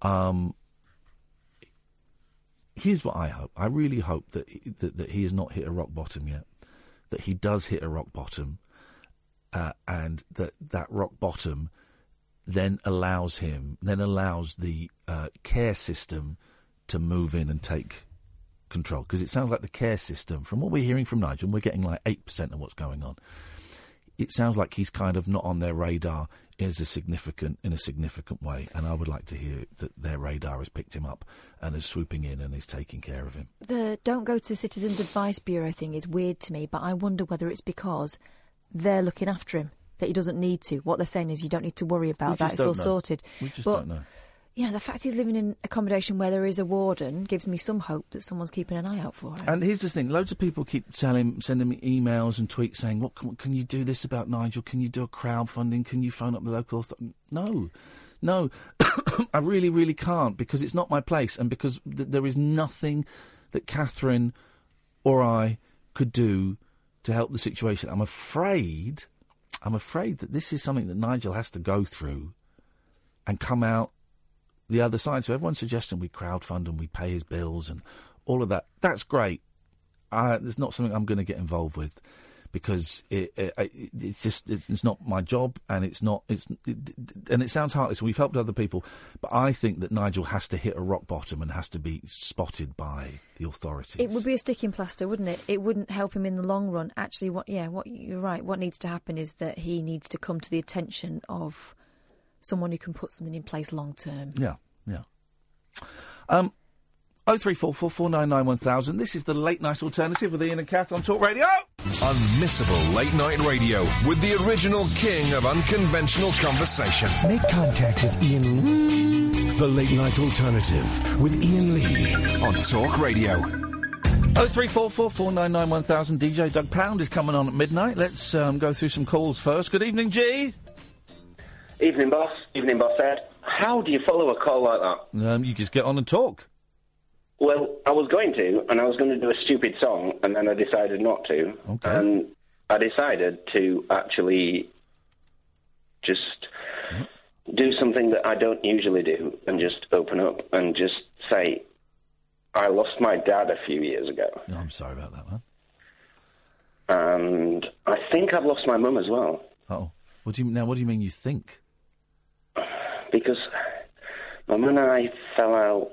[SPEAKER 6] Um, here's what I hope. I really hope that, that that he has not hit a rock bottom yet. That he does hit a rock bottom, uh, and that that rock bottom then allows him, then allows the uh, care system to move in and take control. Because it sounds like the care system, from what we're hearing from Nigel, we're getting like eight percent of what's going on. It sounds like he's kind of not on their radar is a significant in a significant way, and I would like to hear that their radar has picked him up and is swooping in and is taking care of him.
[SPEAKER 7] The don't go to the Citizens Advice Bureau thing is weird to me, but I wonder whether it's because they're looking after him that he doesn't need to. What they're saying is you don't need to worry about that; it's all
[SPEAKER 6] know.
[SPEAKER 7] sorted.
[SPEAKER 6] We just
[SPEAKER 7] but
[SPEAKER 6] don't know.
[SPEAKER 7] You know, the fact he's living in accommodation where there is a warden gives me some hope that someone's keeping an eye out for him.
[SPEAKER 6] And here's the thing: loads of people keep telling, sending me emails and tweets saying, "What can, can you do this about Nigel? Can you do a crowdfunding? Can you phone up the local?" No, no, I really, really can't because it's not my place, and because th- there is nothing that Catherine or I could do to help the situation. I'm afraid, I'm afraid that this is something that Nigel has to go through and come out the other side. So everyone's suggesting we crowdfund and we pay his bills and all of that. That's great. Uh, it's not something I'm going to get involved with because it, it, it it's just it's, it's not my job and it's not it's it, and it sounds heartless. We've helped other people, but I think that Nigel has to hit a rock bottom and has to be spotted by the authorities.
[SPEAKER 7] It would be a sticking plaster, wouldn't it? It wouldn't help him in the long run. Actually, what? Yeah, what you're right. What needs to happen is that he needs to come to the attention of someone who can put something in place long term.
[SPEAKER 6] Yeah, yeah. Um, oh three four four four nine nine one thousand. This is the late night alternative with Iain and Kath on Talk Radio.
[SPEAKER 1] Unmissable late night radio with the original king of unconventional conversation.
[SPEAKER 11] Make contact with Iain. The Late Night Alternative with Iain Lee.
[SPEAKER 1] On Talk Radio.
[SPEAKER 6] Oh three four four four nine nine one thousand. DJ Doug Pound is coming on at midnight. Let's um, go through some calls first. Good evening, G.
[SPEAKER 20] Evening, boss. Evening, boss Ed. How do you follow a call like that?
[SPEAKER 6] Um, you just get on and talk.
[SPEAKER 20] Well, I was going to, and I was going to do a stupid song, and then I decided not to.
[SPEAKER 6] Okay.
[SPEAKER 20] And I decided to actually just do something that I don't usually do, and just open up and just say, I lost my dad a few years ago,
[SPEAKER 6] No, I'm sorry about that, man.
[SPEAKER 20] and I think I've lost my mum as well.
[SPEAKER 6] Oh, what do you now? What do you mean? You think?
[SPEAKER 20] Because my mum and I fell out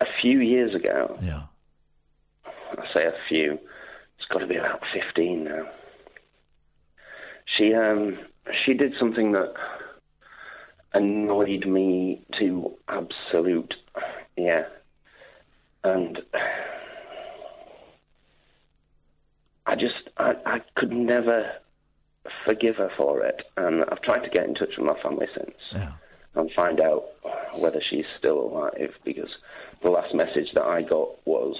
[SPEAKER 20] a few years ago.
[SPEAKER 6] Yeah.
[SPEAKER 20] I say a few. It's got to be about fifteen now. She um she did something that annoyed me to absolute yeah, and I just I I could never forgive her for it, and I've tried to get in touch with my family since and find out whether she's still alive because the last message that I got was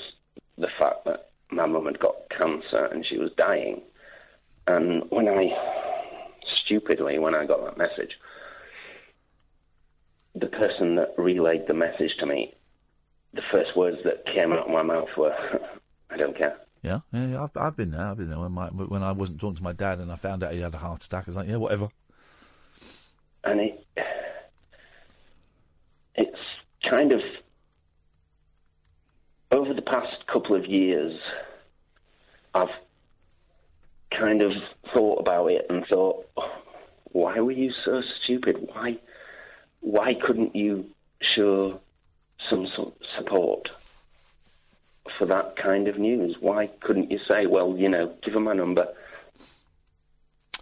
[SPEAKER 20] the fact that my mum had got cancer and she was dying. And when I, stupidly, when I got that message, the person that relayed the message to me, the first words that came out of my mouth were, I don't care.
[SPEAKER 6] Yeah, yeah, yeah I've, I've been there. I've been there when my when I wasn't talking to my dad and I found out he had a heart attack. I was like, yeah, whatever.
[SPEAKER 20] and it it's kind of over the past couple of years I've kind of thought about it and thought why were you so stupid why why couldn't you show some su- support for that kind of news why couldn't you say well you know give her my number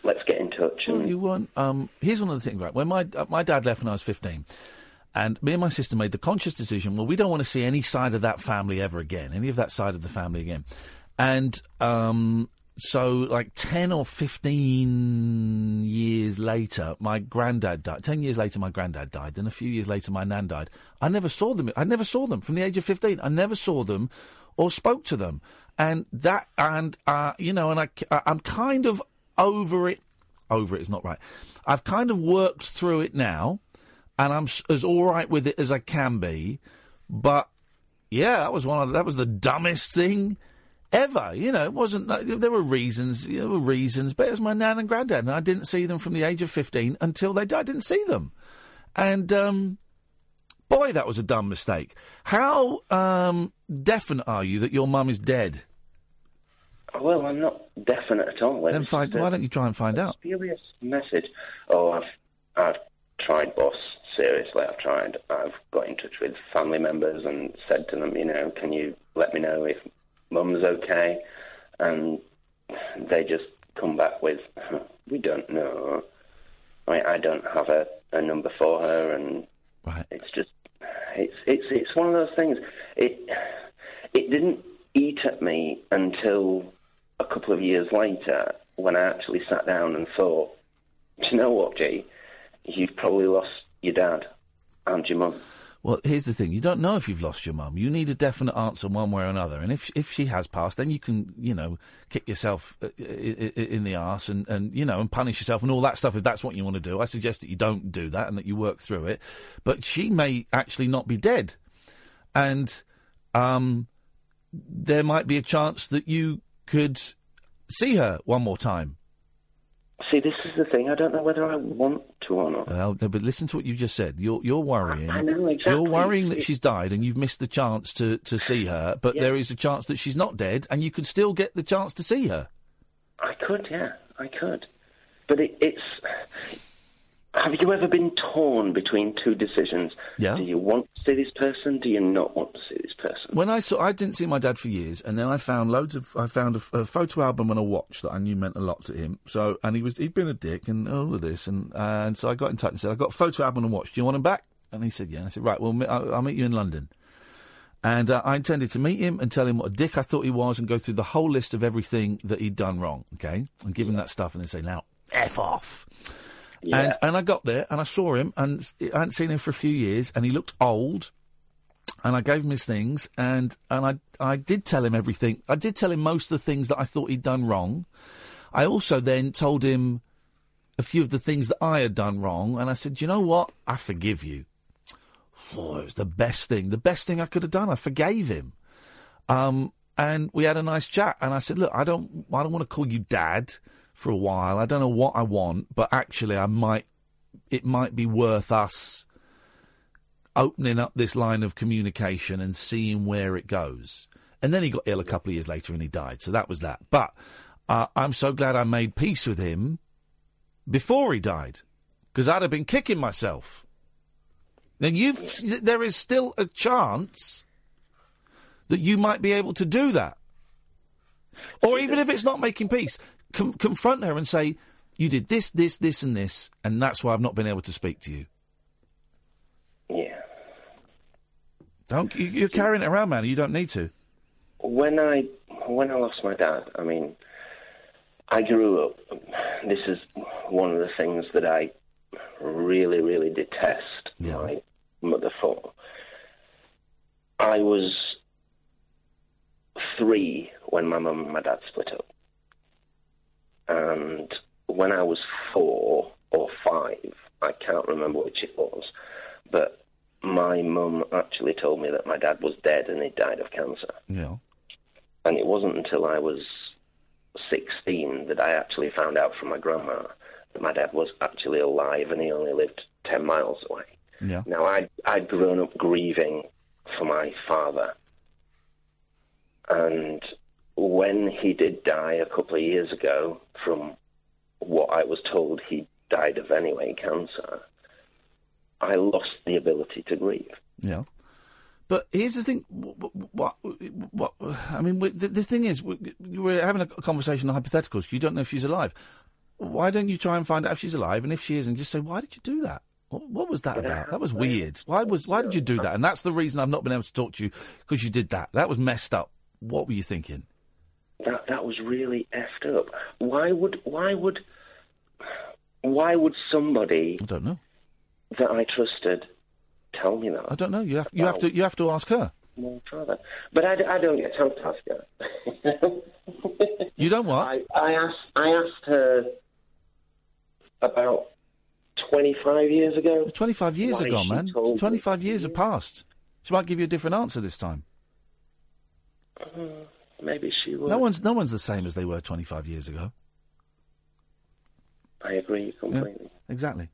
[SPEAKER 20] let's get in touch
[SPEAKER 6] Well, you weren't. Um, here's one of the things, right? When my uh, my dad left when I was 15, and me and my sister made the conscious decision. Well, we don't want to see any side of that family ever again, any of that side of the family again, and um, so like 10 or 15 years later, my granddad died. 10 years later, my granddad died. Then a few years later, my nan died. I never saw them. I never saw them from the age of 15. I never saw them or spoke to them. And that, and, uh, you know, and I, I'm kind of over it. Over it is not right. I've kind of worked through it now, and I'm as all right with it as I can be. But yeah, that was one of that was the dumbest thing ever. You know, it wasn't. like- There were reasons. There were reasons, but it was my nan and granddad, and I didn't see them from the age of fifteen until they died. I didn't see them, and um, boy, that was a dumb mistake. How um, definite are you that your mum is dead?
[SPEAKER 20] well I'm not definite at all
[SPEAKER 6] Then find. Why don't you try and find out?
[SPEAKER 20] Spurious message. Oh, I've I've tried, boss. Seriously, I've tried. I've got in touch with family members and said to them, you know, can you let me know if mum's okay? And they just come back with, we don't know. I, mean, I don't have a, a number for her, and it's just, it's it's it's one of those things. It it didn't eat at me until a couple of years later when I actually sat down and thought, do you know what, G? You've probably lost your dad and your mum.
[SPEAKER 6] Well, here's the thing: you don't know if you've lost your mum. You need a definite answer one way or another. And if if she has passed, then you can, you know, kick yourself uh, i- in the arse and and you know and punish yourself and all that stuff. If that's what you want to do, I suggest that you don't do that and that you work through it. But she may actually not be dead, and um, there might be a chance that you could see her one more time.
[SPEAKER 20] See, this is the thing. I don't know whether I want to or not.
[SPEAKER 6] Well, no, but listen to what you just said. You're you're worrying.
[SPEAKER 20] I know, exactly.
[SPEAKER 6] You're worrying that she's died and you've missed the chance to, to see her. But
[SPEAKER 20] Yeah.
[SPEAKER 6] there is a chance that she's not dead, and you could still get the chance to see her.
[SPEAKER 20] I could, yeah, I could. But it, it's. Have you ever been torn between two decisions?
[SPEAKER 6] Yeah.
[SPEAKER 20] Do you want to see this person? Do you not want to see this person?
[SPEAKER 6] When I saw, I didn't see my dad for years, and then I found loads of, I found a, a photo album and a watch that I knew meant a lot to him. So, and he was, he'd been a dick and all of this, and uh, and so I got in touch and said, I got a photo album and a watch. Do you want them back? And he said, yeah. And I said, right, well, I'll, I'll meet you in London. And uh, I intended to meet him and tell him what a dick I thought he was and go through the whole list of everything that he'd done wrong, okay? And give him that stuff and then say, now, F off. And, and I got there and I saw him and I hadn't seen him for a few years and he looked old. And I gave him his things and, and I, I did tell him everything. I did tell him most of the things that I thought he'd done wrong. I also then told him a few of the things that I had done wrong. And I said, you know what? I forgive you. Oh, it was the best thing, the best thing I could have done. I forgave him. Um, and we had a nice chat. And I said, look, I don't, I don't want to call you dad for a while. I don't know what I want, but actually, I might, it might be worth us opening up this line of communication and seeing where it goes. And then he got ill a couple of years later and he died. So that was that. But uh, I'm so glad I made peace with him before he died because I'd have been kicking myself. Then you've, there is still a chance that you might be able to do that. Or even if it's not making peace, com- confront her and say, you did this, this, this, and this, and that's why I've not been able to speak to you.
[SPEAKER 20] Yeah.
[SPEAKER 6] Don't you, you're carrying it around, man. You don't need to.
[SPEAKER 20] When I when I lost my dad, I mean, I grew up. This is one of the things that I really, really detest my mother for. I was three when my mum and my dad split up, and when I was four or five, I can't remember which it was, but my mum actually told me that my dad was dead and he died of cancer.
[SPEAKER 6] Yeah.
[SPEAKER 20] And it wasn't until I was 16 that I actually found out from my grandma that my dad was actually alive and he only lived 10 miles away.
[SPEAKER 6] Yeah.
[SPEAKER 20] Now, I'd, I'd grown up grieving for my father. And when he did die a couple of years ago, from what I was told he died of anyway, cancer, I lost the ability to grieve.
[SPEAKER 6] Yeah. But here's the thing. What, what, I mean, the, the thing is, we- we're having a conversation on hypotheticals. You don't know if she's alive. Why don't you try and find out if she's alive? And if she is, and just say, why did you do that? What, what was that about? That was weird. Why was? Why did you do that? And that's the reason I've not been able to talk to you because you did that. That was messed up. What were you thinking?
[SPEAKER 20] That that was really effed up. Why would why would why would somebody
[SPEAKER 6] I don't know.
[SPEAKER 20] that I trusted tell me that?
[SPEAKER 6] I don't know. You have you have to you have to ask her.
[SPEAKER 20] My father. But I, I don't get chance to ask her.
[SPEAKER 6] You don't what?
[SPEAKER 20] I, I asked I asked her about twenty five years ago.
[SPEAKER 6] Twenty five years ago, man. Twenty five years have passed. She might give you a different answer this time.
[SPEAKER 20] Uh, maybe she would.
[SPEAKER 6] No one's no one's the same as they were twenty five years ago.
[SPEAKER 20] I agree completely.
[SPEAKER 6] Exactly.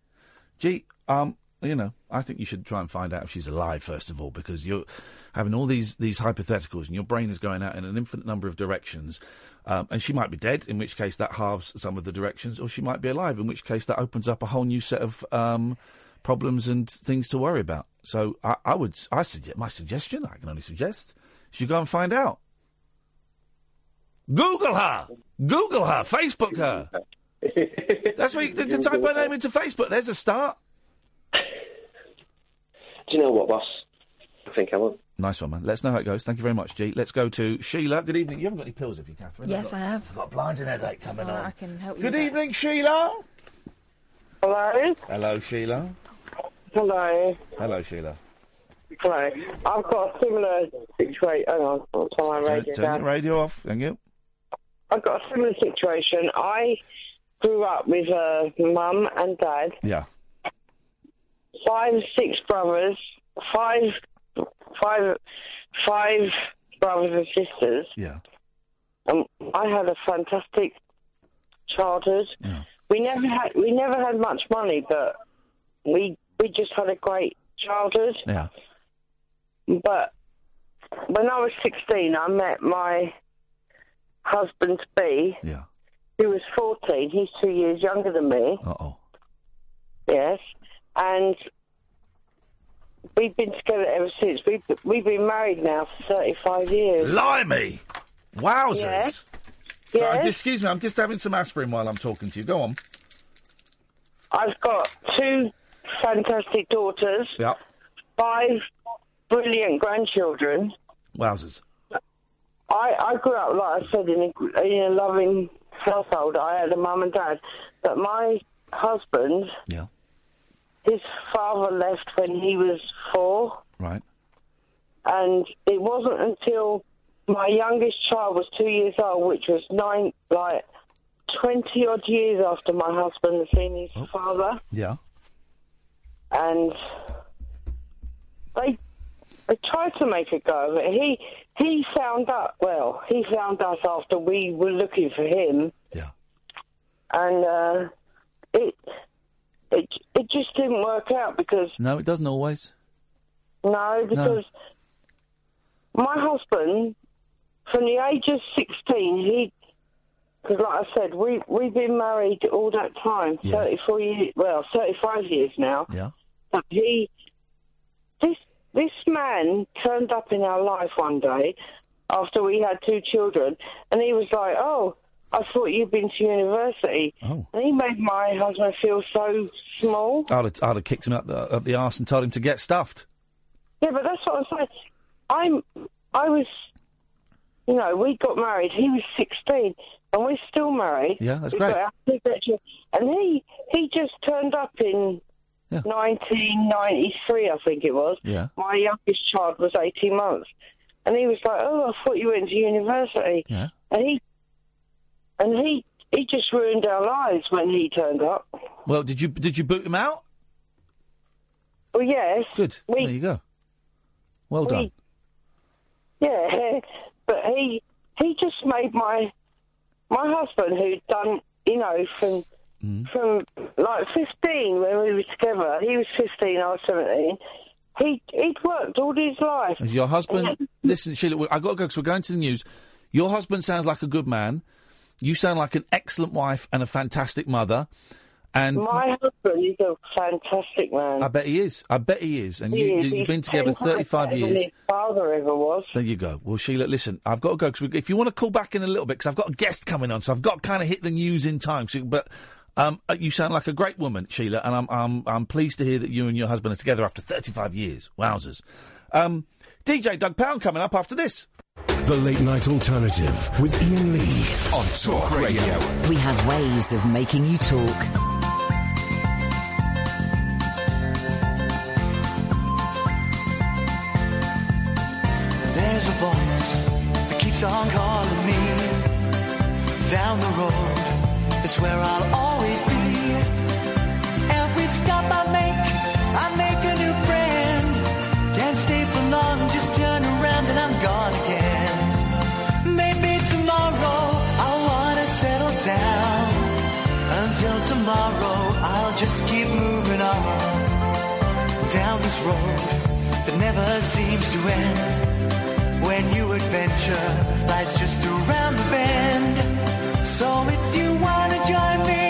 [SPEAKER 6] Gee, um, you know, I think you should try and find out if she's alive first of all, because you're having all these these hypotheticals, and your brain is going out in an infinite number of directions. Um, and she might be dead, in which case that halves some of the directions, or she might be alive, in which case that opens up a whole new set of um, problems and things to worry about. So I, I would, I suggest my suggestion. I can only suggest you go and find out. Google her. Google her. Facebook her. That's where you, to, to type her name into Facebook. There's a start.
[SPEAKER 20] Do you know what, boss? I think I will.
[SPEAKER 6] Nice one, man. Let's know how it goes. Thank you very much, G. Let's go to Sheila. Good evening. You haven't got any pills, have you, Catherine?
[SPEAKER 7] Yes,
[SPEAKER 6] I've
[SPEAKER 7] I
[SPEAKER 6] got,
[SPEAKER 7] have.
[SPEAKER 6] I've got a blinding headache coming
[SPEAKER 7] Oh,
[SPEAKER 6] on.
[SPEAKER 7] I can help you.
[SPEAKER 6] Good
[SPEAKER 7] with
[SPEAKER 6] evening, Sheila.
[SPEAKER 21] Hello?
[SPEAKER 6] Hello, Sheila.
[SPEAKER 21] Hello.
[SPEAKER 6] Hello, Sheila.
[SPEAKER 21] Hello. I've got a similar situation. Hang on, I'll turn my
[SPEAKER 6] Turn,
[SPEAKER 21] radio
[SPEAKER 6] turn
[SPEAKER 21] down.
[SPEAKER 6] your radio off. Thank you.
[SPEAKER 21] I've got a similar situation. I grew up with a mum and dad,
[SPEAKER 6] Yeah.
[SPEAKER 21] five, six brothers, five, five, five brothers and sisters.
[SPEAKER 6] Yeah.
[SPEAKER 21] Um, I had a fantastic childhood. We never had we never had much money, but we we just had a great childhood.
[SPEAKER 6] Yeah.
[SPEAKER 21] But when I was 16, I met my husband to be.
[SPEAKER 6] Yeah.
[SPEAKER 21] Who was 14. He's two years younger than me.
[SPEAKER 6] Uh oh.
[SPEAKER 21] Yes. And we've been together ever since. We've, we've been married now for 35 years.
[SPEAKER 6] Blimey! Wowzers!
[SPEAKER 21] Yeah.
[SPEAKER 6] Sorry,
[SPEAKER 21] Yes.
[SPEAKER 6] excuse me, I'm just having some aspirin while I'm talking to you. Go on.
[SPEAKER 21] I've got two fantastic daughters,
[SPEAKER 6] Yeah.
[SPEAKER 21] five brilliant grandchildren.
[SPEAKER 6] Wowzers.
[SPEAKER 21] I, I grew up, like I said, in a, in a loving household. I had a mum and dad. But my husband,
[SPEAKER 6] Yeah.
[SPEAKER 21] his father left when he was four.
[SPEAKER 6] Right.
[SPEAKER 21] And it wasn't until my youngest child was two years old, which was nine, like 20 odd years after my husband had seen his
[SPEAKER 6] Oh.
[SPEAKER 21] father.
[SPEAKER 6] Yeah.
[SPEAKER 21] and they they tried to make a go of it. He he found out well. He found us after we were looking for him.
[SPEAKER 6] Yeah.
[SPEAKER 21] And uh, it it it just didn't work out because
[SPEAKER 6] No, it doesn't always.
[SPEAKER 21] no because my husband from the age of sixteen he. Because, like I said, we we've been married all that time,
[SPEAKER 6] Yes.
[SPEAKER 21] thirty four years, well, thirty five years now.
[SPEAKER 6] Yeah.
[SPEAKER 21] But he, this this man turned up in our life one day after we had two children, and he was like, "Oh, I thought you'd been to university,"
[SPEAKER 6] oh.
[SPEAKER 21] and he made my husband feel so small.
[SPEAKER 6] I'd have, I'd have kicked him up the, up the arse and told him to get stuffed.
[SPEAKER 21] Yeah, but that's what I'm saying. I'm, I was, you know, we got married. He was 16, and we're still married.
[SPEAKER 6] Yeah, that's
[SPEAKER 21] We've
[SPEAKER 6] great.
[SPEAKER 21] got our two grandchildren. And he, he just turned up in 1993, I think it was.
[SPEAKER 6] Yeah.
[SPEAKER 21] My youngest child was 18 months, and he was like, "Oh, I thought you went to university."
[SPEAKER 6] Yeah.
[SPEAKER 21] And he, and he, he just ruined our lives when he turned up.
[SPEAKER 6] Well, did you did you boot him out?
[SPEAKER 21] Well, yes.
[SPEAKER 6] Good. there you go. Well
[SPEAKER 21] we-
[SPEAKER 6] done.
[SPEAKER 21] Yeah, but he he just made my my husband who'd done you know from
[SPEAKER 6] Mm.
[SPEAKER 21] from like fifteen when we were together. He was fifteen, I was seventeen. He he'd worked all his life.
[SPEAKER 6] Your husband. listen, Sheila, I've got to go because we're going to the news. Your husband sounds like a good man. You sound like an excellent wife and a fantastic mother. And
[SPEAKER 21] My husband is a fantastic man.
[SPEAKER 6] I bet he is. I bet he is. And
[SPEAKER 21] He
[SPEAKER 6] you,
[SPEAKER 21] is.
[SPEAKER 6] you,
[SPEAKER 21] He's
[SPEAKER 6] have been together
[SPEAKER 21] 10 times
[SPEAKER 6] 35
[SPEAKER 21] than
[SPEAKER 6] years.
[SPEAKER 21] His father ever was.
[SPEAKER 6] There you go. Well, Sheila, listen, I've got to go because if you want to call back in a little bit, because I've got a guest coming on, so I've got to kind of hit the news in time. So, but um, uh, you sound like a great woman, Sheila, and I'm I'm I'm pleased to hear that you and your husband are together after 35 years. Wowzers. Um, DJ Doug Pound coming up after this.
[SPEAKER 1] The Late Night Alternative with Iain Lee.
[SPEAKER 22] On Talk Radio.
[SPEAKER 2] We have ways of making you talk.
[SPEAKER 23] There's a voice that keeps on calling me down the road. It's where I'll tomorrow, I'll just keep moving on down this road that never seems to end when new adventure lies just around the bend. So if you wanna join me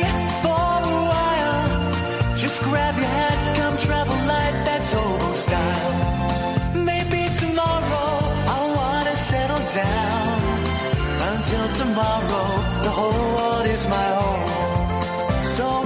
[SPEAKER 23] for a while, just grab your hat, come travel light, that's hobo style. Maybe tomorrow I'll wanna settle down. Until tomorrow, the whole world is my home. So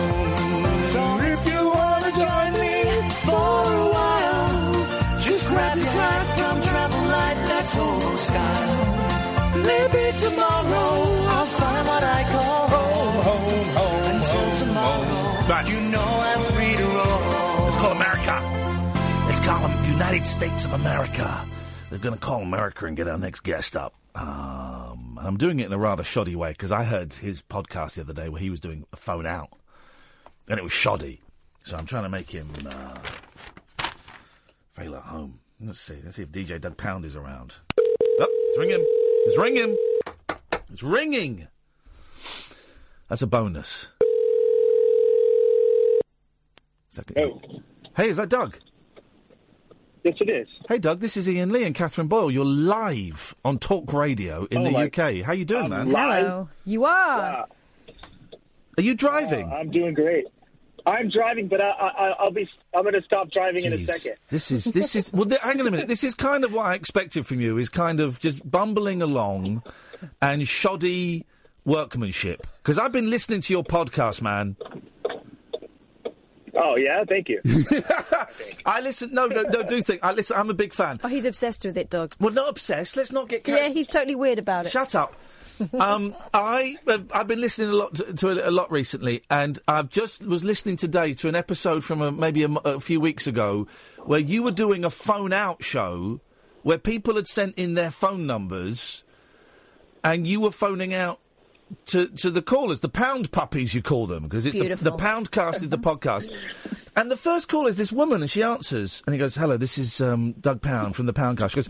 [SPEAKER 23] sky. Maybe tomorrow I'll find what I call
[SPEAKER 6] home. Home, home, Until home, tomorrow, home.
[SPEAKER 5] you know I'm free to roam.
[SPEAKER 6] It's called America. It's called United States of America. They're going to call America and get our next guest up. Um, I'm doing it in a rather shoddy way because I heard his podcast the other day where he was doing a phone out, and it was shoddy. So I'm trying to make him uh, fail at home. Let's see. Let's see if DJ Doug Pound is around. Oh, it's ringing. It's ringing. It's ringing. That's a bonus. Second. Hey, is that Doug?
[SPEAKER 24] Yes, it is.
[SPEAKER 6] Hey, Doug. This is Iain Lee and Catherine Boyle. You're live on Talk Radio in
[SPEAKER 24] Oh,
[SPEAKER 6] the
[SPEAKER 24] my-
[SPEAKER 6] UK. How you doing, man?
[SPEAKER 7] Hello. You are.
[SPEAKER 6] Are you driving?
[SPEAKER 24] Uh, I'm doing great. I'm driving, but I, I, I'll be. I'm going to stop driving in a second.
[SPEAKER 6] This is this is well. Th- hang on a minute. This is kind of what I expected from you. Is kind of just bumbling along and shoddy workmanship. Because I've been listening to your podcast, man.
[SPEAKER 24] Oh yeah, thank you.
[SPEAKER 6] I listen. No, no, no. Do think I listen. I'm a big fan.
[SPEAKER 7] Oh, he's obsessed with it, Doug.
[SPEAKER 6] Well, not obsessed. Let's not get.
[SPEAKER 7] Yeah, he's totally weird about it.
[SPEAKER 6] Shut up. Um, I uh, I've been listening a lot to, to it a lot recently, and I've just was listening today to an episode from a, maybe a few weeks ago where you were doing a phone out show where people had sent in their phone numbers, and you were phoning out to to the callers, the pound puppies you call them, because it's the,
[SPEAKER 7] Beautiful.
[SPEAKER 6] the pound cast is the podcast. And the first call is this woman, and she answers, and he goes, "Hello, this is um, Doug Pound from the Poundcast." She goes,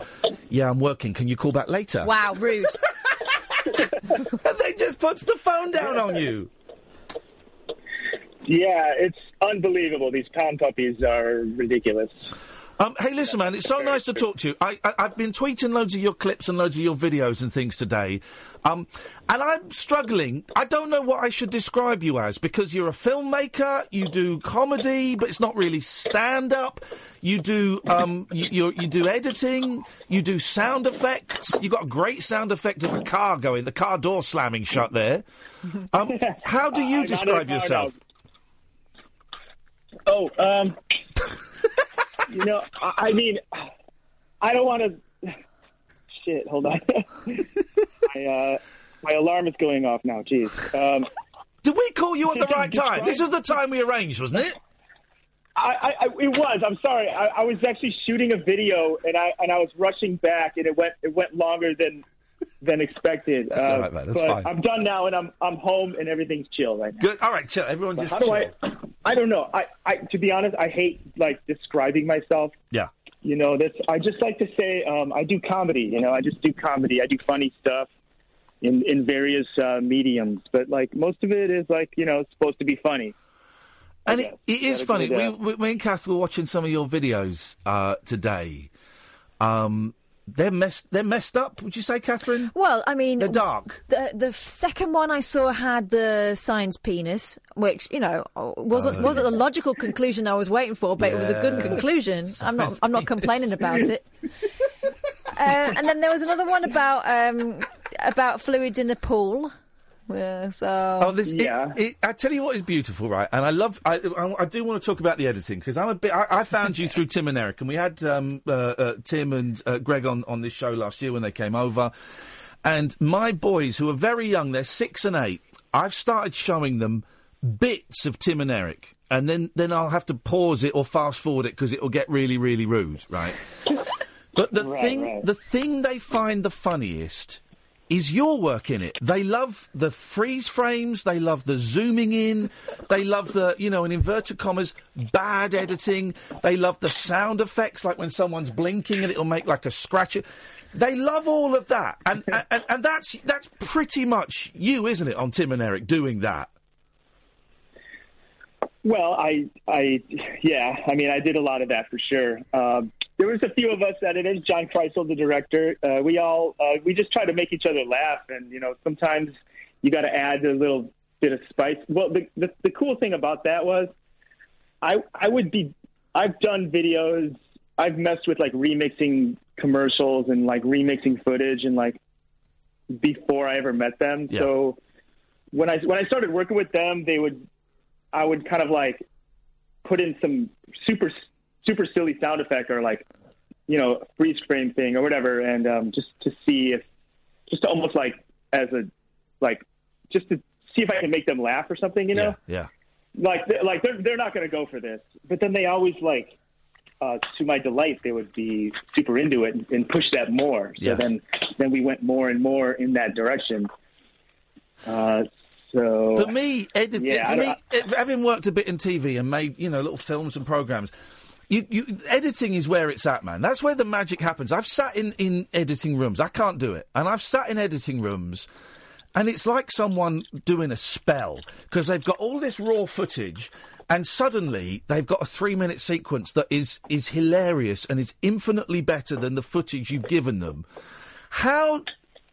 [SPEAKER 6] "Yeah, I'm working. Can you call back later?"
[SPEAKER 7] Wow, rude.
[SPEAKER 6] and they just puts the phone down on you.
[SPEAKER 24] Yeah, it's unbelievable. These pound puppies are ridiculous.
[SPEAKER 6] Um, hey, listen, man, it's so nice to talk to you. I, I, I've been tweeting loads of your clips and loads of your videos and things today, um, and I'm struggling. I don't know what I should describe you as because you're a filmmaker, you do comedy, but it's not really stand up. You do um, you, you do editing, you do sound effects. You've got a great sound effect of a car going, the car door slamming shut there. Um, how do you describe
[SPEAKER 24] in a car
[SPEAKER 6] yourself?
[SPEAKER 24] Oh, um, you know, I, I mean, I don't want to. Shit, hold on. my uh, my alarm is going off now. Jeez. Um,
[SPEAKER 6] Did we call you at the right time? This was the time we arranged, wasn't it?
[SPEAKER 24] I, I, I it was. I'm sorry. I, I was actually shooting a video, and I and I was rushing back, and it went it went longer than than expected.
[SPEAKER 6] That's
[SPEAKER 24] Uh,
[SPEAKER 6] all right, mate. That's
[SPEAKER 24] but
[SPEAKER 6] fine.
[SPEAKER 24] I'm done now, and I'm I'm home, and everything's chill right now.
[SPEAKER 6] Good. All right, chill. Everyone
[SPEAKER 24] But
[SPEAKER 6] just
[SPEAKER 24] how do
[SPEAKER 6] chill.
[SPEAKER 24] I? I don't know. I, I to be honest, I hate like describing myself.
[SPEAKER 6] Yeah.
[SPEAKER 24] You know, that's I just like to say um, I do comedy. You know, I just do comedy. I do funny stuff in in various uh, mediums, but like most of it is like you know it's supposed to be funny.
[SPEAKER 6] And it, it is funny. We, we, me and Kath were watching some of your videos uh, today. Um, they're messed. They're messed up. Would you say, Catherine?
[SPEAKER 7] Well, I mean,
[SPEAKER 6] They're dark.
[SPEAKER 7] The the second one I saw had the science penis, which you know wasn't
[SPEAKER 6] Oh,
[SPEAKER 7] wasn't the logical conclusion I was waiting for, but it was a good
[SPEAKER 6] Yeah.
[SPEAKER 7] conclusion. I'm not I'm not complaining about it. Uh, and then there was another one about um, about fluids in a pool. Yeah, so
[SPEAKER 6] Oh, this. It, it, I tell you what is beautiful, right? And I love. I, I, I do want to talk about the editing because I'm a bit. I, I found you through Tim and Eric, and we had um, uh, uh, Tim and uh, Greg on on this show last year when they came over. And my boys, who are very young, they're six and eight. I've started showing them bits of Tim and Eric, and then then I'll have to pause it or fast forward it because it will get really really rude, right? But the
[SPEAKER 24] Right,
[SPEAKER 6] thing,
[SPEAKER 24] right.
[SPEAKER 6] the thing they find the funniest is your work in it. They love the freeze frames. They love the zooming in. They love the, you know, in inverted commas, bad editing. They love the sound effects, like when someone's blinking and it'll make like a scratch. They love all of that, and and, and that's that's pretty much you, isn't it, on Tim and Eric doing that?
[SPEAKER 24] Well, I, I, yeah, I mean, I did a lot of that for sure. Um, there was a few of us is John Krisel, the director. Uh, we all, uh, we just try to make each other laugh, and you know, sometimes you got to add a little bit of spice. Well, the, the the cool thing about that was, I I would be, I've done videos, I've messed with like remixing commercials and like remixing footage and like before I ever met them. So when I when I started working with them, they would I would kind of like put in some super super silly sound effect or like you know freeze frame thing or whatever, and um, just to see if just almost like as a like just to see if I can make them laugh or something, you know.
[SPEAKER 6] Yeah.
[SPEAKER 24] like they're- like they're they're not going to go for this, but then they always like. Uh, to my delight, they would be super into it and, and push that more. So
[SPEAKER 6] Yeah.
[SPEAKER 24] then, then we went more and more in that direction. Uh, so
[SPEAKER 6] For me, edit,
[SPEAKER 24] Yeah, I
[SPEAKER 6] me, having worked a bit in TV and made you know little films and programs, you, you editing is where it's at, man. That's where the magic happens. I've sat in in editing rooms. I can't do it, and I've sat in editing rooms. And it's like someone doing a spell because they've got all this raw footage, and suddenly they've got a three-minute sequence that is is hilarious and is infinitely better than the footage you've given them. How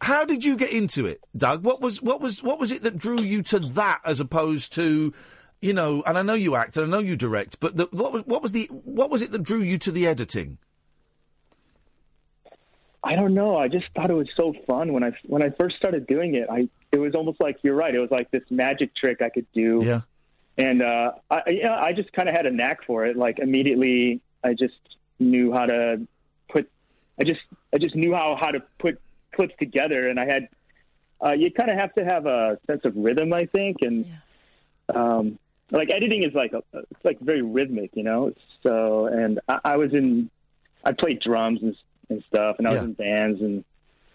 [SPEAKER 6] how did you get into it, Doug? What was what was what was it that drew you to that as opposed to, you know? And I know you act, and I know you direct, but the, what was what was the what was it that drew you to the editing?
[SPEAKER 24] I don't know. I just thought it was so fun when I when I first started doing it. I it was almost like you're right. It was like this magic trick I could do.
[SPEAKER 6] Yeah.
[SPEAKER 24] And uh, I yeah, I just kind of had a knack for it. Like immediately, I just knew how to put. I just I just knew how how to put clips together, and I had. Uh, you kind of have to have a sense of rhythm, I think, and um, like editing is like a, it's like very rhythmic, you know. So, and I, I was in, I played drums and, and stuff, and I was
[SPEAKER 6] Yeah.
[SPEAKER 24] in bands, and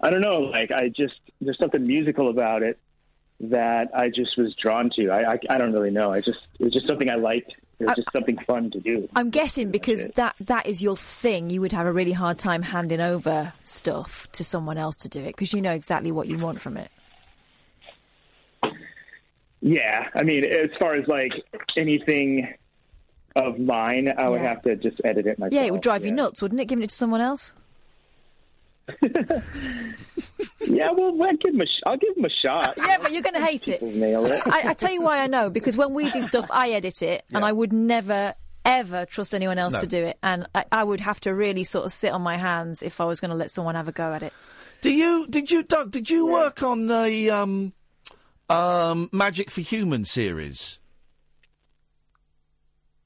[SPEAKER 24] I don't know, like I just there's something musical about it that I just was drawn to. I I, I don't really know. I just it was just something I liked. It was just something fun to do.
[SPEAKER 7] I'm guessing because that that is your thing, you would have a really hard time handing over stuff to someone else to do it because you know exactly what you want from it.
[SPEAKER 24] Yeah, I mean, as far as like anything of mine, I would
[SPEAKER 7] Yeah.
[SPEAKER 24] have to just edit it myself.
[SPEAKER 7] yeah, it would drive you nuts, wouldn't it? Giving it to someone else.
[SPEAKER 24] Yeah, well, I'll give him a sh- I'll give him a shot.
[SPEAKER 7] Yeah, but you're going to hate it.
[SPEAKER 24] Nail it.
[SPEAKER 7] I, I tell you why I know because when we do stuff, I edit it, and I would never ever trust anyone else
[SPEAKER 6] No.
[SPEAKER 7] to do it, and I, I would have to really sort of sit on my hands if I was going to let someone have a go at it.
[SPEAKER 6] Do you did you Doug? Did you work on the um, um, Magic for Human series?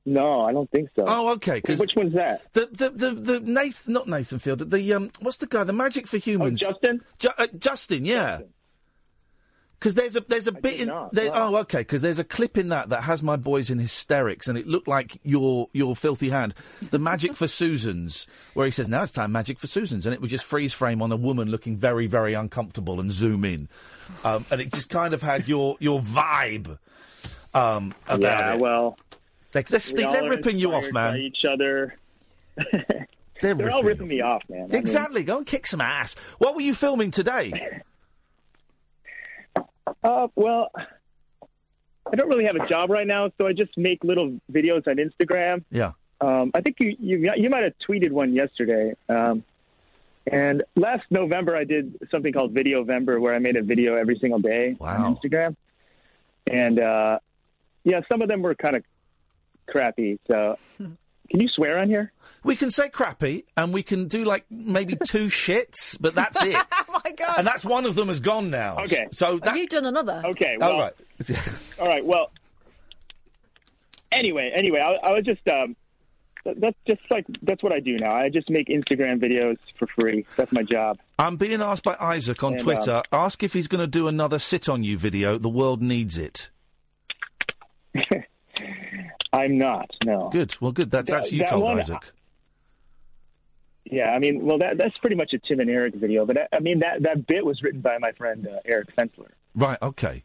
[SPEAKER 24] No, I don't think so.
[SPEAKER 6] Oh, okay. 'cause
[SPEAKER 24] Which one's that?
[SPEAKER 6] The the the, the Nathan, not Nathan Field. The um, what's the guy? The Magic for Humans.
[SPEAKER 24] Oh, Justin.
[SPEAKER 6] Ju- uh, Justin, yeah. Because there's a there's a bit in there, oh okay because there's a clip in that that has my boys in hysterics and it looked like your your filthy hand the magic for Susans where he says now it's time magic for Susans and it would just freeze frame on a woman looking very very uncomfortable and zoom in um, and it just kind of had your your vibe um, about
[SPEAKER 24] yeah,
[SPEAKER 6] it.
[SPEAKER 24] well,
[SPEAKER 6] They're, they're, they're ripping you off, man.
[SPEAKER 24] Each other.
[SPEAKER 6] They're,
[SPEAKER 24] They're all ripping me off, man. I mean-
[SPEAKER 6] Exactly. Go and kick some ass. What were you filming today?
[SPEAKER 24] Uh, well, I don't really have a job right now, so I just make little videos on Instagram.
[SPEAKER 6] Yeah.
[SPEAKER 24] Um, I think you, you you might have tweeted one yesterday. Um, and last November, I did something called Video November, where I made a video every single day on Instagram. And uh, yeah, some of them were kind of crappy. So, can you swear on here?
[SPEAKER 6] We can say crappy, and we can do like maybe two shits, but that's it.
[SPEAKER 7] oh my god!
[SPEAKER 6] and that's one of them has gone now.
[SPEAKER 24] Okay.
[SPEAKER 6] So that.
[SPEAKER 7] Have you done another?
[SPEAKER 24] Okay.
[SPEAKER 6] Oh,
[SPEAKER 24] Well,
[SPEAKER 6] right.
[SPEAKER 24] All right. Well. Anyway, anyway, I, I was just um, that's just like that's what I do now. I just make Instagram videos for free. That's my job.
[SPEAKER 6] I'm being asked by Isaac on
[SPEAKER 24] And,
[SPEAKER 6] Twitter.
[SPEAKER 24] um,
[SPEAKER 6] ask if he's going to do another sit on you video. The world needs it.
[SPEAKER 24] I'm not. No.
[SPEAKER 6] Good. Well, good. That's
[SPEAKER 24] That-
[SPEAKER 6] that's you
[SPEAKER 24] that
[SPEAKER 6] told
[SPEAKER 24] one-
[SPEAKER 6] Isaac.
[SPEAKER 24] Yeah, I mean, well, that that's pretty much a Tim and Eric video, but I, I mean that that bit was written by my friend uh, Eric Fensler.
[SPEAKER 6] Right. Okay.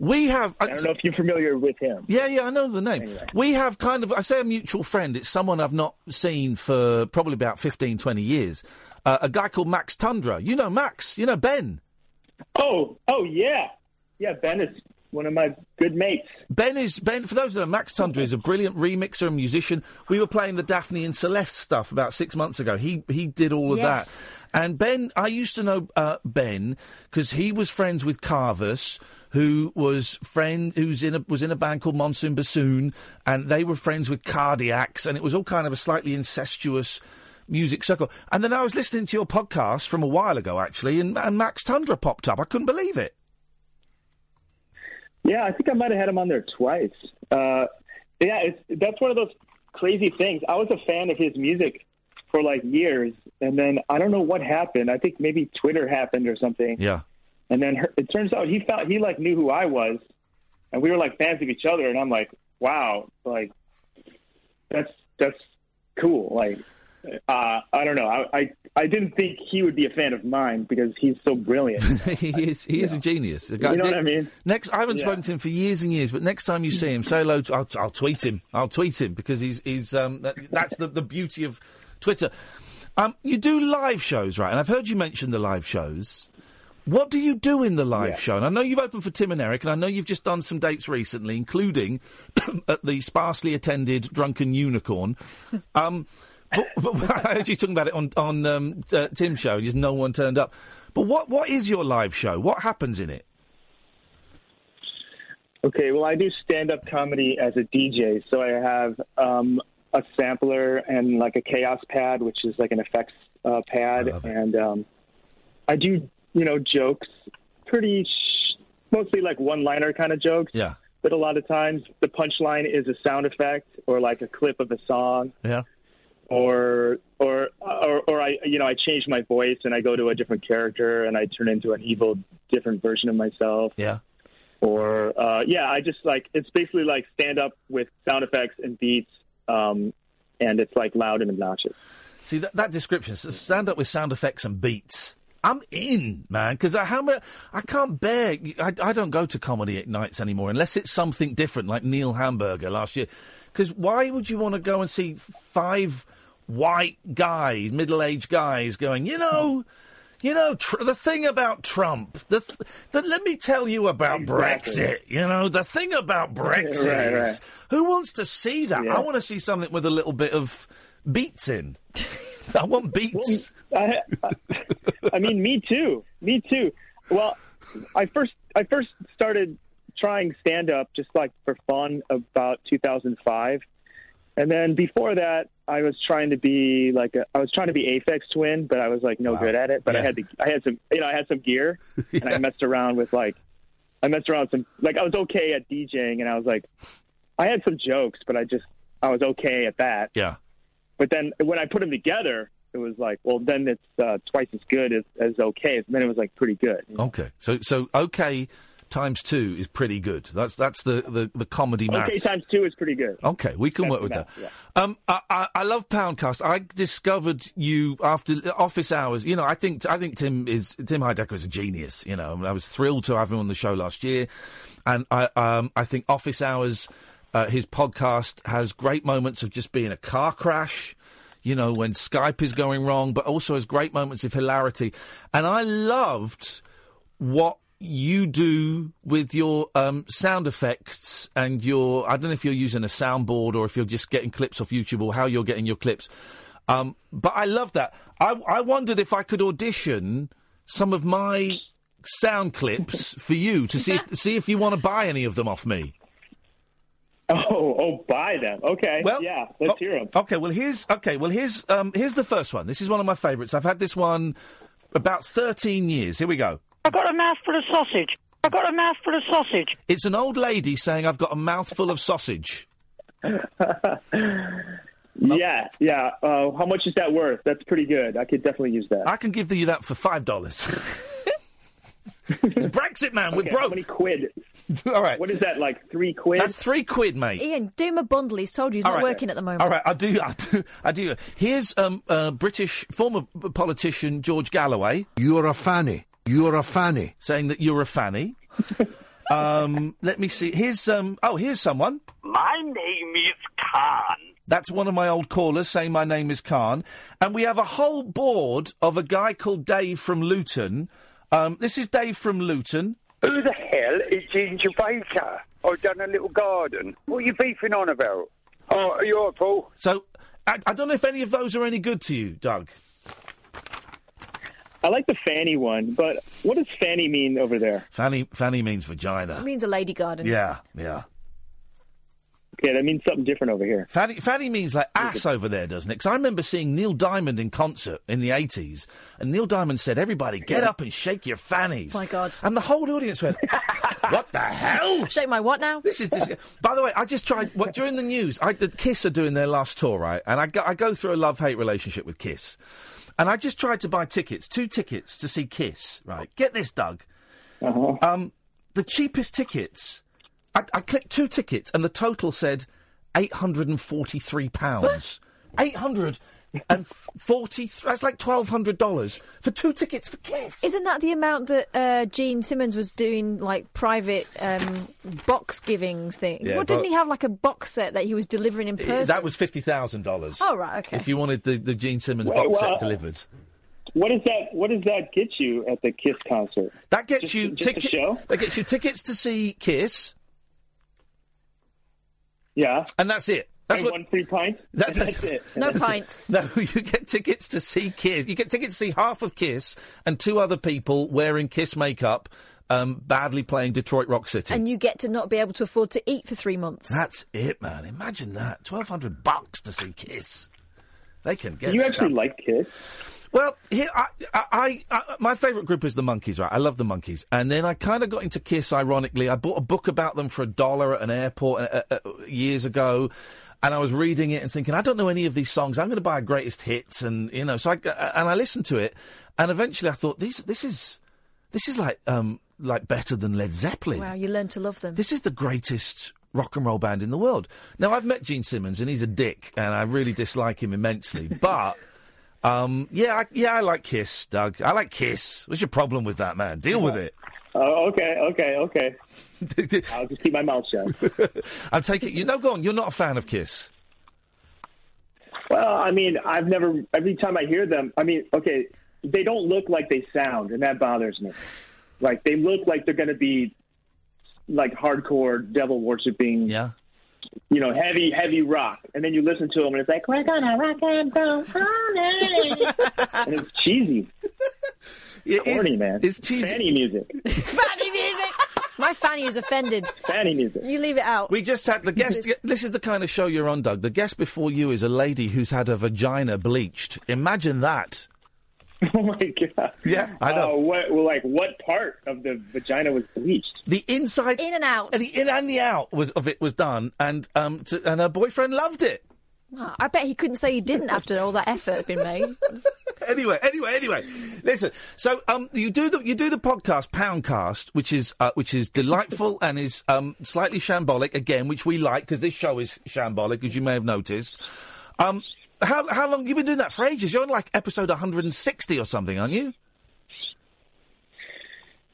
[SPEAKER 6] We have.
[SPEAKER 24] I don't know if you're familiar with him.
[SPEAKER 6] Yeah, yeah, I know the name. We have kind of, I say a mutual friend, it's someone I've not seen for probably about 15, 20 years. Uh, a guy called Max Tundra. You know Max, you know Ben.
[SPEAKER 24] Oh, oh yeah, yeah. Ben is one of my good mates.
[SPEAKER 6] Ben is, Ben, for those that know, Max Tundra is a brilliant remixer and musician. We were playing the Daphne and Celeste stuff about six months ago. He, he did all of
[SPEAKER 7] Yes.
[SPEAKER 6] that. And Ben, I used to know uh, Ben because he was friends with Carvis, who was friend who's in a was in a band called Monsoon Bassoon, and they were friends with Cardiacs, and it was all kind of a slightly incestuous music circle. And then I was listening to your podcast from a while ago, actually, and, and Max Tundra popped up. I couldn't believe it.
[SPEAKER 24] Yeah, I think I might have had him on there twice. Uh, yeah, it's, that's one of those crazy things. I was a fan of his music for like years, and then I don't know what happened. I think maybe Twitter happened or something.
[SPEAKER 6] Yeah.
[SPEAKER 24] And then her, it turns out he felt he like knew who I was, and we were like fans of each other. And I'm like, wow, like that's that's cool. Like, uh, I don't know. I, I I didn't think he would be a fan of mine because he's so brilliant.
[SPEAKER 6] he is he is a genius. The
[SPEAKER 24] You know what I mean?
[SPEAKER 6] Next, I haven't
[SPEAKER 24] Yeah.
[SPEAKER 6] spoken to him for years and years, but next time you see him, say hello. To, I'll, I'll tweet him. I'll tweet him because he's he's um that, that's the the beauty of Twitter. Um, you do live shows, right? And I've heard you mention the live shows. What do you do in the live show? And I know you've opened for Tim and Eric, and I know you've just done some dates recently, including at the sparsely attended Drunken Unicorn. Um, but, but I heard you talking about it on on um, uh, Tim's show. Just no one turned up. But what what is your live show? What happens in it?
[SPEAKER 24] Okay, well, I do stand up comedy as a DJ. So I have um, a sampler and like a Kaoss Pad, which is like an effects uh, pad. And um, I do, you know, jokes, pretty, sh- mostly like one liner kind of jokes.
[SPEAKER 6] Yeah.
[SPEAKER 24] But a lot of times the punchline is a sound effect or like a clip of a song.
[SPEAKER 6] Yeah.
[SPEAKER 24] Or, or, or, or I, you know, I change my voice and I go to a different character and I turn into an evil, different version of myself
[SPEAKER 6] Yeah.
[SPEAKER 24] or uh, yeah, I just like it's basically like stand up with sound effects and beats, um, and it's like loud and obnoxious.
[SPEAKER 6] See that that description, stand up with sound effects and beats. I'm in, man, because I how I can't bear. I, I don't go to comedy at nights anymore unless it's something different, like Neil Hamburger last year. Because why would you want to go and see five white guys, middle-aged guys, going, you know, you know, tr- the thing about Trump, the, th- the let me tell you about
[SPEAKER 24] Exactly.
[SPEAKER 6] Brexit. You know, the thing about Brexit
[SPEAKER 24] Right,
[SPEAKER 6] is,
[SPEAKER 24] right.
[SPEAKER 6] who wants to see that?
[SPEAKER 24] Yeah.
[SPEAKER 6] I want to see something with a little bit of beats in. I want beats.
[SPEAKER 24] I, I, I mean, me too. Me too. Well, I first I first started trying stand up just like for fun about 2005, and then before that I was trying to be like a, I was trying to be Aphex Twin, but I was like no good at it. But I had the I had some you know I had some gear, and I messed around with like I messed around with some like I was okay at DJing, and I was like I had some jokes, but I just I was okay at that.
[SPEAKER 6] Yeah.
[SPEAKER 24] But then when I put them together, it was like, well, then it's uh, twice as good as, as okay. And then it was like pretty good.
[SPEAKER 6] Okay, so so okay times two is pretty good. That's that's the the, the comedy maths.
[SPEAKER 24] Okay times two is pretty good.
[SPEAKER 6] Okay, we can
[SPEAKER 24] That's
[SPEAKER 6] work with that.
[SPEAKER 24] math,
[SPEAKER 6] Um, I, I, I love Poundcast. I discovered you after office hours. You know, I think I think Tim is Tim Heidecker is a genius. You know, I, mean, I was thrilled to have him on the show last year, and I um, I think office hours. Uh, his podcast has great moments of just being a car crash, you know, when Skype is going wrong, but also has great moments of hilarity. And I loved what you do with your um, sound effects and your. I don't know if you're using a soundboard or if you're just getting clips off YouTube or how you're getting your clips. Um, but I love that. I, I wondered if I could audition some of my sound clips for you to see if, see if you want to buy any of them off me.
[SPEAKER 24] Oh, oh, buy them. Okay.
[SPEAKER 6] Well,
[SPEAKER 24] yeah, let's hear them.
[SPEAKER 6] Okay, well here's okay, well here's um here's the first one. This is one of my favourites. I've had this one about 13 years. Here we go.
[SPEAKER 25] I've got a mouthful of sausage. I've got a mouthful of sausage.
[SPEAKER 6] It's an old lady saying I've got a mouthful of sausage.
[SPEAKER 24] Yeah, yeah. Uh, how much is that worth? That's pretty good. I could definitely use that.
[SPEAKER 6] I can give you that for five dollars. it's Brexit, man. We're broke.
[SPEAKER 24] How many quid?
[SPEAKER 6] All right.
[SPEAKER 24] What is that like? Three quid?
[SPEAKER 6] That's three quid, mate.
[SPEAKER 7] Iain, do him a bundle. He's told you he's
[SPEAKER 6] All
[SPEAKER 7] not
[SPEAKER 6] right.
[SPEAKER 7] working at the moment.
[SPEAKER 6] All right, I do, I do, I do. Here's um, uh, British former politician George Galloway.
[SPEAKER 26] You're a fanny. You're a fanny.
[SPEAKER 6] Saying that you're a fanny. um, let me see. Here's um. Oh, here's someone.
[SPEAKER 27] My name is Khan.
[SPEAKER 6] That's one of my old callers saying my name is Khan. And we have a whole board of a guy called Dave from Luton. Um, this is Dave from Luton.
[SPEAKER 27] Who the hell is Ginger Baker? I've done a little garden. What are you beefing on about? Oh, are you all right, Paul?
[SPEAKER 6] So I, I don't know if any of those are any good to you, Doug.
[SPEAKER 24] I like the fanny one, but what does fanny mean over there?
[SPEAKER 6] Fanny, fanny means vagina.
[SPEAKER 7] It means a lady garden.
[SPEAKER 6] Yeah, yeah.
[SPEAKER 24] Okay, that means something different over here.
[SPEAKER 6] Fanny, fanny means like ass over there, doesn't it? Because I remember seeing Neil Diamond in concert in the 80s, and Neil Diamond said, Everybody, get up and shake your fannies.
[SPEAKER 7] My God.
[SPEAKER 6] And the whole audience went, What the hell?
[SPEAKER 7] Shake my what now?
[SPEAKER 6] This is. Dis- By the way, I just tried. What during the news? I the Kiss are doing their last tour, right? And I go, I go through a love hate relationship with Kiss, and I just tried to buy tickets, two tickets to see Kiss. Right? Get this, Doug. Um, the cheapest tickets I, I clicked two tickets, and the total said eight hundred and forty-three pounds. Eight hundred and forty. That's like twelve hundred dollars for two tickets for Kiss.
[SPEAKER 7] Isn't that the amount that uh, Gene Simmons was doing, like private um, box givings thing?
[SPEAKER 6] Yeah,
[SPEAKER 7] well, didn't he have like a box set that he was delivering in person?
[SPEAKER 6] That was fifty thousand dollars.
[SPEAKER 7] Oh, right, okay.
[SPEAKER 6] If you wanted the, the Gene Simmons
[SPEAKER 24] Well,
[SPEAKER 6] box
[SPEAKER 24] well,
[SPEAKER 6] set delivered,
[SPEAKER 24] What does that What does that get you at the Kiss concert?
[SPEAKER 6] that gets
[SPEAKER 24] Just-
[SPEAKER 6] you
[SPEAKER 24] just a
[SPEAKER 6] ticket-
[SPEAKER 24] show?
[SPEAKER 6] That gets you tickets to see Kiss.
[SPEAKER 24] Yeah,
[SPEAKER 6] and that's it. That's
[SPEAKER 24] and
[SPEAKER 6] what.
[SPEAKER 24] one free pint.
[SPEAKER 6] That-
[SPEAKER 24] that's it.
[SPEAKER 7] No
[SPEAKER 6] That's it.
[SPEAKER 7] pints.
[SPEAKER 6] No, you get tickets to see Kiss. You get tickets to see half of Kiss and two other people wearing Kiss makeup, um, badly playing Detroit Rock City.
[SPEAKER 7] And you get to not be able to afford to eat for three months.
[SPEAKER 6] That's it, man. Imagine that. Twelve hundred bucks to see Kiss. They can get.
[SPEAKER 24] you actually like Kiss?
[SPEAKER 6] Well, here I, I, I, my favourite group is the Monkees, right? I love the Monkees, and then I kind of got into Kiss. Ironically, I bought a book about them for a dollar at an airport uh, uh, uh, years ago, and I was reading it and thinking, I don't know any of these songs. I'm going to buy a greatest hits, and you know, so I and I listened to it, and eventually I thought, this, this is, this is like, um, like better than Led Zeppelin.
[SPEAKER 7] Wow, you learn to love them.
[SPEAKER 6] This is the greatest rock and roll band in the world. Now, I've met Gene Simmons, and he's a dick, and I really dislike him immensely. But, um, yeah, I, yeah, I like Kiss, Dougg. I like Kiss. What's your problem with that, man? Deal with it.
[SPEAKER 24] Oh, okay, okay, okay. I'll just keep my mouth shut.
[SPEAKER 6] I'm taking you. No, go on. You're not a fan of Kiss.
[SPEAKER 24] Well, I mean, I've never. Every time I hear them, I mean, okay, they don't look like they sound, and that bothers me. Like they look like they're going to be like hardcore devil worshipping.
[SPEAKER 6] Yeah.
[SPEAKER 24] You know, heavy, heavy rock, and then you listen to them, and it's like we're gonna rock and roll all and it's cheesy.
[SPEAKER 6] It
[SPEAKER 24] Corny, man.
[SPEAKER 6] It's cheesy.
[SPEAKER 24] Fanny music.
[SPEAKER 7] Fanny music. My fanny is offended.
[SPEAKER 24] Fanny music.
[SPEAKER 7] You leave it out.
[SPEAKER 6] We just had the guest. This is the kind of show you're on, Dougg. The guest before you is a lady who's had her vagina bleached. Imagine that.
[SPEAKER 24] Oh my god.
[SPEAKER 6] Yeah, I know.
[SPEAKER 24] Uh, what, well, like, what part of the vagina was bleached?
[SPEAKER 6] The inside,
[SPEAKER 7] in and out,
[SPEAKER 6] and the in and the out was of it was done, and um, to, and her boyfriend loved it.
[SPEAKER 7] I bet he couldn't say he didn't after all that effort had been made.
[SPEAKER 6] anyway, anyway, anyway. Listen, so um, you do the you do the podcast Poundcast, which is uh, which is delightful and is um, slightly shambolic again, which we like because this show is shambolic, as you may have noticed. Um, how how long you've been doing that for ages? You're on like episode 160 or something, aren't you?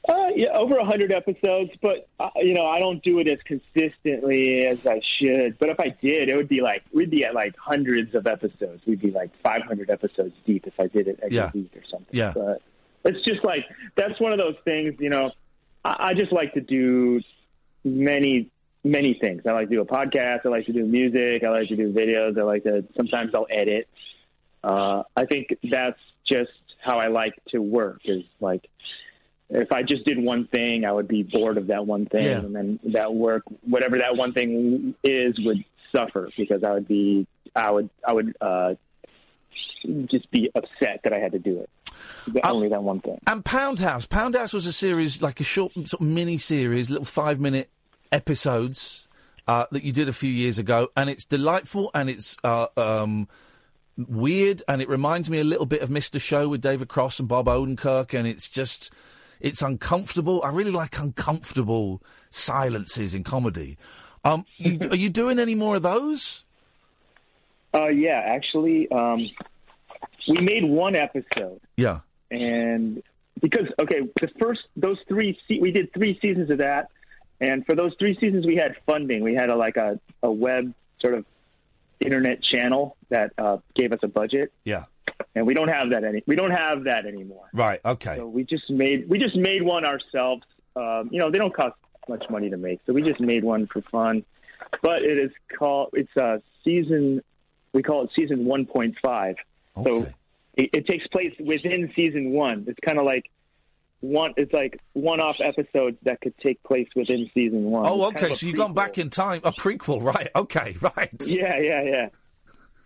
[SPEAKER 24] Uh, yeah, over a hundred episodes, but uh, you know I don't do it as consistently as I should. But if I did, it would be like we'd be at like hundreds of episodes. We'd be like 500 episodes deep if I did it every
[SPEAKER 6] Yeah.
[SPEAKER 24] week or something.
[SPEAKER 6] Yeah.
[SPEAKER 24] But it's just like that's one of those things. You know, I, I just like to do many many things. I like to do a podcast. I like to do music. I like to do videos. I like to sometimes I'll edit. Uh, I think that's just how I like to work. Is like if I just did one thing, I would be bored of that one thing,
[SPEAKER 6] Yeah.
[SPEAKER 24] and then that work, whatever that one thing is, would suffer because I would be, I would, I would uh, just be upset that I had to do it. The, only that one thing.
[SPEAKER 6] And Pound House. Pound House was a series, like a short sort of mini series, little five minute episodes uh, that you did a few years ago, and it's delightful and it's uh, um, weird, and it reminds me a little bit of Mr. Show with David Cross and Bob Odenkirk, and it's just it's uncomfortable. I really like uncomfortable silences in comedy. Um, you, are you doing any more of those?
[SPEAKER 24] Uh, yeah, actually, um, we made one episode.
[SPEAKER 6] Yeah.
[SPEAKER 24] and because okay, the first those three se- we did three seasons of that, and for those three seasons we had funding. We had a like a a web sort of internet channel that uh, gave us a budget,
[SPEAKER 6] Yeah.
[SPEAKER 24] and we don't have that any we don't have that anymore.
[SPEAKER 6] Right. Okay.
[SPEAKER 24] So we just made we just made one ourselves. Um, you know, they don't cost much money to make, so we just made one for fun. But it is called it's a season. We call it season one point five. Okay. So it, it takes place within season one. It's kind of like one. It's like one-off episodes that could take place within season one.
[SPEAKER 6] Oh,
[SPEAKER 24] It's kind
[SPEAKER 6] okay.
[SPEAKER 24] of
[SPEAKER 6] So you've gone back in time. A prequel, right? Okay, right.
[SPEAKER 24] Yeah, yeah, yeah.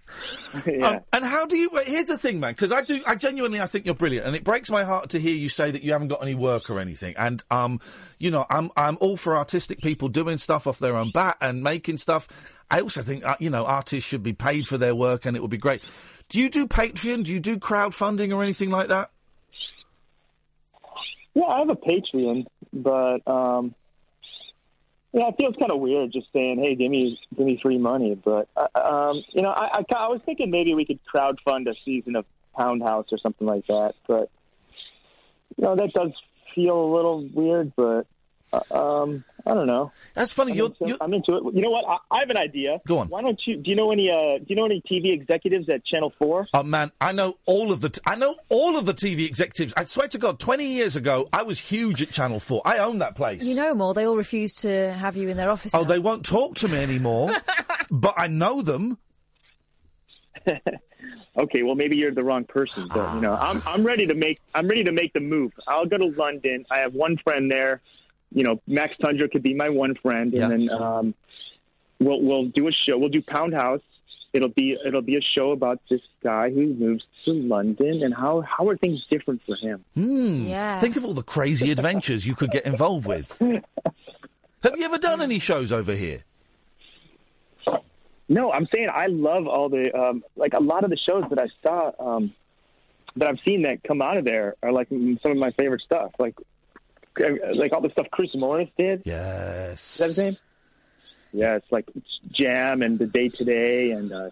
[SPEAKER 24] yeah.
[SPEAKER 6] Um, and how do you? Here's the thing, man. Because I do, I genuinely, I think you're brilliant, and it breaks my heart to hear you say that you haven't got any work or anything. And um, you know, I'm I'm all for artistic people doing stuff off their own bat and making stuff. I also think uh, you know artists should be paid for their work, and it would be great. Do you do Patreon? Do you do crowdfunding or anything like that?
[SPEAKER 24] Yeah, I have a Patreon, but um, Yeah, it feels kind of weird just saying, "Hey, give me give me free money." But uh, um, you know, I, I I was thinking maybe we could crowdfund a season of Pound House or something like that. But you know, that does feel a little weird. But uh, um, I don't know.
[SPEAKER 6] That's funny.
[SPEAKER 24] I'm
[SPEAKER 6] You're,
[SPEAKER 24] into, I'm into it. You know what? I, I have an idea.
[SPEAKER 6] Go on.
[SPEAKER 24] Why don't you? Do you know any? Uh, do you know any TV executives at Channel Four?
[SPEAKER 6] Oh man, I know all of the t- I know all of the TV executives. I swear to God, twenty years ago, I was huge at Channel Four. I owned that place.
[SPEAKER 7] You know more. They all refuse to have you in their office.
[SPEAKER 6] oh,
[SPEAKER 7] now.
[SPEAKER 6] they won't talk to me anymore, but I know them.
[SPEAKER 24] okay, well maybe you're the wrong person, but you know, I'm I'm ready to make I'm ready to make the move. I'll go to London. I have one friend there. You know, Max Tundra could be my one friend, and then um, we'll we'll do a show. We'll do Pound House. It'll be it'll be a show about this guy who moves to London and how how are things different for him.
[SPEAKER 6] Hmm.
[SPEAKER 7] Yeah.
[SPEAKER 6] Think of all the crazy adventures you could get involved with. Have you ever done any shows over here?
[SPEAKER 24] No, I'm saying I love all the um, like a lot of the shows that I saw um, that I've seen that come out of there are like mm, some of my favorite stuff. Like like all the stuff Chris Morris did.
[SPEAKER 6] Yes.
[SPEAKER 24] Is that his name? Yeah, it's like Jam and the Day Today and uh,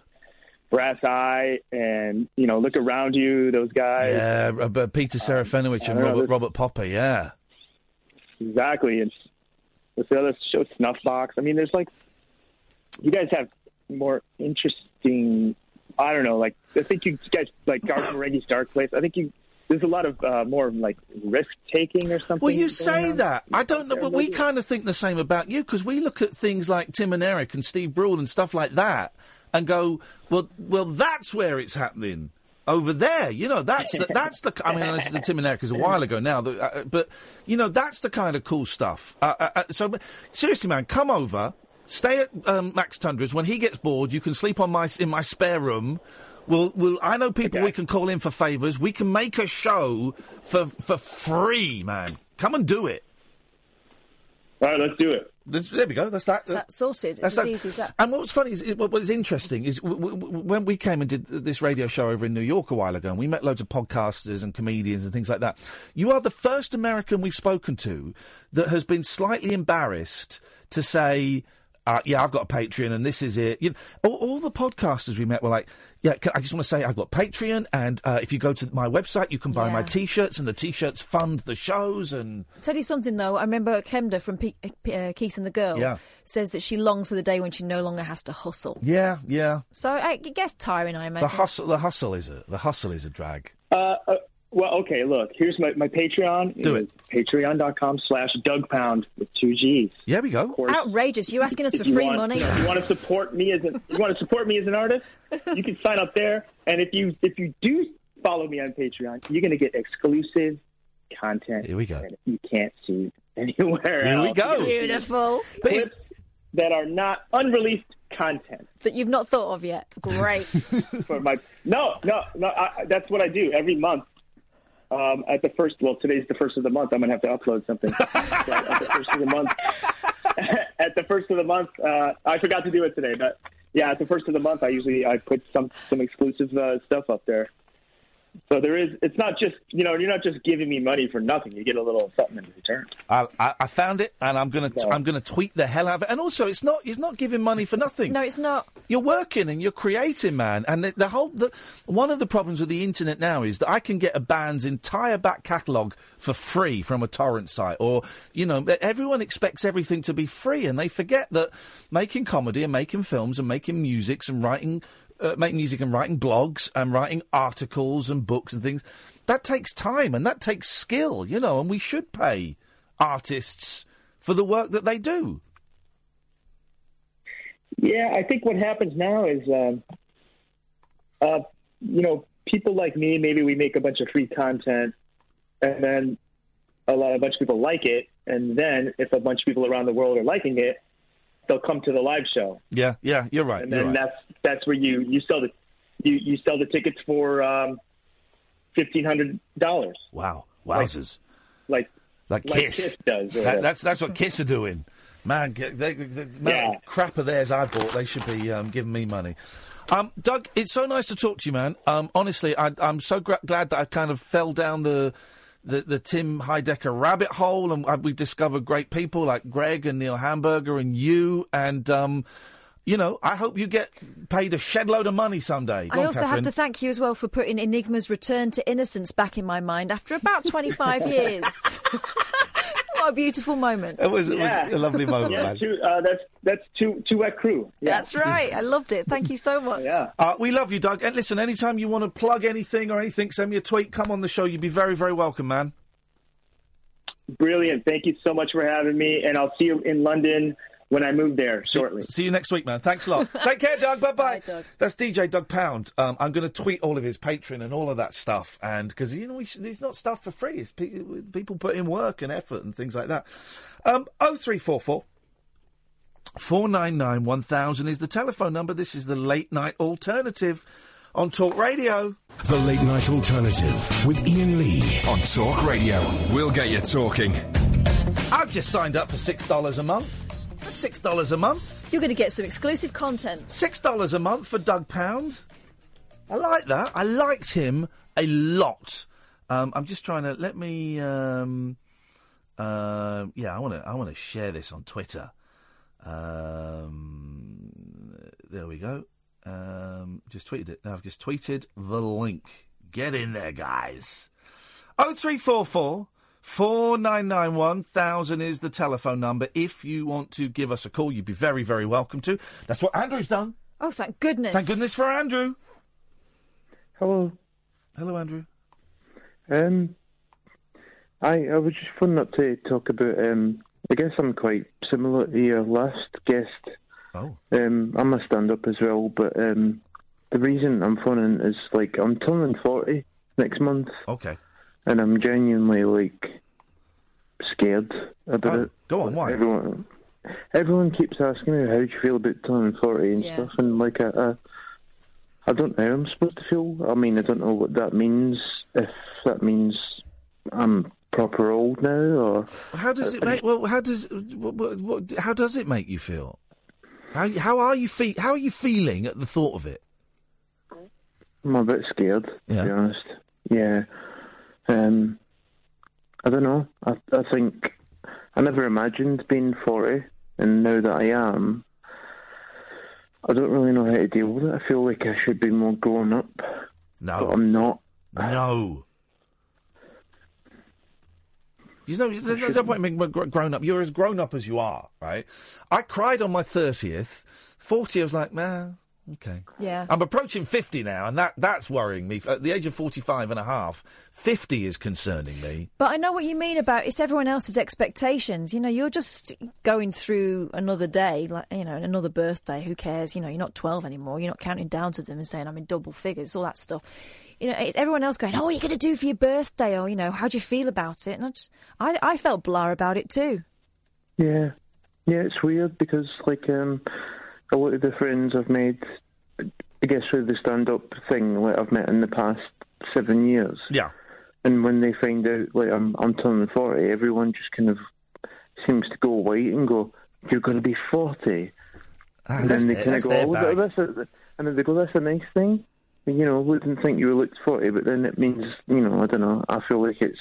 [SPEAKER 24] Brass Eye and you know Look Around You. Those guys.
[SPEAKER 6] Yeah, uh, but Peter Serafinowicz
[SPEAKER 24] I
[SPEAKER 6] and
[SPEAKER 24] know,
[SPEAKER 6] Robert Robert Popper. Yeah.
[SPEAKER 24] Exactly. And what's the other show? Snuffbox. I mean, there's like you guys have more interesting. I don't know. Like I think you guys like Garth Marenghi's Dark Place. I think you. There's a lot of uh, more like risk taking or something.
[SPEAKER 6] Well, you say
[SPEAKER 24] on.
[SPEAKER 6] that. I don't know, but we kind of think the same about you because we look at things like Tim and Eric and Steve Brule and stuff like that and go, well, well, that's where it's happening. Over there, you know, that's the, that's the. I mean, this is the Tim and Eric is a while ago now, uh, but you know, that's the kind of cool stuff. Uh, uh, uh, so, seriously, man, come over, stay at um, Max Tundra's. When he gets bored, you can sleep on my in my spare room. We'll, we'll, I know people we can call in for favours. We can make a show for for free, man. Come and do it.
[SPEAKER 24] All right, let's do it.
[SPEAKER 6] there we go. That's that. that.
[SPEAKER 7] Is that sorted?
[SPEAKER 6] That's
[SPEAKER 7] It's as
[SPEAKER 6] that.
[SPEAKER 7] easy as that.
[SPEAKER 6] And what's funny is, it- what what is interesting is w- w- w- when we came and did this radio show over in New York a while ago, and we met loads of podcasters and comedians and things like that. You are the first American we've spoken to that has been slightly embarrassed to say. Uh, yeah, I've got a Patreon, and this is it. You know, all, all the podcasters we met were like, "Yeah, can, I just want to say I've got Patreon, and uh, if you go to my website, you can buy my T-shirts, and the T-shirts fund the shows." And
[SPEAKER 7] Tell you something though. I remember Chemda from Pe- uh, Keith and the Girl
[SPEAKER 6] Yeah.
[SPEAKER 7] says that she longs for the day when she no longer has to hustle.
[SPEAKER 6] yeah, yeah,
[SPEAKER 7] So I guess tiring. I imagine.
[SPEAKER 6] the hustle, the hustle is a the hustle is a drag.
[SPEAKER 24] Uh, uh, well, okay. Look, here's my, my Patreon.
[SPEAKER 6] Do
[SPEAKER 24] it. Patreon.com slash Dougg Pound with two G's.
[SPEAKER 6] Yeah, we go.
[SPEAKER 7] Outrageous! You're asking us for free
[SPEAKER 24] want-
[SPEAKER 7] money.
[SPEAKER 24] You want to support me as an you want to support me as an artist, you can sign up there. And if you if you do follow me on Patreon, you're going to get exclusive content.
[SPEAKER 6] Here we go.
[SPEAKER 24] that you can't see anywhere
[SPEAKER 6] Here we go.
[SPEAKER 7] Beautiful.
[SPEAKER 24] Clips that are not unreleased content
[SPEAKER 7] that you've not thought of yet. Great.
[SPEAKER 24] for my no no no. I, that's what I do every month. Um, at the first, well, today's the first of the month. I'm gonna have to upload something. At the first of the month, at the first of the month, uh, I forgot to do it today, but yeah, at the first of the month, I usually I put some some exclusive uh, stuff up there. So there is. It's not just you know you're not just giving me money for nothing. You get a little something in return.
[SPEAKER 6] I, I, I found it, and I'm gonna I'm gonna tweet the hell out of it. And also, it's not it's not giving money for nothing.
[SPEAKER 7] No, it's not.
[SPEAKER 6] You're working and you're creating, man. And the, the whole the, one of the problems with the internet now is that I can get a band's entire back catalogue for free from a torrent site, or you know, everyone expects everything to be free, and they forget that making comedy and making films and making musics and writing. Uh, making music and writing blogs and writing articles and books and things. That takes time and that takes skill you know and we should pay artists for the work that they do.
[SPEAKER 24] Yeah, I think what happens now is, um, uh, you know, people like me, maybe we make a bunch of free content, and then a lot, a bunch of people like it, and then if a bunch of people around the world are liking it, they'll come to the live show,
[SPEAKER 6] yeah yeah you're right
[SPEAKER 24] and then
[SPEAKER 6] right.
[SPEAKER 24] that's that's where you you sell the you you sell the tickets for um, fifteen hundred dollars,
[SPEAKER 6] wow wowzers
[SPEAKER 24] like
[SPEAKER 6] like
[SPEAKER 24] like
[SPEAKER 6] Kiss.
[SPEAKER 24] Kiss does.
[SPEAKER 6] That, that's that's what Kiss are doing, man. They, they, the amount of crap of theirs I bought, they should be um, giving me money. Um, Dougg, it's so nice to talk to you, man. Um, honestly, I, I'm so gra- glad that I kind of fell down the the, the Tim Heidecker rabbit hole, and uh, we've discovered great people like Greg and Neil Hamburger and you. And, um, you know, I hope you get paid a shed load of money someday. Go
[SPEAKER 7] I
[SPEAKER 6] on,
[SPEAKER 7] also
[SPEAKER 6] Catherine.
[SPEAKER 7] have to thank you as well for putting Enigma's Return to Innocence back in my mind after about 25 years. what a beautiful moment.
[SPEAKER 6] It was, it was a lovely moment,
[SPEAKER 24] yeah,
[SPEAKER 6] man.
[SPEAKER 24] two, uh, that's that's two two wet crew. Yeah.
[SPEAKER 7] That's right. I loved it. Thank you so much.
[SPEAKER 24] yeah.
[SPEAKER 6] Uh, we love you, Dougg. And listen, anytime you want to plug anything or anything, send me a tweet. Come on the show. You'd be very, very welcome, man.
[SPEAKER 24] Brilliant. Thank you so much for having me, and I'll see you in London when I move there shortly.
[SPEAKER 6] See you next week, man. Thanks a lot. Take care, Dougg. Bye bye. That's DJ Dougg Pound. Um, I'm going to tweet all of his Patreon and all of that stuff, and because you know we should, it's not stuff for free. It's pe- people put in work and effort and things like that. Um, oh three four four. 499 1000 is the telephone number. This is the late night alternative on Talk Radio.
[SPEAKER 11] The Late Night Alternative with Iain Lee.
[SPEAKER 1] On Talk Radio, we'll get you talking.
[SPEAKER 6] I've just signed up for $6 a month. That's $6 a month.
[SPEAKER 7] You're going to get some exclusive content.
[SPEAKER 6] $6 a month for Dougg Pound. I like that. I liked him a lot. Um, I'm just trying to let me. Um, um yeah, I want to. I want to share this on Twitter. Um, there we go. Um, just tweeted it. Now I've just tweeted the link. Get in there, guys. Oh three four four. 4991 1000 is the telephone number. If you want to give us a call, you'd be very, very welcome to. That's what Andrew's done.
[SPEAKER 7] Oh, thank goodness.
[SPEAKER 6] Thank goodness for Andrew.
[SPEAKER 28] Hello.
[SPEAKER 6] Hello, Andrew.
[SPEAKER 28] Um, I I was just phoning up to talk about. Um, I guess I'm quite similar to your last guest.
[SPEAKER 6] Oh.
[SPEAKER 28] Um, I'm a stand-up as well, but um, the reason I'm phoning is like I'm turning forty next month.
[SPEAKER 6] Okay.
[SPEAKER 28] And I'm genuinely like scared about oh, it.
[SPEAKER 6] Oh, Go on, why?
[SPEAKER 28] Everyone, everyone keeps asking me how do you feel about turning forty and
[SPEAKER 7] Yeah.
[SPEAKER 28] stuff, and like I, I, I don't know how I'm supposed to feel. I mean, I don't know what that means. If that means I'm proper old now, or
[SPEAKER 6] How does it make? Well, how does what, what, what, how does it make you feel? How how are you fe- How are you feeling at the thought of it?
[SPEAKER 28] I'm a bit scared.
[SPEAKER 6] Yeah.
[SPEAKER 28] To be honest, yeah. Um, I don't know. I I think I never imagined being forty, and now that I am, I don't really know how to deal with it. I feel like I should be more grown up.
[SPEAKER 6] No,
[SPEAKER 28] but I'm not.
[SPEAKER 6] No. You know, there's there's no point in being grown up. You're as grown up as you are, right? I cried on my 30th. 40, I was like, man, okay.
[SPEAKER 7] Yeah.
[SPEAKER 6] I'm approaching 50 now, and that, that's worrying me. At the age of 45 and a half, 50 is concerning me.
[SPEAKER 7] But I know what you mean about it's everyone else's expectations. You know, you're just going through another day, like you know, another birthday. Who cares? You know, you're not 12 anymore. You're not counting down to them and saying I'm in double figures, all that stuff. You know, it's everyone else going, "Oh, what are you going to do for your birthday?" Or you know, how do you feel about it? And I just, I, I felt blah about it too.
[SPEAKER 28] Yeah, yeah, it's weird because like um, a lot of the friends I've made, I guess through the stand-up thing, like I've met in the past seven years.
[SPEAKER 6] Yeah.
[SPEAKER 28] And when they find out like I'm I'm turning forty, everyone just kind of seems to go white and go, "You're going to be 40.
[SPEAKER 6] Ah,
[SPEAKER 28] and then they kind of go, "Oh,
[SPEAKER 6] bag.
[SPEAKER 28] that's a, and then they go, "That's a nice thing." You know, we didn't think you were looked forty, but then it means, you know, I don't know. I feel like it's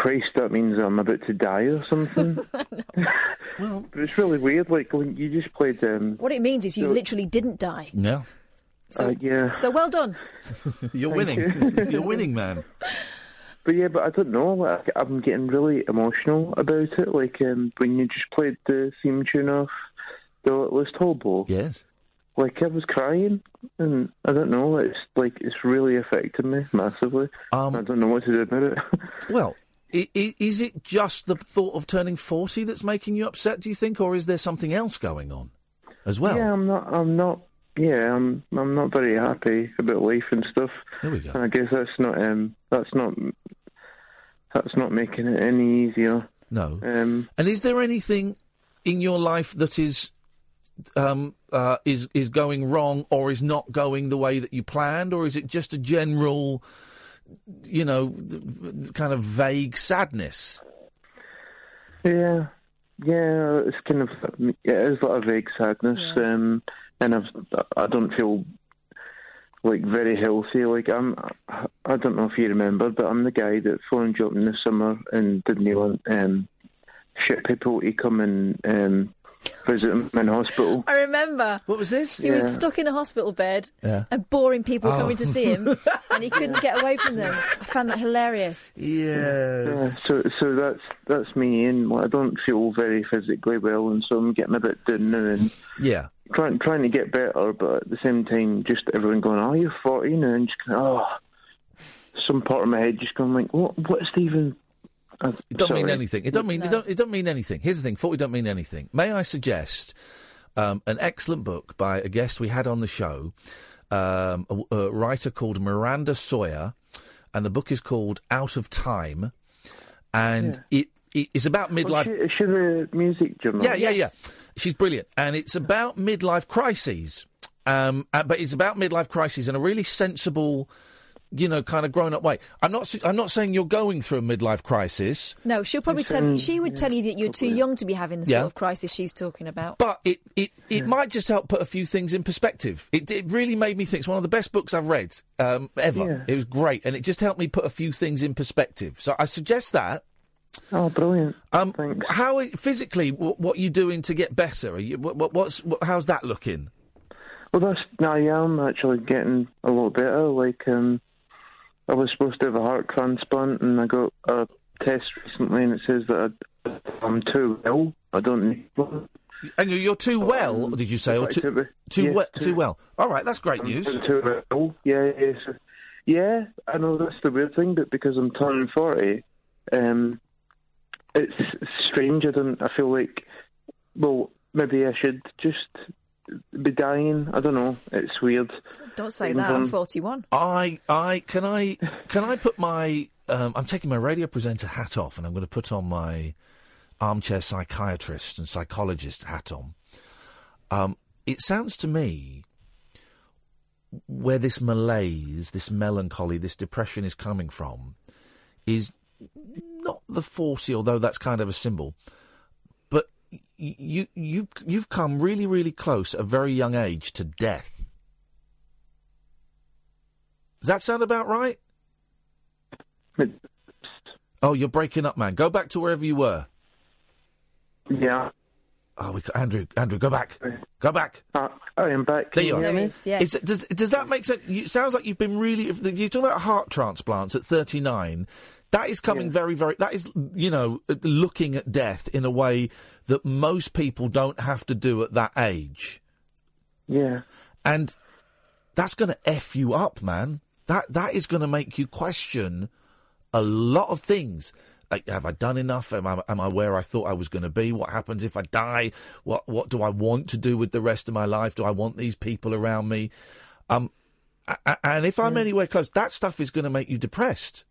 [SPEAKER 28] Christ. That means I'm about to die or something.
[SPEAKER 6] well,
[SPEAKER 28] but it's really weird. Like when you just played. Um,
[SPEAKER 7] What it means is you
[SPEAKER 28] So-
[SPEAKER 7] literally didn't die.
[SPEAKER 6] Yeah.
[SPEAKER 28] uh, yeah.
[SPEAKER 7] So well done.
[SPEAKER 6] You're
[SPEAKER 28] Thank
[SPEAKER 6] winning.
[SPEAKER 28] you.
[SPEAKER 6] You're winning, man.
[SPEAKER 28] But yeah, but I don't know. Like, I'm getting really emotional about it. Like um, when you just played the theme tune off the Littlest Hobo.
[SPEAKER 6] Yes.
[SPEAKER 28] Like I was crying, and I don't know. It's like it's really affected me massively.
[SPEAKER 6] Um,
[SPEAKER 28] I don't know what to do about it.
[SPEAKER 6] Well, i- i- is it just the thought of turning 40 that's making you upset, do you think, or is there something else going on as well?
[SPEAKER 28] Yeah, I'm not. I'm not. Yeah, I'm. I'm not very happy about life and stuff.
[SPEAKER 6] There we go.
[SPEAKER 28] And I guess that's not. Um, that's not. That's not making it any easier.
[SPEAKER 6] No.
[SPEAKER 28] Um,
[SPEAKER 6] And is there anything in your life that is um, uh, is is going wrong or is not going the way that you planned, or is it just a general, you know, th- th- kind of vague sadness?
[SPEAKER 28] Yeah, yeah, it's kind of yeah, it is a lot of vague sadness, um, and I've I don't feel like very healthy. Like I'm, I don't know if you remember, but I'm the guy that phoned you up in the summer and didn't want um, shit people to come and um, visit him in hospital.
[SPEAKER 7] I remember.
[SPEAKER 6] What was this?
[SPEAKER 7] He was stuck in a hospital bed
[SPEAKER 28] Yeah.
[SPEAKER 7] and boring people
[SPEAKER 28] Oh.
[SPEAKER 7] coming to see him, oh. and he couldn't get away from them. I found that hilarious.
[SPEAKER 28] Yeah. So so that's that's me, and like, I don't feel very physically well, and so I'm getting a bit down now and
[SPEAKER 6] Yeah.
[SPEAKER 28] trying trying to get better, but at the same time, just everyone going, "Oh, you're 40 now," and just going, oh, some part of my head just going like, "What? What's even?" Uh,
[SPEAKER 6] It don't mean anything. It don't mean it don't it don't mean anything. Here's the thing: forty don't mean anything. May I suggest um, an excellent book by a guest we had on the show, um, a, a writer called Miranda Sawyer, and the book is called Out of Time, and it, it is about midlife.
[SPEAKER 28] Is she the music journal?
[SPEAKER 6] Yeah, yeah, yeah. She's brilliant, and it's about midlife crises. Um, uh, but it's about midlife crises in a really sensible, you know, kind of grown-up way. I'm not. I'm not saying you're going through a midlife crisis,
[SPEAKER 7] No, she'll probably tell you. She would tell you that you're too young to be having the
[SPEAKER 6] Yeah.
[SPEAKER 7] sort of crisis she's talking about.
[SPEAKER 6] but it it, it might just help put a few things in perspective. It, it really made me think. It's one of the best books I've read um, ever.
[SPEAKER 28] Yeah.
[SPEAKER 6] It was great, and it just helped me put a few things in perspective. So I suggest that.
[SPEAKER 28] Oh, brilliant!
[SPEAKER 6] Um, how physically, wh- what are you doing to get better? Are you, what, what, what's what, how's that looking?
[SPEAKER 28] Well, that's now I am actually getting a lot better. Like, um, I was supposed to have a heart transplant, and I got a test recently, and it says that I, I'm too ill. I don't need one.
[SPEAKER 6] And you're, you're too well, did you say, or too
[SPEAKER 28] be-
[SPEAKER 6] too,
[SPEAKER 28] yeah,
[SPEAKER 6] we-
[SPEAKER 28] too-
[SPEAKER 6] too well? All right, that's great news.
[SPEAKER 28] I'm too ill. Yeah, yeah, so- yeah. I know that's the weird thing, but because I'm turning forty, um, it's strange. I don't. I feel like, well, maybe I should just be dying. I don't know. It's weird.
[SPEAKER 7] Don't say that. I'm 41.
[SPEAKER 6] I, I can I can I put my um, I'm taking my radio presenter hat off, and I'm going to put on my armchair psychiatrist and psychologist hat on. Um, it sounds to me where this malaise, this melancholy, this depression is coming from is not the 40, although that's kind of a symbol, but y- you you you've come really really close at a very young age to death. Does that sound about right? Oh, you're breaking up, man. Go back to wherever you were.
[SPEAKER 28] Yeah.
[SPEAKER 6] Oh, we, ca- Andrew, Andrew, go back. Go back.
[SPEAKER 28] Uh, I am back.
[SPEAKER 6] There you are.
[SPEAKER 28] hear me?
[SPEAKER 6] Is does, does that make sense? It sounds like you've been really. You're talking about heart transplants at 39. That is coming very, very. That is, you know, looking at death in a way that most people don't have to do at that age.
[SPEAKER 28] Yeah.
[SPEAKER 6] And that's going to f you up, man. That that is going to make you question a lot of things. Like, have I done enough? Am I, am I where I thought I was going to be? What happens if I die? What what do I want to do with the rest of my life? Do I want these people around me? Um, and if I'm anywhere close, that stuff is going to make you depressed.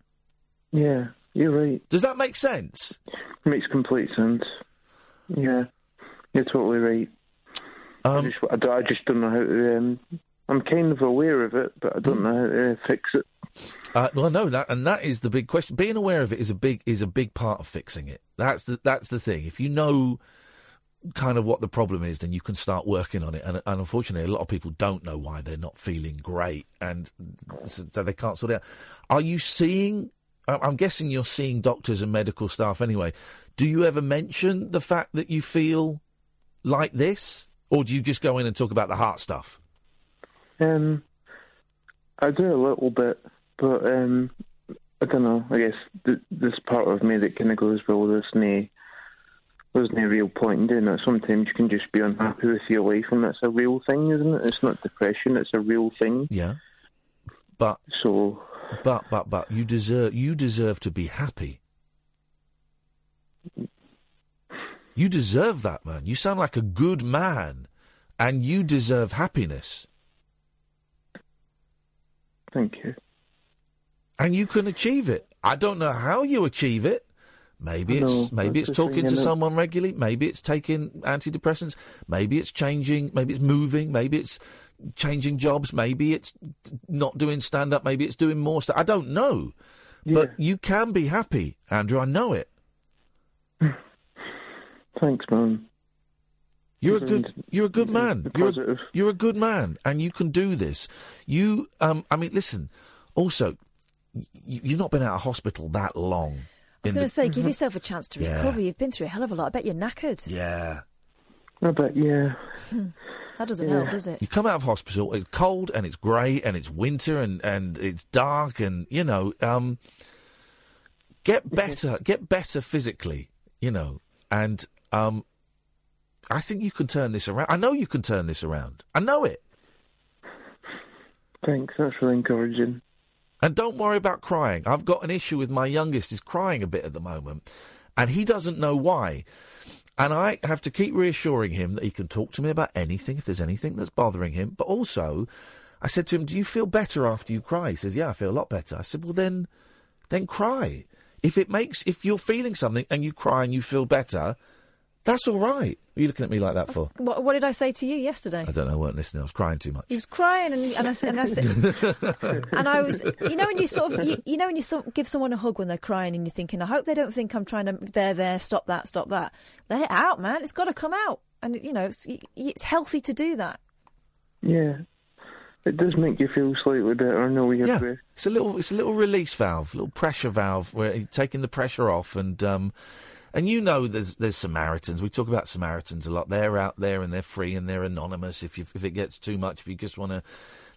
[SPEAKER 28] Yeah, you're right.
[SPEAKER 6] Does that make sense?
[SPEAKER 28] It Makes complete sense. Yeah, you're totally right.
[SPEAKER 6] Um,
[SPEAKER 28] I, just, I, don't- I just don't know how to. Um, I'm kind of aware of it, but I don't know how to fix it.
[SPEAKER 6] Uh, well, no, that and that is the big question. Being aware of it is a big is a big part of fixing it. That's the that's the thing. If you know kind of what the problem is, then you can start working on it. And, and unfortunately, a lot of people don't know why they're not feeling great, and so they can't sort it out. Are you seeing? I'm guessing you're seeing doctors and medical staff anyway. Do you ever mention the fact that you feel like this, or do you just go in and talk about the heart stuff?
[SPEAKER 28] Um, I do a little bit, but um, I don't know. I guess th- this part of me that kind of goes, well, there's no, there's no real point in doing that. Sometimes you can just be unhappy with your life, and that's a real thing, isn't it? It's not depression; it's a real thing.
[SPEAKER 6] Yeah. But
[SPEAKER 28] so,
[SPEAKER 6] but but but you deserve you deserve to be happy. You deserve that, man. You sound like a good man, and you deserve happiness.
[SPEAKER 28] Thank you.
[SPEAKER 6] And you can achieve it. I don't know how you achieve it. Maybe it's maybe it's talking to someone regularly. Maybe it's taking antidepressants. Maybe it's changing. Maybe it's moving. Maybe it's changing jobs. Maybe it's not doing stand up. Maybe it's doing more stuff. I don't know. But you can be happy, Andrew. I know it.
[SPEAKER 28] Thanks, man.
[SPEAKER 6] You're a good. You're a good man. You're a, you're a good man, and you can do this. You, um, I mean, listen. Also, y- you've not been out of hospital that long.
[SPEAKER 7] I was
[SPEAKER 6] in
[SPEAKER 7] going
[SPEAKER 6] the-
[SPEAKER 7] to say, give yourself a chance to
[SPEAKER 6] Yeah.
[SPEAKER 7] recover. You've been through a hell of a lot. I bet you're knackered.
[SPEAKER 6] Yeah.
[SPEAKER 28] I bet, yeah.
[SPEAKER 7] That doesn't help, does it?
[SPEAKER 6] You come out of hospital. It's cold and it's grey and it's winter and and it's dark and you know. Um, get better. Get better physically. You know, and um, I think you can turn this around. I know you can turn this around. I know it.
[SPEAKER 28] Thanks, that's really encouraging.
[SPEAKER 6] And don't worry about crying. I've got an issue with my youngest is crying a bit at the moment, and he doesn't know why. And I have to keep reassuring him that he can talk to me about anything if there's anything that's bothering him. But also, I said to him, "Do you feel better after you cry?" He says, "Yeah, I feel a lot better." I said, "Well, then, then cry. If it makes, if you're feeling something and you cry and you feel better, that's all right." What are you looking at me like that for?
[SPEAKER 7] What, what did I say to you yesterday?
[SPEAKER 6] I don't know. I weren't listening. I was crying too much.
[SPEAKER 7] He was crying, and, and I said, and I said, and I was, you know, when you sort of, you, you know, when you sort of give someone a hug when they're crying, and you're thinking, I hope they don't think I'm trying to, there, there, stop that, stop that. Let it out, man. It's got to come out, and you know, it's, it's healthy to do that.
[SPEAKER 28] Yeah. It does make you feel slightly better. I know you have
[SPEAKER 6] Yeah, it's a little, it's a little release valve, a little pressure valve where you're taking the pressure off, and um, and you know, there's there's Samaritans. We talk about Samaritans a lot. They're out there and they're free and they're anonymous. If you, if it gets too much, if you just want to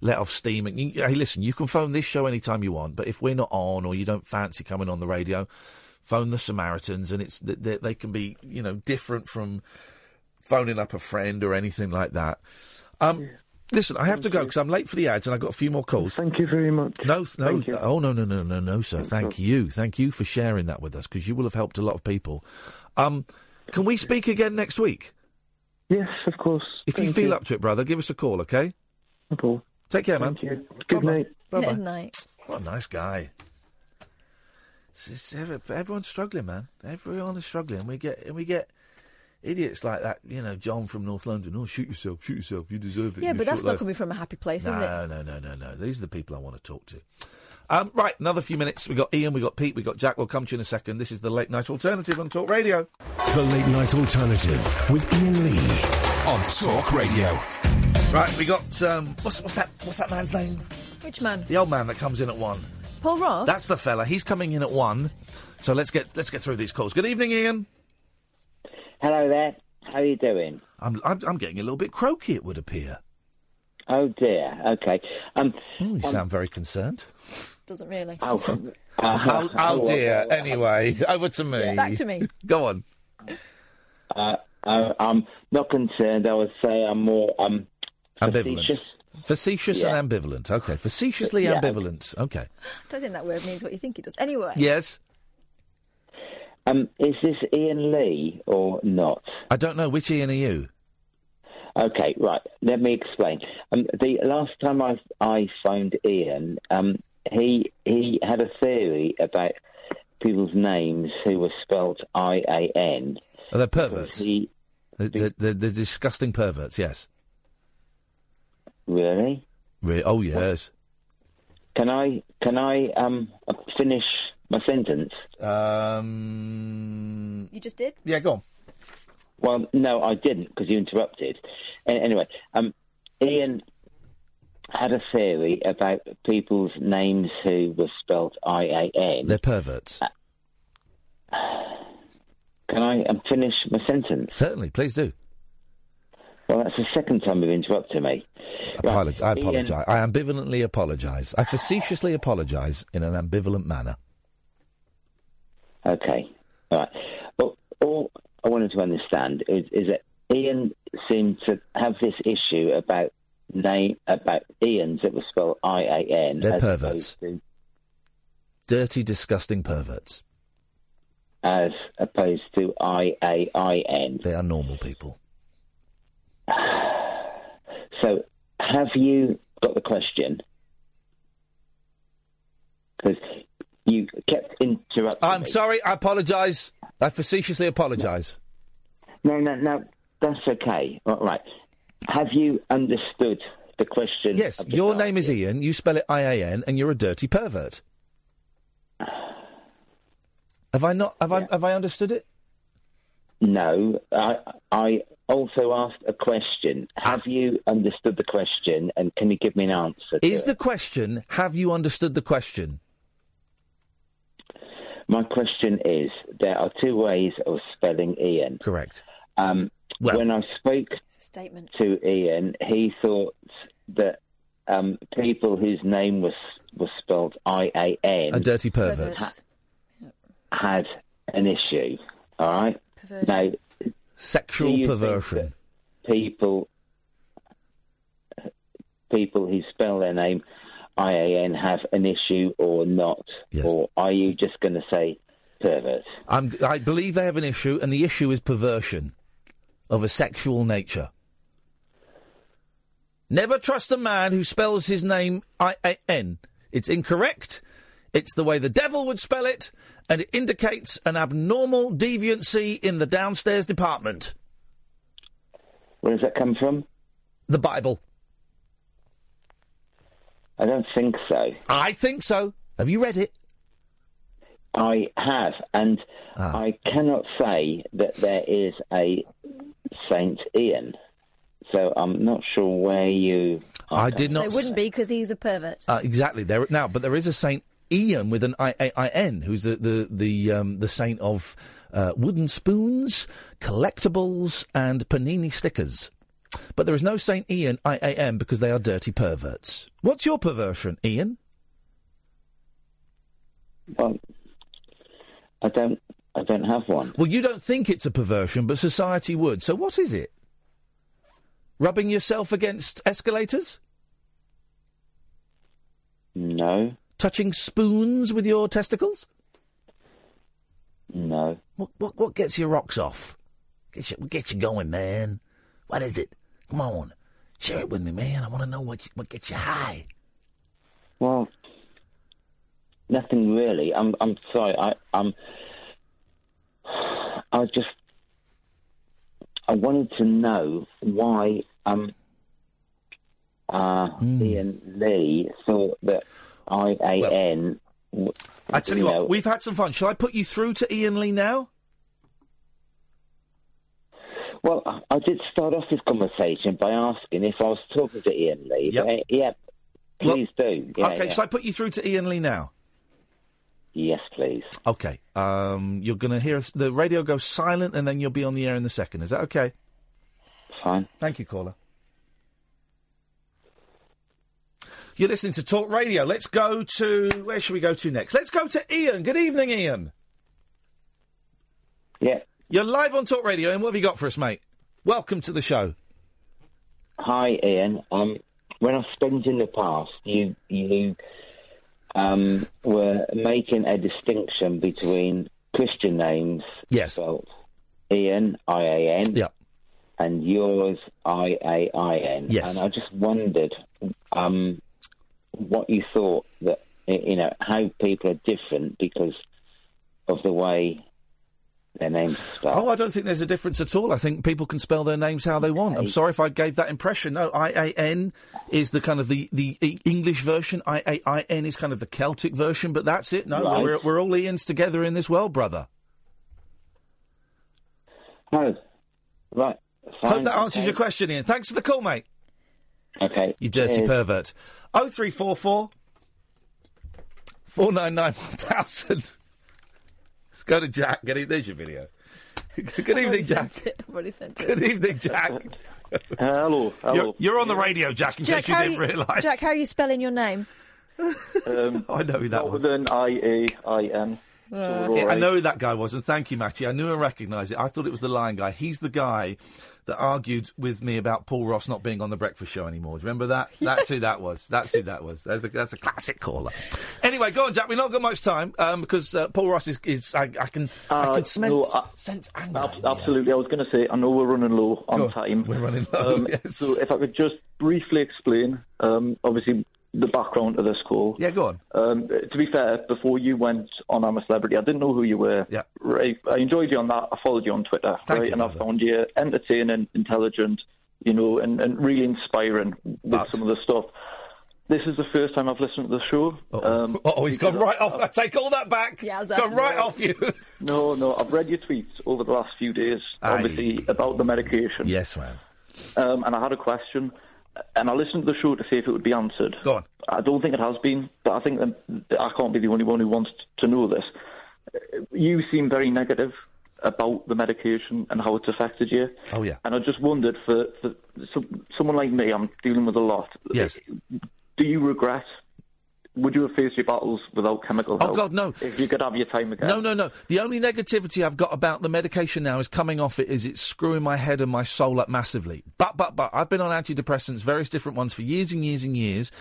[SPEAKER 6] let off steam, and you, hey, listen, you can phone this show anytime you want. But if we're not on or you don't fancy coming on the radio, phone the Samaritans, and it's they, they can be you know different from phoning up a friend or anything like that. Um, Listen, I have to go because I'm late for the ads and I've got a few more calls.
[SPEAKER 28] Thank you very much.
[SPEAKER 6] No, no.
[SPEAKER 28] Thank you.
[SPEAKER 6] Oh, no, no, no, no, no, sir. Thank you. Thank you for sharing that with us because you will have helped a lot of people. Um, can we speak again next week?
[SPEAKER 28] Yes, of course.
[SPEAKER 6] If you feel
[SPEAKER 28] you.
[SPEAKER 6] up to it, brother, give us a call, okay?
[SPEAKER 28] Cool.
[SPEAKER 6] Take care, man.
[SPEAKER 28] Thank you. Good night.
[SPEAKER 6] Bye-bye.
[SPEAKER 7] Good night.
[SPEAKER 6] What a nice guy. It's, it's everyone's struggling, man. Everyone is struggling. We get and we get idiots like that. You know, John from North London. Oh, shoot yourself, shoot yourself. You deserve it.
[SPEAKER 7] Yeah,
[SPEAKER 6] in
[SPEAKER 7] but that's
[SPEAKER 6] short
[SPEAKER 7] not
[SPEAKER 6] life."
[SPEAKER 7] coming from a happy place, is it?
[SPEAKER 6] No, no, no, no, no. These are the people I want to talk to. Um, right, another few minutes. We've got Ian, we've got Pete, we've got Jack. We'll come to you in a second. This is the Late Night Alternative on Talk Radio.
[SPEAKER 11] The Late Night Alternative with Iain Lee.
[SPEAKER 1] On Talk Radio.
[SPEAKER 6] Right, we got um, what's, what's that? What's that man's name?
[SPEAKER 7] Which man?
[SPEAKER 6] The old man that comes in at one.
[SPEAKER 7] Paul Ross.
[SPEAKER 6] That's the fella. He's coming in at one. So let's get let's get through these calls. Good evening, Ian.
[SPEAKER 29] Hello there. How are you doing?
[SPEAKER 6] I'm I'm, I'm getting a little bit croaky. It would appear.
[SPEAKER 29] Oh dear. Okay. Um,
[SPEAKER 6] you
[SPEAKER 29] um,
[SPEAKER 6] sound very concerned.
[SPEAKER 7] Doesn't really.
[SPEAKER 29] Oh,
[SPEAKER 6] oh,
[SPEAKER 29] uh,
[SPEAKER 6] oh dear. Anyway, over to me.
[SPEAKER 7] Back to me.
[SPEAKER 6] Go on.
[SPEAKER 29] Uh, uh, I'm not concerned. I would say I'm more um,
[SPEAKER 6] Ambivalent.
[SPEAKER 29] facetious.
[SPEAKER 6] Facetious
[SPEAKER 29] Yeah.
[SPEAKER 6] and ambivalent. Okay. Facetiously
[SPEAKER 29] Yeah.
[SPEAKER 6] ambivalent. Okay.
[SPEAKER 7] I don't think that word means what you think it does. Anyway.
[SPEAKER 6] Yes.
[SPEAKER 29] Um, is this Iain Lee or not?
[SPEAKER 6] I don't know which Ian are you.
[SPEAKER 29] Okay, right. Let me explain. Um, the last time I I phoned Ian, um, he he had a theory about people's names who were spelt I A N.
[SPEAKER 6] Oh, they're perverts.
[SPEAKER 29] He
[SPEAKER 6] They're, they're, they're, they're disgusting perverts. Yes.
[SPEAKER 29] really.
[SPEAKER 6] Re- oh yes.
[SPEAKER 29] Can I can I um finish my sentence?
[SPEAKER 6] Um.
[SPEAKER 7] You just did?
[SPEAKER 6] Yeah, go on.
[SPEAKER 29] Well, no, I didn't because you interrupted. Anyway, um, Ian had a theory about people's names who were spelt I A N.
[SPEAKER 6] They're perverts.
[SPEAKER 29] Can I um, finish my sentence?
[SPEAKER 6] Certainly, please do.
[SPEAKER 29] Well, that's the second time you've interrupted me.
[SPEAKER 6] Apolog- I
[SPEAKER 29] Ian-
[SPEAKER 6] apologise. I ambivalently apologise. I facetiously apologise in an ambivalent manner.
[SPEAKER 29] Okay. All right. Well, all I wanted to understand is, is that Ian seemed to have this issue about name about Ian's that was spelled I A N.
[SPEAKER 6] They're perverts.
[SPEAKER 29] to-
[SPEAKER 6] Dirty, disgusting perverts.
[SPEAKER 29] As opposed to I A I N.
[SPEAKER 6] They are normal people.
[SPEAKER 29] So, have you got the question? Because you kept interrupting.
[SPEAKER 6] I'm
[SPEAKER 29] me.
[SPEAKER 6] sorry. I apologise. I facetiously apologise.
[SPEAKER 29] No, no, no. That's okay. All right. Have you understood the question?
[SPEAKER 6] Yes,
[SPEAKER 29] the
[SPEAKER 6] your name is Ian. You spell it I A N, and you're a dirty pervert. Have I not? Have I? Have I understood it?
[SPEAKER 29] No, I, I also asked a question. Ah. Have you understood the question, and can you give me an answer?
[SPEAKER 6] Is the question, have you understood the question?
[SPEAKER 29] My question is: there are two ways of spelling Ian.
[SPEAKER 6] Correct.
[SPEAKER 29] Um, when I spoke
[SPEAKER 7] statement.
[SPEAKER 29] to Ian, he thought that um, people whose name was was spelled I A N
[SPEAKER 6] A dirty pervert.
[SPEAKER 29] had an issue. All right. Now,
[SPEAKER 6] Sexual
[SPEAKER 29] do you think
[SPEAKER 6] perversion.
[SPEAKER 29] People, people who spell their name I A N have an issue or not, or are you just going to say pervert?
[SPEAKER 6] I'm, I believe they have an issue, and the issue is perversion of a sexual nature. Never trust a man who spells his name I A N. It's incorrect. It's the way the devil would spell it, and it indicates an abnormal deviancy in the downstairs department.
[SPEAKER 29] Where does that come from?
[SPEAKER 6] The Bible.
[SPEAKER 29] I don't think so.
[SPEAKER 6] I think so. Have you read it?
[SPEAKER 29] I have, and
[SPEAKER 6] Ah.
[SPEAKER 29] I cannot say that there is a Saint Ian. So I'm not sure where you.
[SPEAKER 6] I did not.
[SPEAKER 7] They wouldn't be because he's a pervert.
[SPEAKER 6] Uh, exactly. There now, but there is a Saint Ian with an I A I N, who's the the the, um, the saint of uh, wooden spoons, collectibles, and panini stickers. But there is no Saint Ian I A M because they are dirty perverts. What's your perversion, Ian?
[SPEAKER 29] Well, I don't. I don't have one.
[SPEAKER 6] Well, you don't think it's a perversion, but society would. So what is it? Rubbing yourself against escalators?
[SPEAKER 29] No.
[SPEAKER 6] Touching spoons with your testicles?
[SPEAKER 29] No.
[SPEAKER 6] What what what gets your rocks off? Get you get you going, man. What is it? Come on, share it with me, man. I want to know what what gets you high.
[SPEAKER 29] Well, nothing really. I'm. I'm sorry. I. I'm. I just. I wanted to know why um. Uh,
[SPEAKER 6] Hmm.
[SPEAKER 29] Iain Lee thought that I A N.
[SPEAKER 6] I tell you what, we've had some fun. Shall I put you through to Iain Lee now?
[SPEAKER 29] Well, I- did start off this conversation by asking if I was talking to Iain Lee.
[SPEAKER 6] Yep.
[SPEAKER 29] But, uh, yeah, please do. Yeah,
[SPEAKER 6] okay,
[SPEAKER 29] yeah.
[SPEAKER 6] shall I put you through to Iain Lee now?
[SPEAKER 29] Yes, please.
[SPEAKER 6] Okay. Um, you're going to hear us, the radio go silent, and then you'll be on the air in the second. Is that okay?
[SPEAKER 29] Fine.
[SPEAKER 6] Thank you, caller. You're listening to Talk Radio. Let's go to where should we go to next? Let's go to Ian. Good evening, Ian.
[SPEAKER 29] Yeah.
[SPEAKER 6] You're live on Talk Radio, and what have you got for us, mate? Welcome to the show.
[SPEAKER 29] Hi, Ian. Um, when to you in the past, you you um, were making a distinction between Christian names,
[SPEAKER 6] yes,
[SPEAKER 29] spelled Ian I A N,
[SPEAKER 6] yeah,
[SPEAKER 29] and yours I A I N.
[SPEAKER 6] Yes.
[SPEAKER 29] and I just wondered um, what you thought that you know how people are different because of the way their names spelled.
[SPEAKER 6] Oh, I don't think there's a difference at all. I think people can spell their names how they want. I'm sorry if I gave that impression. No, I A N is the kind of the, the English version. I A I N is kind of the Celtic version. But that's it. No,
[SPEAKER 29] right.
[SPEAKER 6] we're we're all Ian's together in this world, brother.
[SPEAKER 29] No, right. Fine.
[SPEAKER 6] Hope that answers
[SPEAKER 29] okay.
[SPEAKER 6] your question, Ian. Thanks for the call, mate.
[SPEAKER 29] Okay.
[SPEAKER 6] You dirty
[SPEAKER 29] Cheers.
[SPEAKER 6] pervert. 0344 499 1000. go to Jack. Get it. There's your video. Good evening, Jack.
[SPEAKER 7] I've already sent it.
[SPEAKER 6] Good evening, Jack.
[SPEAKER 30] hello, hello.
[SPEAKER 6] You're, you're on the radio, Jack. In
[SPEAKER 7] Jack,
[SPEAKER 6] case you
[SPEAKER 7] how
[SPEAKER 6] didn't
[SPEAKER 7] you,
[SPEAKER 6] realise.
[SPEAKER 7] Jack, how are you spelling your name?
[SPEAKER 30] Um,
[SPEAKER 6] I know who that was.
[SPEAKER 30] Then I A I N.
[SPEAKER 6] I know who that guy was, and thank you, Matty. I knew and recognised it. I thought it was the Lion guy. He's the guy that argued with me about Paul Ross not being on the Breakfast Show anymore. Do you remember that? That's who that was. That's who that was. That's a, that's a classic caller. Anyway, go on, Jack. We've not got much time um, because uh, Paul Ross is. is I, I can. I
[SPEAKER 30] Uh,
[SPEAKER 6] can sense,
[SPEAKER 30] no, I-
[SPEAKER 6] sense anger.
[SPEAKER 30] Ab- absolutely. I was going to say, I know we're running low on
[SPEAKER 6] on.
[SPEAKER 30] time.
[SPEAKER 6] We're running low,
[SPEAKER 30] Um,
[SPEAKER 6] yes.
[SPEAKER 30] So if I could just briefly explain, um, obviously, the background of this call.
[SPEAKER 6] Yeah, go on.
[SPEAKER 30] Um, to be fair, before you went on I'm a Celebrity, I didn't know who you were.
[SPEAKER 6] Yeah.
[SPEAKER 30] Right. I enjoyed you on that. I followed you on Twitter.
[SPEAKER 6] Thank
[SPEAKER 30] right.
[SPEAKER 6] you,
[SPEAKER 30] and I
[SPEAKER 6] brother.
[SPEAKER 30] found you entertaining, intelligent, you know, and, and really inspiring with
[SPEAKER 6] But-
[SPEAKER 30] some of the stuff. this is the first time I've listened to the show. Um,
[SPEAKER 6] Oh, he's gone
[SPEAKER 30] because
[SPEAKER 6] right off. I take all that back.
[SPEAKER 7] Yowza.
[SPEAKER 6] Gone right off you.
[SPEAKER 30] No, no, I've read your tweets over the last few days,
[SPEAKER 6] Aye.
[SPEAKER 30] obviously, about the medication.
[SPEAKER 6] Yes, man.
[SPEAKER 30] Um, and I had a question, and I listened to the show to see if it would be answered.
[SPEAKER 6] Go on.
[SPEAKER 30] I don't think it has been, but I think that I can't be the only one who wants to know this. You seem very negative about the medication and how it's affected you.
[SPEAKER 6] Oh, yeah.
[SPEAKER 30] And I just wondered, for, for some, someone like me, I'm dealing with a lot.
[SPEAKER 6] Yes.
[SPEAKER 30] Do you regret? Would you have faced your battles without chemical oh, help?
[SPEAKER 6] Oh, God, no.
[SPEAKER 30] If you could have your time again.
[SPEAKER 6] No, no, no. The only negativity I've got about the medication now is coming off it is it's screwing my head and my soul up massively. But, but, but, I've been on antidepressants, various different ones, for years and years and years.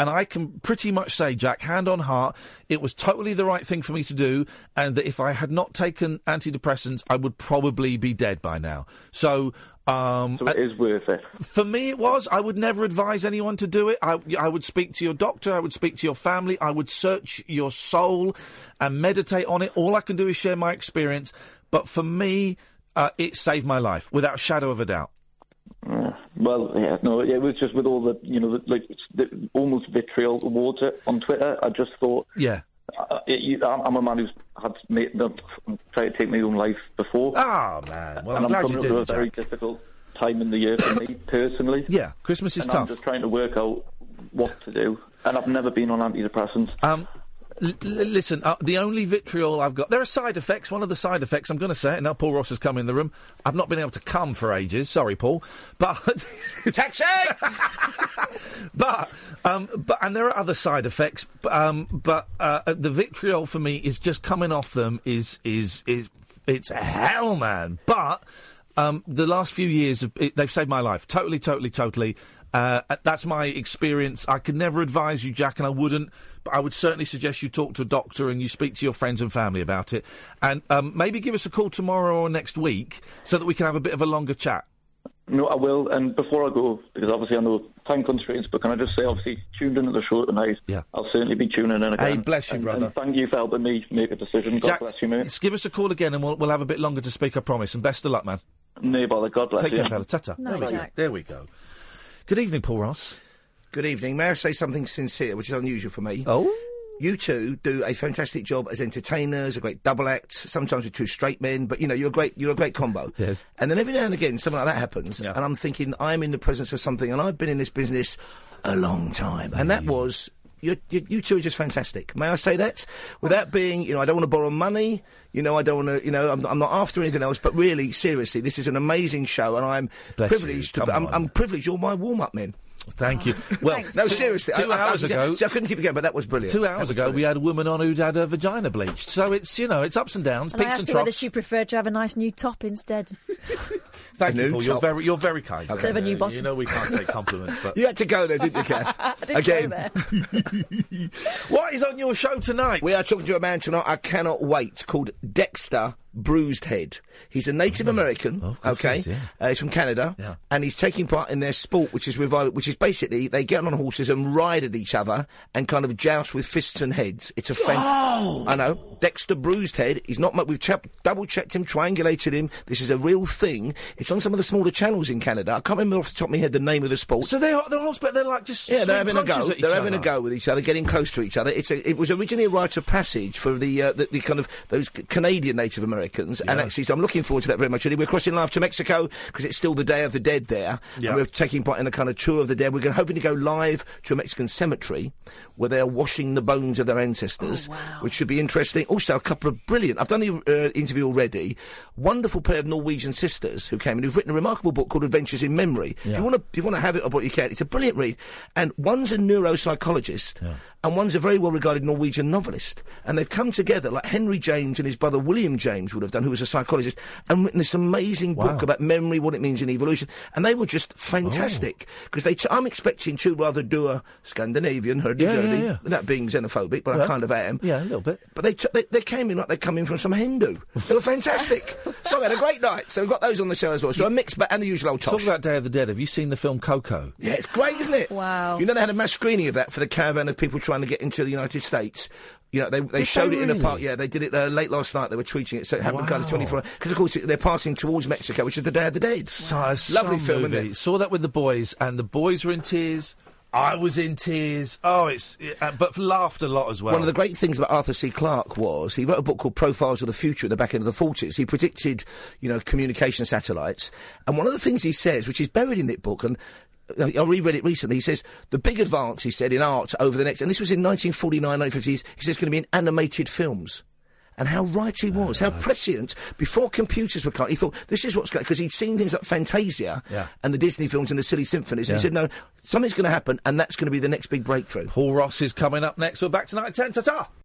[SPEAKER 6] And I can pretty much say, Jack, hand on heart, it was totally the right thing for me to do, and that if I had not taken antidepressants, I would probably be dead by now. So, um,
[SPEAKER 30] So it is worth it.
[SPEAKER 6] for me, it was. I would never advise anyone to do it. I, I would speak to your doctor. I would speak to your family. I would search your soul and meditate on it. All I can do is share my experience. But for me, uh, it saved my life without a shadow of a doubt.
[SPEAKER 30] Well, yeah, no, it was just with all the, you know, the, like the, almost vitriol it on Twitter. I just thought,
[SPEAKER 6] Yeah.
[SPEAKER 30] Uh, it, you, I'm, I'm a man who's had made, tried to take my own life before.
[SPEAKER 6] Ah, man. Well,
[SPEAKER 30] and
[SPEAKER 6] I'm glad
[SPEAKER 30] coming
[SPEAKER 6] you
[SPEAKER 30] up to a very difficult time in the year for me personally.
[SPEAKER 6] Yeah, Christmas is
[SPEAKER 30] and
[SPEAKER 6] tough.
[SPEAKER 30] I'm just trying to work out what to do, and I've never been on antidepressants.
[SPEAKER 6] Um, l- listen, uh, the only vitriol I've got. There are side effects. One of the side effects, I'm going to say it now. Paul Ross has come in the room. I've not been able to come for ages. Sorry, Paul. But taxi. but um, but and there are other side effects. Um, but uh, the vitriol for me is just coming off them is is is it's hell, man. But um, the last few years, have, it, they've saved my life. Totally, totally, totally. Uh, that's my experience. I could never advise you, Jack, and I wouldn't. But I would certainly suggest you talk to a doctor and you speak to your friends and family about it. And um, maybe give us a call tomorrow or next week so that we can have a bit of a longer chat.
[SPEAKER 30] No, I will. And before I go, because obviously I know time constraints, but can I just say, obviously, tuned in into the show tonight.
[SPEAKER 6] Yeah.
[SPEAKER 30] I'll certainly be tuning in again.
[SPEAKER 6] Hey, bless you,
[SPEAKER 30] And-
[SPEAKER 6] brother.
[SPEAKER 30] And thank you for helping me make a decision. God
[SPEAKER 6] Jack,
[SPEAKER 30] bless you, mate.
[SPEAKER 6] Just give us a call again and we'll, we'll have a bit longer to speak, I promise. And best of luck, man.
[SPEAKER 30] No bother. God bless
[SPEAKER 6] Take
[SPEAKER 30] you.
[SPEAKER 6] Take care, fella. Ta-ta.
[SPEAKER 31] No,
[SPEAKER 6] there, we go.
[SPEAKER 31] Jack.
[SPEAKER 6] there we go. Good evening, Paul Ross.
[SPEAKER 31] Good evening. May I say something sincere, which is unusual for me?
[SPEAKER 6] Oh?
[SPEAKER 31] You two do a fantastic job as entertainers, a great double act, sometimes with two straight men, but you know, you're a great you're a great combo.
[SPEAKER 6] Yes.
[SPEAKER 31] And then every now and again something like that happens and I'm thinking I'm in the presence of something and I've been in this business a long time. And that was you, you, two are just fantastic. May I say that? Without being, you know, I don't want to borrow money. You know, I don't want to, you know, I'm, I'm not after anything else. But really, seriously, this is an amazing show, and I'm
[SPEAKER 6] Bless you.
[SPEAKER 31] privileged to.
[SPEAKER 6] Come
[SPEAKER 31] I'm,
[SPEAKER 6] on.
[SPEAKER 31] I'm privileged. You're my warm-up men.
[SPEAKER 6] Thank you. Well,
[SPEAKER 31] no, seriously.
[SPEAKER 6] two
[SPEAKER 31] I, I-
[SPEAKER 6] hours
[SPEAKER 31] I,
[SPEAKER 6] ago-
[SPEAKER 31] see, I couldn't keep it going, but that was brilliant.
[SPEAKER 6] Two hours
[SPEAKER 31] was
[SPEAKER 6] ago, we had a woman on who'd had her vagina bleached. So it's, you know, it's ups and downs,
[SPEAKER 7] And I
[SPEAKER 6] peaks
[SPEAKER 7] asked
[SPEAKER 6] and
[SPEAKER 7] her whether she preferred to have a nice new top instead.
[SPEAKER 6] Thank
[SPEAKER 31] A
[SPEAKER 6] you,
[SPEAKER 31] new
[SPEAKER 6] Paul. You're
[SPEAKER 31] top.
[SPEAKER 6] very, you're very kind.
[SPEAKER 7] Instead of a new bottom.
[SPEAKER 6] You know we can't take compliments, but...
[SPEAKER 31] You had to go there, didn't you, Kath?
[SPEAKER 7] I didn't
[SPEAKER 31] Again.
[SPEAKER 7] go there.
[SPEAKER 6] What is on your show tonight?
[SPEAKER 31] We are talking to a man tonight I cannot wait called Dexter Bruised Head. He's a Native American,
[SPEAKER 6] Oh,
[SPEAKER 31] okay?
[SPEAKER 6] he is, yeah.
[SPEAKER 31] uh, he's from Canada,
[SPEAKER 6] Yeah.
[SPEAKER 31] and he's taking part in their sport, which is revival, which is basically they get on horses and ride at each other and kind of joust with fists and heads. It's a fan-
[SPEAKER 6] Oh!
[SPEAKER 31] I know. Dexter Bruised Head. He's not. We've double checked him, triangulated him. This is a real thing. It's on some of the smaller channels in Canada. I can't remember off the top of my head the name of the sport.
[SPEAKER 6] So they are, they're all, they're like just
[SPEAKER 31] Yeah, they're having a go.
[SPEAKER 6] punches at each
[SPEAKER 31] They're having a go with each other, getting close to each other. It's a, it was originally a rite of passage for the uh, the, the kind of those Canadian Native Americans, and
[SPEAKER 6] Yeah.
[SPEAKER 31] actually, so I'm looking forward to that very much. Really, we're crossing live to Mexico because it's still the Day of the Dead there,
[SPEAKER 6] Yeah.
[SPEAKER 31] and we're taking part in a kind of tour of the dead. We're going, hoping to go live to a Mexican cemetery where they are washing the bones of their ancestors,
[SPEAKER 6] Oh,
[SPEAKER 31] which should be interesting. Also, a couple of brilliant. I've done the uh, interview already. Wonderful pair of Norwegian sisters who came in who've written a remarkable book called Adventures in Memory. If you want to, you want to have it, or what you can. It's a brilliant read, and one's a neuropsychologist, and one's a very well-regarded Norwegian novelist, and they've come together like Henry James and his brother William James would have done, who was a psychologist, and written this amazing book about memory, what it means in evolution, and they were just fantastic oh. because they. T- I'm expecting to rather do a Scandinavian hurdy-gurdy,
[SPEAKER 6] Yeah, yeah, yeah.
[SPEAKER 31] without being xenophobic, but I kind of am.
[SPEAKER 6] Yeah, a little bit.
[SPEAKER 31] But they, t- they they came in like they come in from some Hindu. They were fantastic. so I had a great night. So we've got those on the show as well. So a mix, but and the usual old
[SPEAKER 6] Talk
[SPEAKER 31] tosh.
[SPEAKER 6] about Day of the Dead. Have you seen the film Coco?
[SPEAKER 31] Yeah, it's great, isn't it?
[SPEAKER 7] Wow.
[SPEAKER 31] You know they had a mass screening of that for the caravan of people trying to get into the United States. You know, they, they
[SPEAKER 6] Did
[SPEAKER 31] showed
[SPEAKER 6] they
[SPEAKER 31] it in a
[SPEAKER 6] really?
[SPEAKER 31] park. Yeah, they did it uh, late last night. They were tweeting it, so it happened kind of 24 Because, of course, it, they're passing towards Mexico, which is the Day of the Dead.
[SPEAKER 6] So,
[SPEAKER 31] Lovely film,
[SPEAKER 6] movie. Saw that with the boys, and the boys were in tears. I was in tears. Oh, it's uh, but laughed a lot as well.
[SPEAKER 31] One of the great things about Arthur C. Clarke was he wrote a book called Profiles of the Future at the back end of the 40s. He predicted, you know, communication satellites. And one of the things he says, which is buried in that book, and I reread it recently, he says, the big advance, he said, in art over the next, and this was in 1949, 1950s, he says it's going to be in animated films. And how right he was, how prescient. Before computers were coming, he thought, this is what's going because he'd seen things like Fantasia
[SPEAKER 6] Yeah.
[SPEAKER 31] and the Disney films and the Silly Symphonies. And he
[SPEAKER 6] Yeah.
[SPEAKER 31] said, no, something's going to happen, and that's going to be the next big breakthrough.
[SPEAKER 6] Paul Ross is coming up next. We're back tonight at 10. Ta ta!